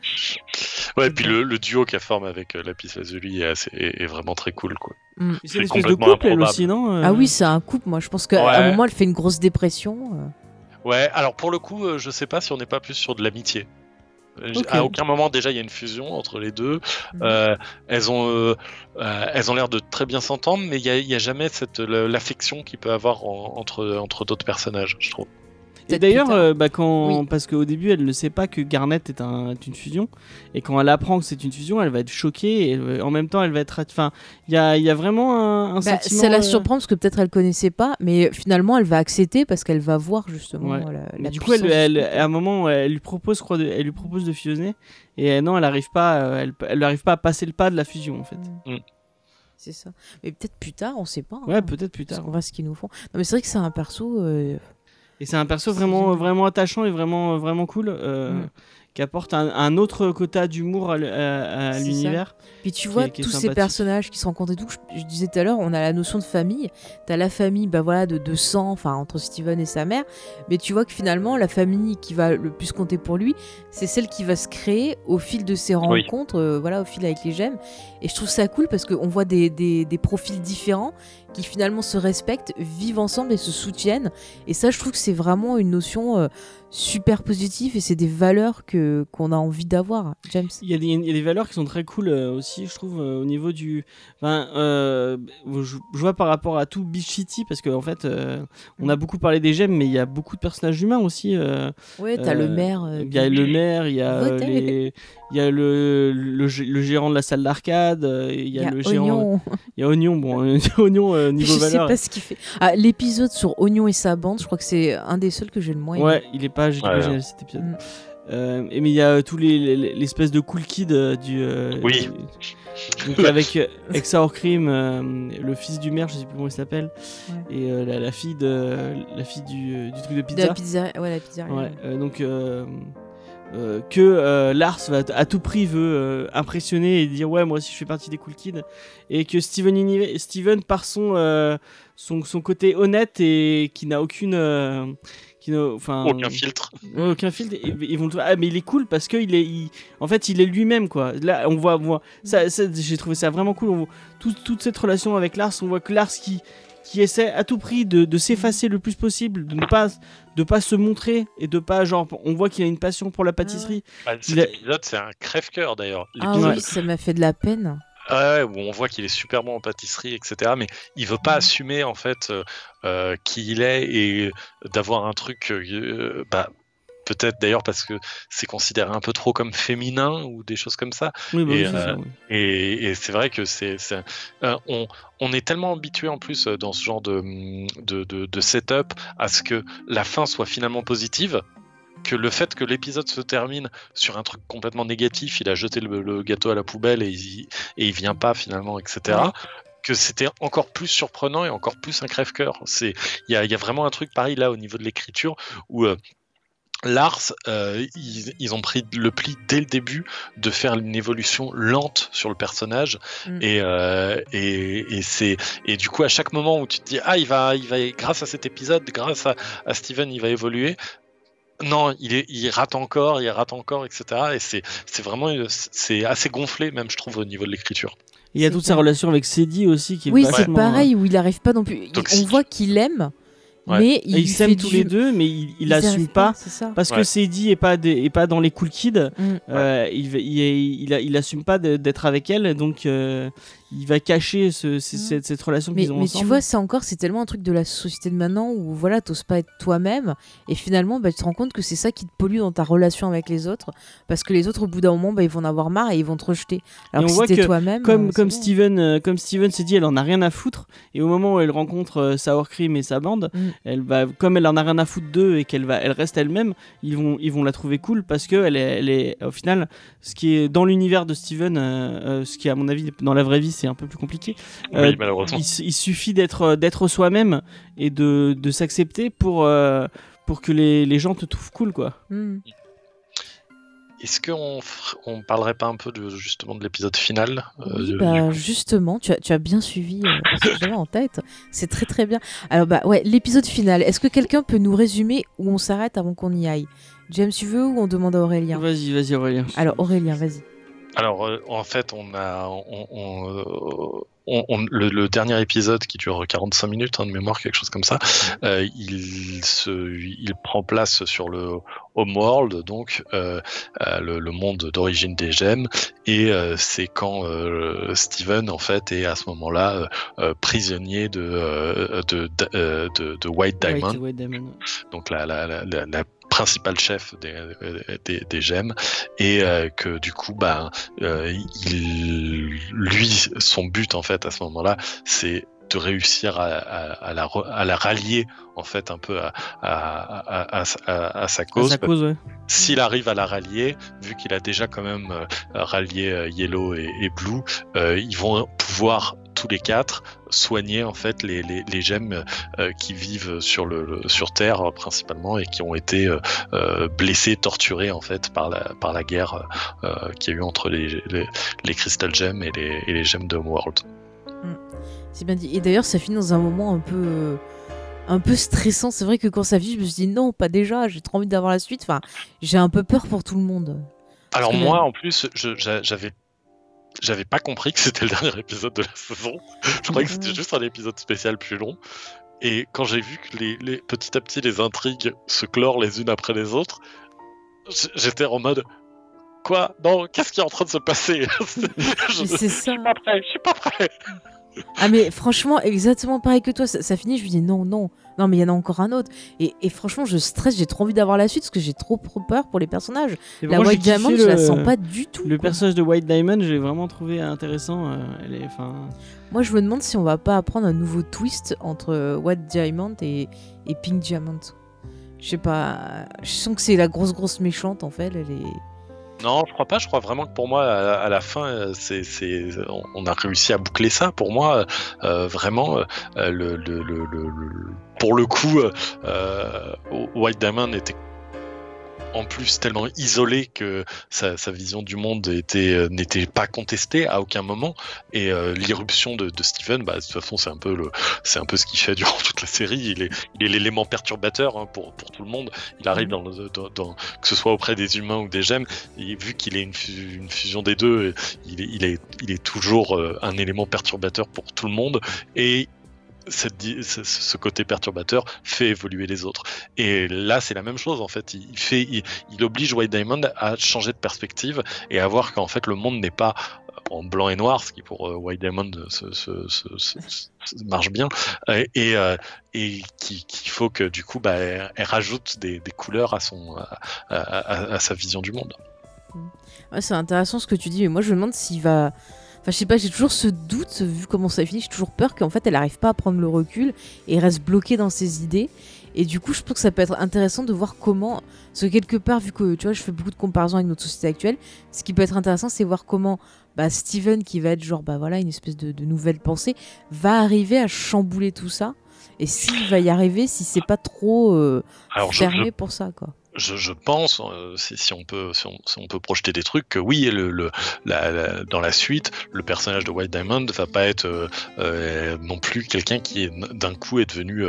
Ouais, et puis le, le duo qu'elle forme avec euh, Lapis Lazuli est, assez- est, est vraiment très cool. Quoi. C'est une espèce de complètement couple, elle improbable. aussi, non euh Ah oui, c'est un couple. Moi, je pense qu'à Ouais. un moment, elle fait une grosse dépression. euh. Ouais, alors pour le coup, euh, je sais pas si on n'est pas plus sur de l'amitié. À aucun moment déjà il y a une fusion entre les deux. Euh, elles ont, euh, euh, elles ont l'air de très bien s'entendre, mais il y a, jamais cette l'affection qu'il peut avoir en- entre entre d'autres personnages, je trouve. Et Peut-être d'ailleurs, euh, bah, quand... Oui. parce qu'au début, elle ne sait pas que Garnet est, un- est une fusion. Et quand elle apprend que c'est une fusion, elle va être choquée. Et elle va- en même temps, elle va être. Enfin, il y a, il y a vraiment un, un Bah, sentiment. ça la euh, surprend parce que peut-être elle connaissait pas, mais finalement elle va accepter parce qu'elle va voir justement Ouais. la, Mais la du coup, elle, elle- à un moment, elle lui propose, crois, de, elle lui propose de fusionner. Et euh, non, elle n'arrive pas, euh, elle, elle n'arrive pas à passer le pas de la fusion, en fait. Mm. Mm. C'est ça. Mais peut-être plus tard, on sait pas. hein, Ouais, peut-être plus parce tard. qu'on voit ce qu'ils nous font. Non, mais c'est vrai que c'est un perso. euh, Et c'est un perso vraiment, vraiment attachant et vraiment, vraiment cool. euh, Mm. Qui apporte un, un autre quota d'humour à, à- à l'univers. Puis tu vois est- tous ces personnages qui se rencontrent et tout. Je, je disais tout à l'heure, on a la notion de famille. T'as la famille, bah voilà, de, de sang, enfin entre Steven et sa mère. Mais tu vois que finalement, la famille qui va le plus compter pour lui, c'est celle qui va se créer au fil de ses Oui. rencontres, euh, voilà, au fil avec les gemmes. Et je trouve ça cool parce qu'on voit des, des, des profils différents qui finalement se respectent, vivent ensemble et se soutiennent. Et ça, je trouve que c'est vraiment une notion euh, super positive et c'est des valeurs que qu'on a envie d'avoir, James. Il y, a des, il y a des valeurs qui sont très cool euh, aussi, je trouve, euh, au niveau du. Enfin, euh, je, je vois par rapport à tout Beach City, parce qu'en en fait, on a beaucoup parlé des gemmes, mais il y a beaucoup de personnages humains aussi. Ouais, t'as le maire. Il y a le maire, il y a, les- il y a le, le, gé- le gérant de la salle d'arcade, euh, il y a, le gérant. Oignon. Il y a Oignon, bon, euh, <laughs> Oignon euh, niveau je sais valeur. pas ce qu'il fait. Ah, l'épisode sur Oignon et sa bande, je crois que c'est un des seuls que j'ai le moins aimé. Ouais, il est pas j'ai Ouais. pas génial cet épisode. Mm. Euh, et mais il y a euh, tous les les- l'espèce de cool kid euh, du. euh, Oui. Donc avec Exaor Cream, euh, le fils du maire, je sais plus comment il s'appelle, Ouais. et euh, la, la fille de la fille du, du truc de De pizza. la pizzeria. Ouais, la pizzeria. Ouais, euh, donc euh, que euh, Lars va à tout prix veut euh, impressionner et dire ouais moi aussi je fais partie des cool kids et que Steven, par son, son son côté honnête et qui n'a aucune qui n'a enfin Aucun filtre. Aucun filtre. Et- Ils vont ah mais il est cool parce que il est, il- en fait il est lui-même quoi. Là on voit, on voit ça, ça- j'ai trouvé ça vraiment cool. On voit tout- toute cette relation avec Lars, on voit que Lars qui qui essaie à tout prix de, de s'effacer le plus possible, de ne pas de pas se montrer et de pas genre on voit qu'il a une passion pour la pâtisserie. Bah, cet Il a- épisode, c'est un crève-cœur d'ailleurs. Ah oui, ça m'a fait de la peine. Ouais, où on voit qu'il est super bon en pâtisserie, etc. Mais il veut pas Mhm. assumer en fait euh, euh, qui il est et d'avoir un truc, euh, bah, peut-être d'ailleurs parce que c'est considéré un peu trop comme féminin ou des choses comme ça. Oui, bah Et, oui, euh, oui. Et, et c'est vrai que c'est, euh, on, on est tellement habitué en plus euh, dans ce genre de, de, de, de setup à ce que la fin soit finalement positive que le fait que l'épisode se termine sur un truc complètement négatif, il a jeté le, le gâteau à la poubelle et il, et il vient pas finalement, etc. Que c'était encore plus surprenant et encore plus un crève-cœur. C'est, il y a, il y a vraiment un truc pareil là au niveau de l'écriture où euh, Lars, euh, ils, ils ont pris le pli dès le début de faire une évolution lente sur le personnage. Mm. et, euh, et, et c'est et du coup à chaque moment où tu te dis ah il va il va grâce à cet épisode grâce à, à Steven il va évoluer. Non il est il rate encore il rate encore etc et c'est c'est vraiment c'est assez gonflé même je trouve au niveau de l'écriture. Il y a toute sa relation avec Cédie aussi qui est Oui, c'est vachement- euh, pareil où il arrive pas non plus. On voit qu'il aime, Ouais. mais Et il s'aiment fait tous du- les deux, mais il, il ils y assume arrivent pas C'est ça. parce que Ouais. Cédie est pas des- est pas dans les cool kids. Mm. Euh, il, va- il, il, il assume pas de- d'être avec elle, donc euh, il va cacher ce- ce- Mm. cette, cette relation Mais, qu'ils ont mais tu vois, c'est encore, c'est tellement un truc de la société de maintenant où voilà, t'oses pas être toi-même et finalement, bah, tu te rends compte que c'est ça qui te pollue dans ta relation avec les autres parce que les autres, au bout d'un moment, bah, ils vont en avoir marre et ils vont te rejeter. Alors que si t'es toi-même, comme, euh, comme c'est bon. Steven, euh, comme Steven s'est dit, elle en a rien à foutre. Et au moment où elle rencontre euh, Sour Cream et sa bande, Mm. elle va, comme elle en a rien à foutre d'eux et qu'elle va, elle reste elle-même, ils vont, ils vont la trouver cool parce que elle est, elle est, au final, ce qui est dans l'univers de Steven, euh, ce qui à mon avis dans la vraie vie c'est un peu plus compliqué. Euh, oui malheureusement il, suffit d'être, d'être soi-même et de, de s'accepter pour, euh, pour que les, les gens te trouvent cool quoi. Mm. est-ce qu'on on parlerait pas un peu de justement de l'épisode final euh, Oui, bah, justement, tu as, tu as bien suivi euh, ce que j'avais en tête. C'est très très bien. Alors, bah ouais, l'épisode final. Est-ce que quelqu'un peut nous résumer où on s'arrête avant qu'on y aille? James, tu veux ou on demande à Aurélien? Vas-y, vas-y Aurélien. Alors, Aurélien, vas-y. Alors, euh, en fait, on a on, on, euh, on- le, le dernier épisode qui dure 45 minutes hein, de mémoire, quelque chose comme ça. euh, il se, il prend place sur le Homeworld, donc euh, le, le monde d'origine des gemmes, et c'est quand Steven en fait est à ce moment-là prisonnier de de, de, de- de White Diamond White- White Diamond. donc la, la, la, la, la principale chef des, des, des gemmes, et euh, que du coup, bah, euh, il, lui, son but en fait à ce moment-là, c'est de réussir à, à, à la, à la rallier en fait un peu à, sa cause. sa cause, ouais. S'il arrive à la rallier, vu qu'il a déjà quand même euh, rallié Yellow et, et Blue, euh, ils vont pouvoir tous les quatre soigner en fait les, les, les gemmes euh, qui vivent sur le, sur Terre euh, principalement et qui ont été euh, euh, blessés, torturés en fait par la par la guerre euh, qu'il y a eu entre les, les, les Crystal Gems et les, et les gemmes de Homeworld. C'est bien dit. Et d'ailleurs, ça finit dans un moment un peu, un peu stressant. C'est vrai que quand ça finit, je me suis dit non, pas déjà. J'ai trop envie d'avoir la suite. Enfin, j'ai un peu peur pour tout le monde. Alors que moi en plus j'avais j'avais pas compris que c'était le dernier épisode de la saison. Je croyais que c'était Mhm. juste un épisode spécial plus long. Et quand j'ai vu que les, les- petit à petit les intrigues se clore les unes après les autres, j'étais en mode quoi? Non, qu'est-ce qui est en train de se passer? <laughs> Je, Mais je ça. suis pas prêt, je suis pas prêt. Ah mais franchement, exactement pareil que toi. Ça, ça finit, je me dis non, non, non, mais il y en a encore un autre. Et, et franchement, je stresse. J'ai trop envie d'avoir la suite parce que j'ai trop trop peur pour les personnages. La White Diamond, je la sens pas du tout. Le quoi. personnage de White Diamond, j'ai vraiment trouvé intéressant. euh, elle est, enfin, Moi, je me demande si on va pas apprendre un nouveau twist entre euh, White Diamond et, et Pink Diamond. Je sais pas. Je sens que c'est la grosse grosse méchante en fait. Elle est. Non, je crois pas. Je crois vraiment que pour moi, à, la fin, euh, c'est, c'est, on- on a réussi à boucler ça. Pour moi, euh, vraiment, euh, le, le, le, le- le- pour le coup, euh, White Diamond était en plus tellement isolé que sa, vision du monde euh, n'était pas contestée à aucun moment. Et euh, l'irruption de, de Steven bah, de toute façon c'est un peu c'est un peu ce qu'il fait durant <laughs> toute la série. Il est l'élément perturbateur hein, pour tout le monde. Il arrive que ce soit auprès des humains ou des gemmes. Vu qu'il est une, fu- une fusion des deux il est il est il est toujours euh, un élément perturbateur pour tout le monde ce, côté perturbateur fait évoluer les autres. Et là, c'est la même chose en fait. Il fait, il, oblige White Diamond à changer de perspective et à voir qu'en fait le monde n'est pas en blanc et noir, ce qui pour euh, White Diamond marche bien, euh, et, euh, et qui- qu'il faut que du coup, bah, elle, rajoute des, couleurs à son, à, sa vision du monde. C'est intéressant ce que tu dis, mais moi je me demande s'il va. Enfin, je sais pas, j'ai toujours ce doute, vu comment ça finit, j'ai toujours peur qu'en fait elle arrive pas à prendre le recul et reste bloquée dans ses idées. Et du coup, je pense que ça peut être intéressant de voir comment. Parce que quelque part, vu que tu vois, je fais beaucoup de comparaisons avec notre société actuelle, ce qui peut être intéressant, c'est voir comment bah, Steven, qui va être genre, bah voilà, une espèce de, de nouvelle pensée, va arriver à chambouler tout ça. Et s'il va y arriver, si c'est pas trop euh, Alors, je, je fermé pour ça, quoi. Je, pense, euh, si, on peut, si on, peut projeter des trucs, que oui, dans la suite, le personnage de White Diamond va pas être euh, euh, non plus quelqu'un qui d'un coup est devenu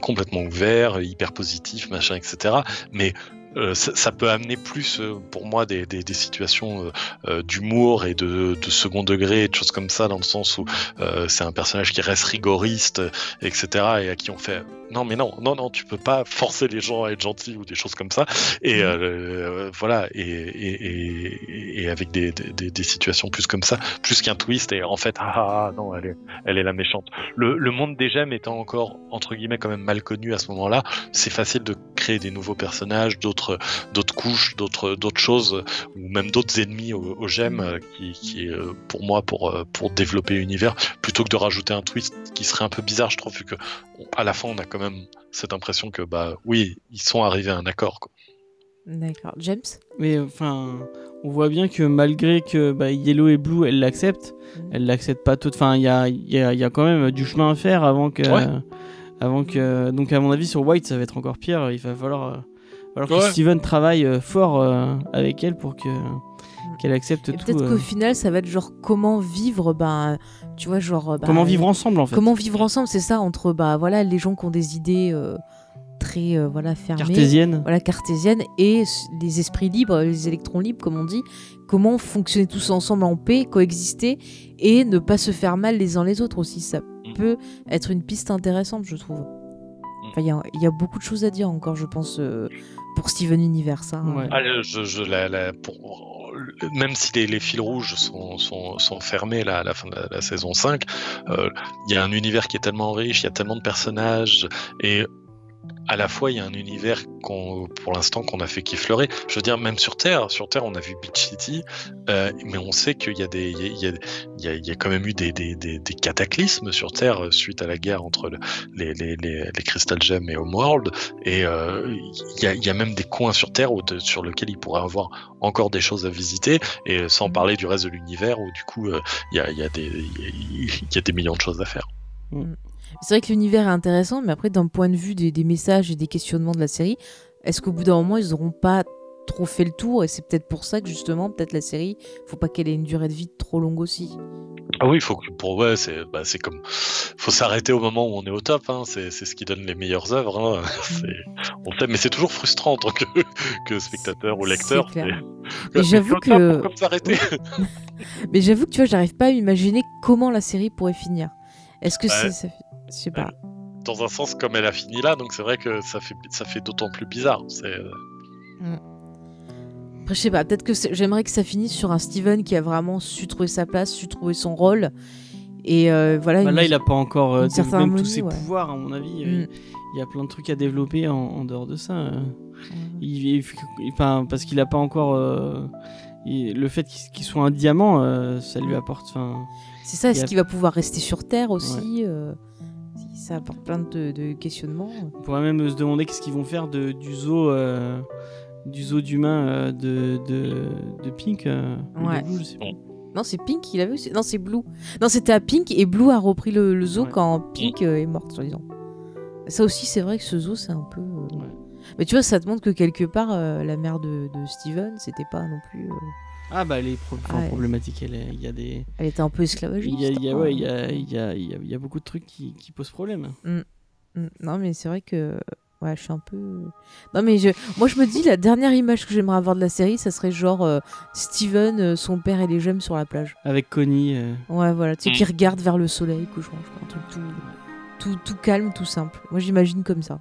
complètement ouvert, hyper positif, machin, etc. Mais ça, peut amener plus pour moi des, situations d'humour et de, second degré et de choses comme ça dans le sens où c'est un personnage qui reste rigoriste etc et à qui on fait non mais non non non tu peux pas forcer les gens à être gentils ou des choses comme ça. Et euh, euh, voilà et, et, et, et avec des, des, des situations plus comme ça plus qu'un twist et en fait ah, ah, ah, non elle est elle est la méchante. Le, le monde des gemmes étant encore entre guillemets quand même mal connu à ce moment là c'est facile de créer des nouveaux personnages d'autres d'autres couches d'autres d'autres choses ou même d'autres ennemis aux, aux gemmes euh, qui, qui euh, pour moi pour euh, pour développer l'univers plutôt que de rajouter un twist qui serait un peu bizarre je trouve vu que à la fin on a quand même cette impression que bah oui ils sont arrivés à un accord quoi. D'accord. James? Mais enfin, on voit bien que malgré que bah, Yellow et Blue, elles l'acceptent, Mhm. elles l'acceptent pas toutes. Enfin, il y a, il y, a, il y a quand même du chemin à faire avant que. Ouais. avant que donc, à mon avis, sur White, ça va être encore pire. Il va falloir, euh, falloir que. Steven travaille euh, fort euh, avec elle pour que qu'elle accepte Et tout. peut-être euh, qu'au final, ça va être genre comment vivre, ben, tu vois, genre. bah, comment vivre ensemble en fait. Comment vivre ensemble, c'est ça, entre bah, voilà, les gens qui ont des idées euh, très euh, voilà, fermées, Cartésienne. voilà, cartésiennes, et les esprits libres, les électrons libres, comme on dit. Comment fonctionner tous ensemble en paix, coexister, et ne pas se faire mal les uns les autres aussi. Ça peut être une piste intéressante, je trouve. Enfin, il y a- il y, a beaucoup de choses à dire encore, je pense, euh, pour Steven Universe. hein. Ouais. Ah, je, je, je- la- la- pour- même si les, les fils rouges sont, sont, sont fermés là, à la fin de la, la saison 5, euh, il y a un univers qui est tellement riche, il y a tellement de personnages, et à la fois il y a un univers qu'on, pour l'instant qu'on a fait qu'effleurer. Je veux dire, même sur Terre, sur Terre on a vu Beach City, euh, mais on sait qu'il y a des, il y a, il y a- il y a- il y a quand même eu des, des, des, des cataclysmes sur Terre euh, suite à la guerre entre le- les, les, les, les Crystal Gems et Homeworld, et euh, il y, a, il y a même des coins sur Terre où sur lesquels il pourrait avoir encore des choses à visiter, et sans parler du reste de l'univers où du coup euh, il y, a, il y, a des- il y a- il y a des millions de choses à faire. C'est vrai que l'univers est intéressant, mais après, d'un point de vue des, des messages et des questionnements de la série, est-ce qu'au bout d'un moment, ils n'auront pas trop fait le tour Et c'est peut-être pour ça que justement, peut-être la série, faut pas qu'elle ait une durée de vie trop longue aussi? Ah oui, faut que pour ouais, c'est bah, c'est comme faut s'arrêter au moment où on est au top. Hein, c'est c'est ce qui donne les meilleures œuvres. Hein. <laughs> On sait, mais c'est toujours frustrant en tant que, que spectateur ou lecteur. Mais j'avoue que- <laughs> Mais j'avoue que tu vois, j'arrive pas à imaginer comment la série pourrait finir. Est-ce que Ouais. c'est. Je sais pas. Dans un sens, comme elle a fini là, donc c'est vrai que ça fait ça fait d'autant plus bizarre. C'est euh, Après, je sais pas, peut-être que c'est- j'aimerais que ça finisse sur un Steven qui a vraiment su trouver sa place, su trouver son rôle. Et euh, voilà. Bah une- là, il a pas encore euh, développé même tous ses ouais. pouvoirs, à mon avis. euh, Mm. Il y a plein de trucs à développer en, en dehors de ça. Il, il- enfin, parce qu'il a pas encore. euh, il- le fait qu'il qu'il soit un diamant, euh, ça lui apporte. Enfin, C'est ça, est-ce a- qu'il va pouvoir rester sur Terre aussi euh, si Ça apporte plein de, de questionnements. on pourrait même se demander qu'est-ce qu'ils vont faire de, du zoo, euh, du zoo d'humains euh, de, de, de Pink. euh, Ouais. Blue, je sais plus. Non, c'est Pink qui l'avait aussi. Non, c'est Blue. Non, c'était à Pink et Blue a repris le, le zoo Ouais. quand Pink euh, est morte, soi-disant. Ça aussi, c'est vrai que ce zoo, c'est un peu. euh, Ouais. Mais tu vois, ça te montre que quelque part, euh, la mère de, de Steven, c'était pas non plus. Ah bah les pro- enfin, Ouais. problématiques, elle est- il y a des, Elle était un peu esclavagiste. il y a, il y a- hein. ouais, il y a, il y a, il y a- il y a beaucoup de trucs qui, qui posent problème. Mm. Non, mais c'est vrai que. Ouais, je suis un peu. Non, mais je... moi, je me dis, la dernière image que j'aimerais avoir de la série, ça serait genre euh, Steven, euh, son père et les gemmes sur la plage. Avec Connie. euh, Ouais, voilà, tu sais, Mm. qui regarde vers le soleil, couchant, je crois, un truc tout, tout, tout calme, tout simple. Moi, j'imagine comme ça.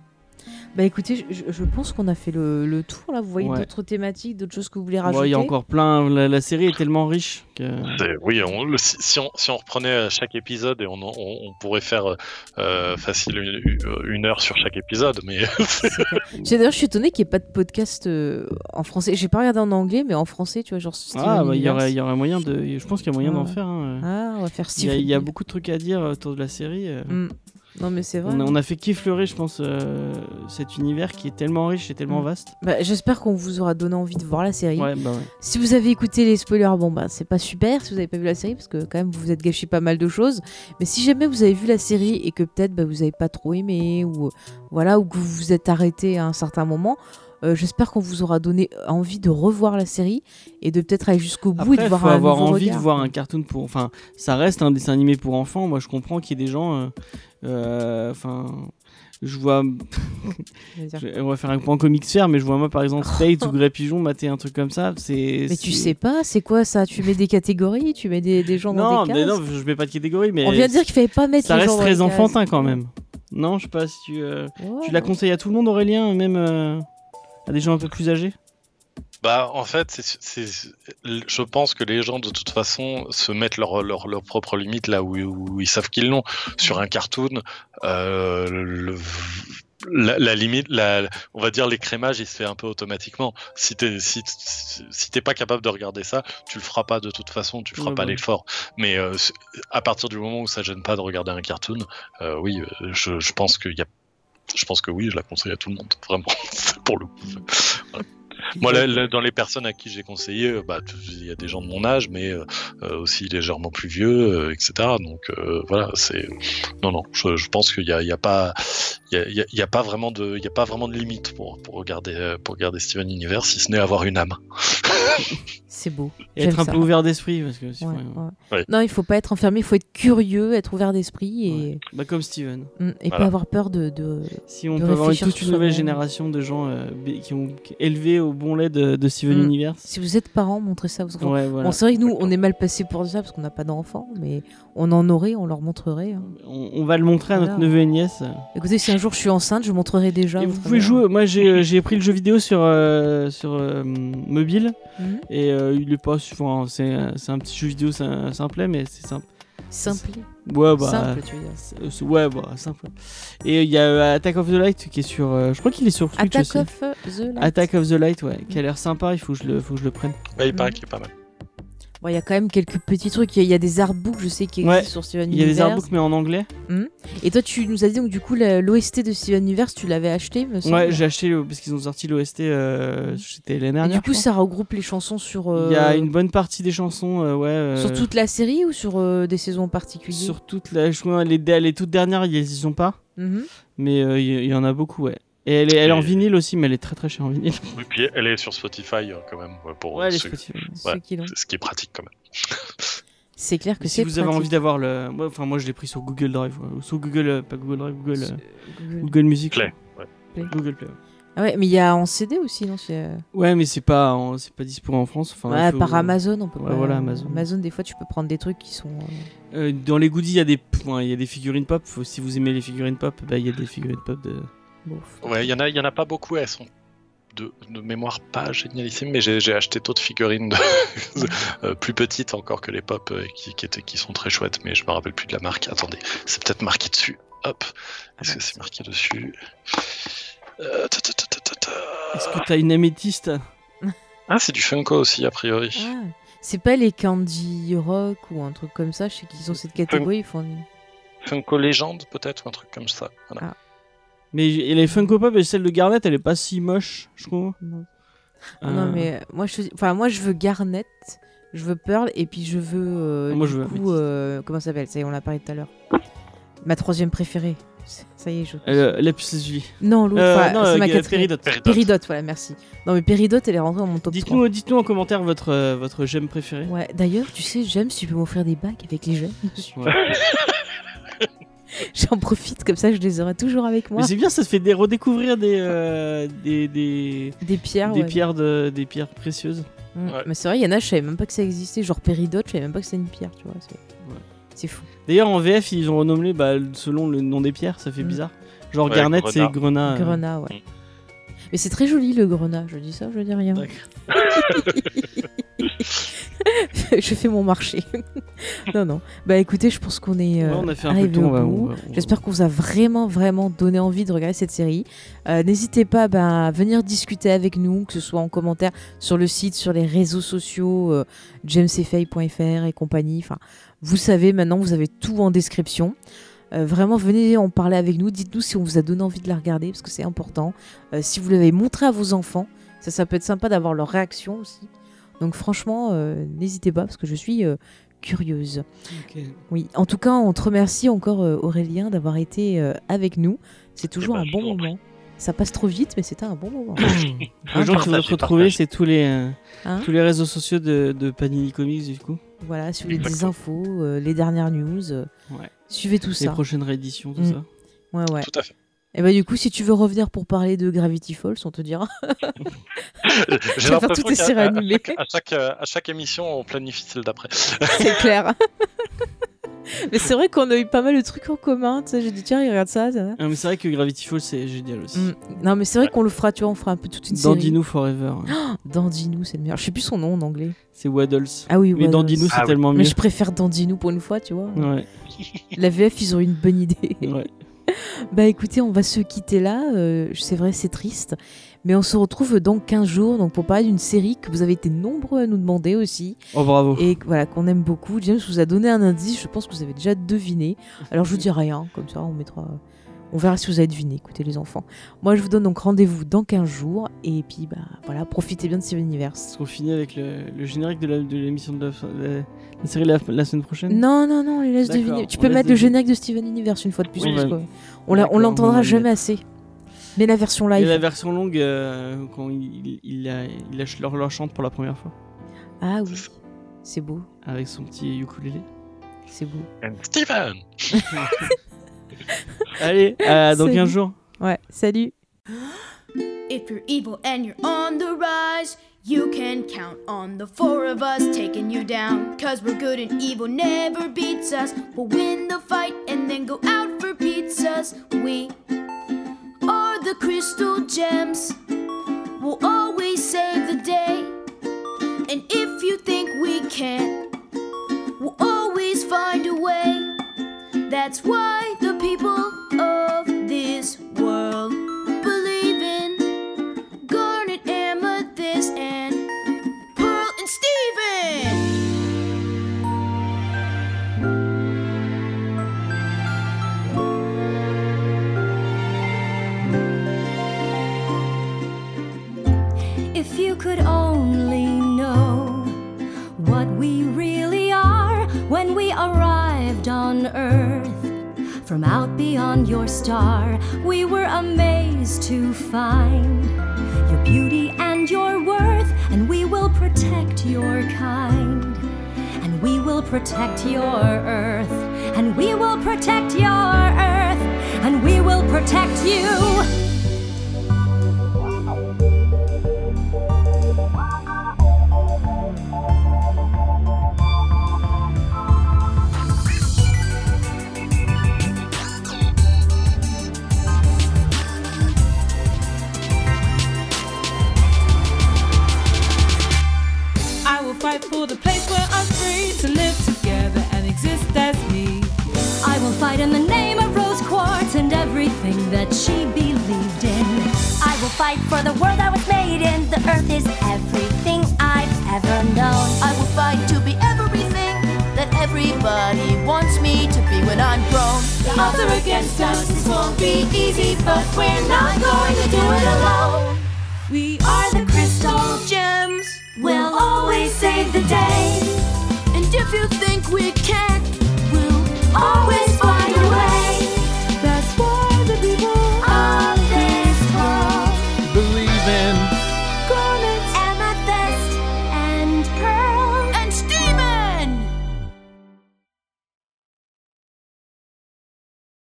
Bah écoutez, je, je pense qu'on a fait le, le tour là. Vous voyez Ouais. d'autres thématiques, d'autres choses que vous voulez rajouter il y a encore plein. La, la série est tellement riche que. C'est- Oui, on- le- si, si on, si on reprenait euh, chaque épisode et on, on, on pourrait faire euh, euh, facile une, une heure sur chaque épisode, mais <laughs> J'ai- <laughs> D'ailleurs, je suis étonnée qu'il n'y ait pas de podcast euh, en français. J'ai pas regardé en anglais, mais en français, tu vois, genre Steven Ah bah il y aurait, il y aurait moyen de. Je pense qu'il y a moyen d'en Ouais. faire. hein. Ah, on va faire Il y, a, Steven. il y a beaucoup de trucs à dire autour de la série. Mm. Non, mais c'est vrai. On a, on a fait qu'effleurer, je pense, euh, cet univers qui est tellement riche et tellement Mm. vaste. Bah, J'espère qu'on vous aura donné envie de voir la série. Ouais, bah ouais. Si vous avez écouté les spoilers, bon bah c'est pas super si vous avez pas vu la série parce que quand même vous vous êtes gâché pas mal de choses. Mais si jamais vous avez vu la série et que peut-être bah, vous avez pas trop aimé ou voilà ou que vous vous êtes arrêté à un certain moment, euh, j'espère qu'on vous aura donné envie de revoir la série et de peut-être aller jusqu'au bout et Après, de voir faut un avoir envie regard. de voir un cartoon pour. Enfin, ça reste un dessin animé pour enfants. Moi, je comprends qu'il y ait des gens. euh, euh, Enfin. je vois. <laughs> Je on va faire un point comics faire, mais je vois moi par exemple Spades ou <laughs> Grey Pigeon mater un truc comme ça. C'est. Mais tu sais pas, c'est quoi ça? Tu mets des catégories, tu mets des, des gens dans Non, des mais cases? non, je mets pas de catégorie, mais. On vient de dire qu'il fallait pas mettre Ça les reste gens dans très les cases. enfantin quand même. Non, je sais pas si tu. euh, Ouais. Tu la conseilles à tout le monde, Aurélien, même euh, à des gens un peu plus âgés? Bah en fait, c'est, je pense que les gens de toute façon se mettent leurs leur, leur propres limites là où, où ils savent qu'ils l'ont. Sur un cartoon, euh, le- la, la limite, la, on va dire l'écrémage, il se fait un peu automatiquement. Si t'es si, si t'es pas capable de regarder ça, tu le feras pas de toute façon, tu feras pas l'effort. Mais euh, à partir du moment où ça gêne pas de regarder un cartoon, euh, oui, je, je pense qu'il y a je pense que oui, je la conseille à tout le monde, vraiment, <laughs> pour le coup. Moi, là, là, dans les personnes à qui j'ai conseillé, euh, bah, il y a des gens de mon âge, mais euh, euh, aussi légèrement plus vieux, euh, etc. Donc euh, voilà, c'est non, non. Je, je pense qu'il y a, il y a pas, il y a, il y a- il y a pas vraiment de, il y a pas vraiment de limite pour pour regarder pour regarder Steven Universe, si ce n'est avoir une âme. <laughs> C'est beau. Et être un ça. peu ouvert d'esprit, parce que sinon, Ouais, ouais. Ouais. Non, il faut pas être enfermé, il faut être curieux, être ouvert d'esprit et, bah, comme Steven. Mm, et Voilà. pas avoir peur de. de... Si on De peut avoir toute une nouvelle génération de gens euh, qui ont élevé au bon lait de, de Steven Mm. Universe? Si vous êtes parents, montrez ça vos enfants. Ouais, voilà. Bon, c'est vrai que nous, on est mal passé pour ça parce qu'on n'a pas d'enfants, mais on en aurait, on leur montrerait. hein. on, on va le montrer à notre neveu et nièce. Écoutez, si un jour je suis enceinte, je montrerai déjà. Et vous pouvez jouer. Moi, j'ai euh, j'ai pris le jeu vidéo sur euh, sur euh, mobile Mhm. et euh, il est pas. enfin, c'est c'est un petit jeu vidéo sim- simplet, mais c'est simple. Simple. Ouais, bah. Simple, tu veux dire. c'est- c'est- ouais, bah, simple. Et il y a euh, Attack of the Light qui est sur. euh, je crois qu'il est sur Switch Attack aussi. of the Light. Attack of the Light, ouais, qui a l'air sympa. Il faut que je le, faut que je le prenne. Ouais, il paraît qu'il est pas mal. Bon, il y a quand même quelques petits trucs. Il y a- il y, a des artbooks, je sais, qui existent Ouais, sur Steven Il y a des Universe. artbooks, mais en anglais. Et toi, tu nous as dit donc du coup l'OST de Steven Universe, tu l'avais acheté. Ouais, j'ai acheté le- parce qu'ils ont sorti l'OST. Euh, C'était l'année Et dernière. du coup, ça regroupe les chansons sur. euh, Il y a une bonne partie des chansons, euh, ouais. euh, Sur toute la série ou sur des saisons particulières Sur toute la, je crois, les, les toutes dernières, ils y sont pas, Mhm. mais il y, il y en a beaucoup, ouais. Et elle est, elle est en vinyle aussi, mais elle est très très chère en vinyle. Oui, puis elle est sur Spotify euh, quand même ouais, pour Ouais, elle est ceux- Spotify. Ceux Ouais. qui l'ont. ce qui est pratique quand même. C'est clair que Si c'est vous avez pratique. envie d'avoir le, moi, enfin moi je l'ai pris sur Google Drive, ouais. ou sur Google, euh, pas Google Drive, Google, euh, Google. Google Music. Play, ouais. Play. Google Play. ouais. Ah ouais, mais il y a en CD aussi, non c'est, euh, Ouais, mais c'est pas, en- c'est pas dispo en France. Enfin, Ouais, il faut- par Amazon, on peut Ouais, pas. voilà, Amazon. Amazon, des fois, tu peux prendre des trucs qui sont. euh, Euh, dans les goodies, il y a des, il y a des figurines pop. Faut- si vous aimez les figurines pop, bah, il y a des figurines pop de. Ouais, il y en a, il y en a pas beaucoup. Elles sont de, de mémoire pas génialissimes, mais j'ai acheté d'autres figurines <laughs> de- euh, plus petites encore que les pop euh, qui, qui étaient, qui sont très chouettes, mais je me rappelle plus de la marque. Attendez, c'est peut-être marqué dessus. Hop, est-ce bah, que c'est marqué dessus? Euh. Est-ce que t'as une améthyste? <laughs> Ah, c'est du Funko aussi a priori. Ah, c'est pas les Candy Rock ou un truc comme ça, je sais qu'ils ont cette catégorie, ils font. des- Funko Legend peut-être ou un truc comme ça. Voilà. Ah. Mais et les Funko Pop et celle de Garnet, elle est pas si moche, je trouve. Non. Euh, Non, mais moi je, enfin, moi, je veux Garnet, je veux Pearl, et puis je veux. euh, Moi, du je veux coup, euh, comment ça s'appelle? Ça y est, on l'a parlé tout à l'heure. Ma troisième préférée, Ça y est, je. Euh, la puce Julie. Non, l'autre, Euh, enfin, c'est ma quatrième. Péridote. Péridote. Péridote, voilà, merci. Non, mais Péridote, elle est rentrée dans mon top 3. Dites-nous, dites-nous en commentaire votre, euh, votre gemme préféré. Ouais, d'ailleurs, tu sais, j'aime si tu peux m'offrir des bacs avec les gemmes. Ouais. <laughs> <laughs> J'en profite, comme ça, je les aurai toujours avec moi. Mais c'est bien, ça te fait des, redécouvrir des, euh, des, des, Des pierres, des ouais. pierres de, des pierres précieuses. Mm. Ouais. Mais c'est vrai, il y en a, je savais même pas que ça existait. Genre Péridote, je savais même pas que c'était une pierre, tu vois. C'est c'est fou. D'ailleurs, en VF, ils ont renommé bah, selon le nom des pierres, ça fait Mm. bizarre. Genre Ouais, Garnet, c'est Grenat. euh, Grenat, ouais. Mm. Mais c'est très joli le grenat, je dis ça, je dis rien. <laughs> <laughs> <laughs> Je fais mon marché. <laughs> non, non. Bah écoutez, je pense qu'on est. euh, Ouais, on a fait un peu tour. on va- J'espère qu'on vous a vraiment, vraiment donné envie de regarder cette série. Euh, N'hésitez pas bah, à venir discuter avec nous, que ce soit en commentaire sur le site, sur les réseaux sociaux, euh, jamesfay.fr et compagnie. Enfin, vous savez, maintenant, vous avez tout en description. Euh, vraiment, venez en parler avec nous. Dites-nous si on vous a donné envie de la regarder, parce que c'est important. Euh, si vous l'avez montré à vos enfants, ça, ça peut être sympa d'avoir leur réaction aussi. Donc franchement, euh, n'hésitez pas, parce que je suis euh, curieuse. Oui, en tout cas, on te remercie encore euh, Aurélien d'avoir été euh, avec nous. C'est toujours ben, un bon vous en moment. Ça passe trop vite, mais c'était un bon moment. Les gens qui Partage, vont te retrouver, c'est tous les, euh, Hein tous les réseaux sociaux de, de Panini Comics, du coup. voilà, si vous voulez des Exactement. infos, euh, les dernières news, euh, Ouais. suivez tout Les ça. prochaines rééditions, tout Mm. ça. Ouais, ouais. Tout à fait. Et bah du coup, si tu veux revenir pour parler de Gravity Falls, on te dira. <laughs> <laughs> J'ai l'impression toutes à- à <laughs> à chaque, euh, à chaque émission, on planifie celle d'après. C'est clair. mais c'est vrai qu'on a eu pas mal de trucs en commun. Tu sais, j'ai dit tiens, il regarde ça. ça. Ah, mais c'est vrai que Gravity Falls, c'est génial aussi. Mm. Non, mais c'est vrai qu'on le fera. Tu vois, on fera un peu toute une série. Dandino Forever. <gasps> Dandinou, c'est le meilleur. Je sais plus son nom en anglais. C'est Waddles. Ah oui, Mais Waddles. Dandinou, c'est Ah oui. tellement mieux. Mais je préfère Dandinou pour une fois, tu vois. Ouais, La VF, ils ont une bonne idée. ouais. Bah écoutez, on va se quitter là. Euh, c'est vrai, c'est triste. Mais on se retrouve dans 15 jours donc pour parler d'une série que vous avez été nombreux à nous demander aussi. Oh, bravo. Et voilà, qu'on aime beaucoup. James vous a donné un indice, je pense que vous avez déjà deviné. Alors je vous dis rien, comme ça on mettra. On verra si vous avez deviné, écoutez les enfants. Moi je vous donne donc rendez-vous dans 15 jours. Et puis bah voilà, profitez bien de Steven Universe. Est-ce qu'on finit avec le, le générique de la- de l'émission de, la, de série la, la semaine prochaine? Non, non, non, les laisse D'accord, deviner. Tu peux mettre le générique de Steven Universe une fois de plus. Oui, parce que on l'entendra jamais assez. Mais la version Et live. la version longue, euh, quand il, il, il lâche leur, leur chante pour la première fois, Ah oui, c'est beau, avec son petit ukulélé. c'est beau. And Steven <laughs> <laughs> Allez, à dans Salut. 15 jours. Ouais, salut. If you're evil and you're on the rise, you can count on the four of us taking you down. Cause we're good and evil never beats us. We'll win the fight and then go out for pizzas. We are the crystal gems. We'll always save the day. And if you think we can't, we'll always find a way. That's why From out beyond your star, we were amazed to find your beauty and your worth, and we will protect your kind. And we will protect your earth, and we will protect your earth, and we will protect you. for the place where I'm free to live together and exist as me. I will fight in the name of Rose Quartz and everything that she believed in. I will fight for the world I was made in. The earth is everything I've ever known. I will fight to be everything that everybody wants me to be when I'm grown. The odds are against us, this won't be easy, but we're not going to do it alone. We are the crystal gems. We'll always save the day. And if you think we can't, we'll always.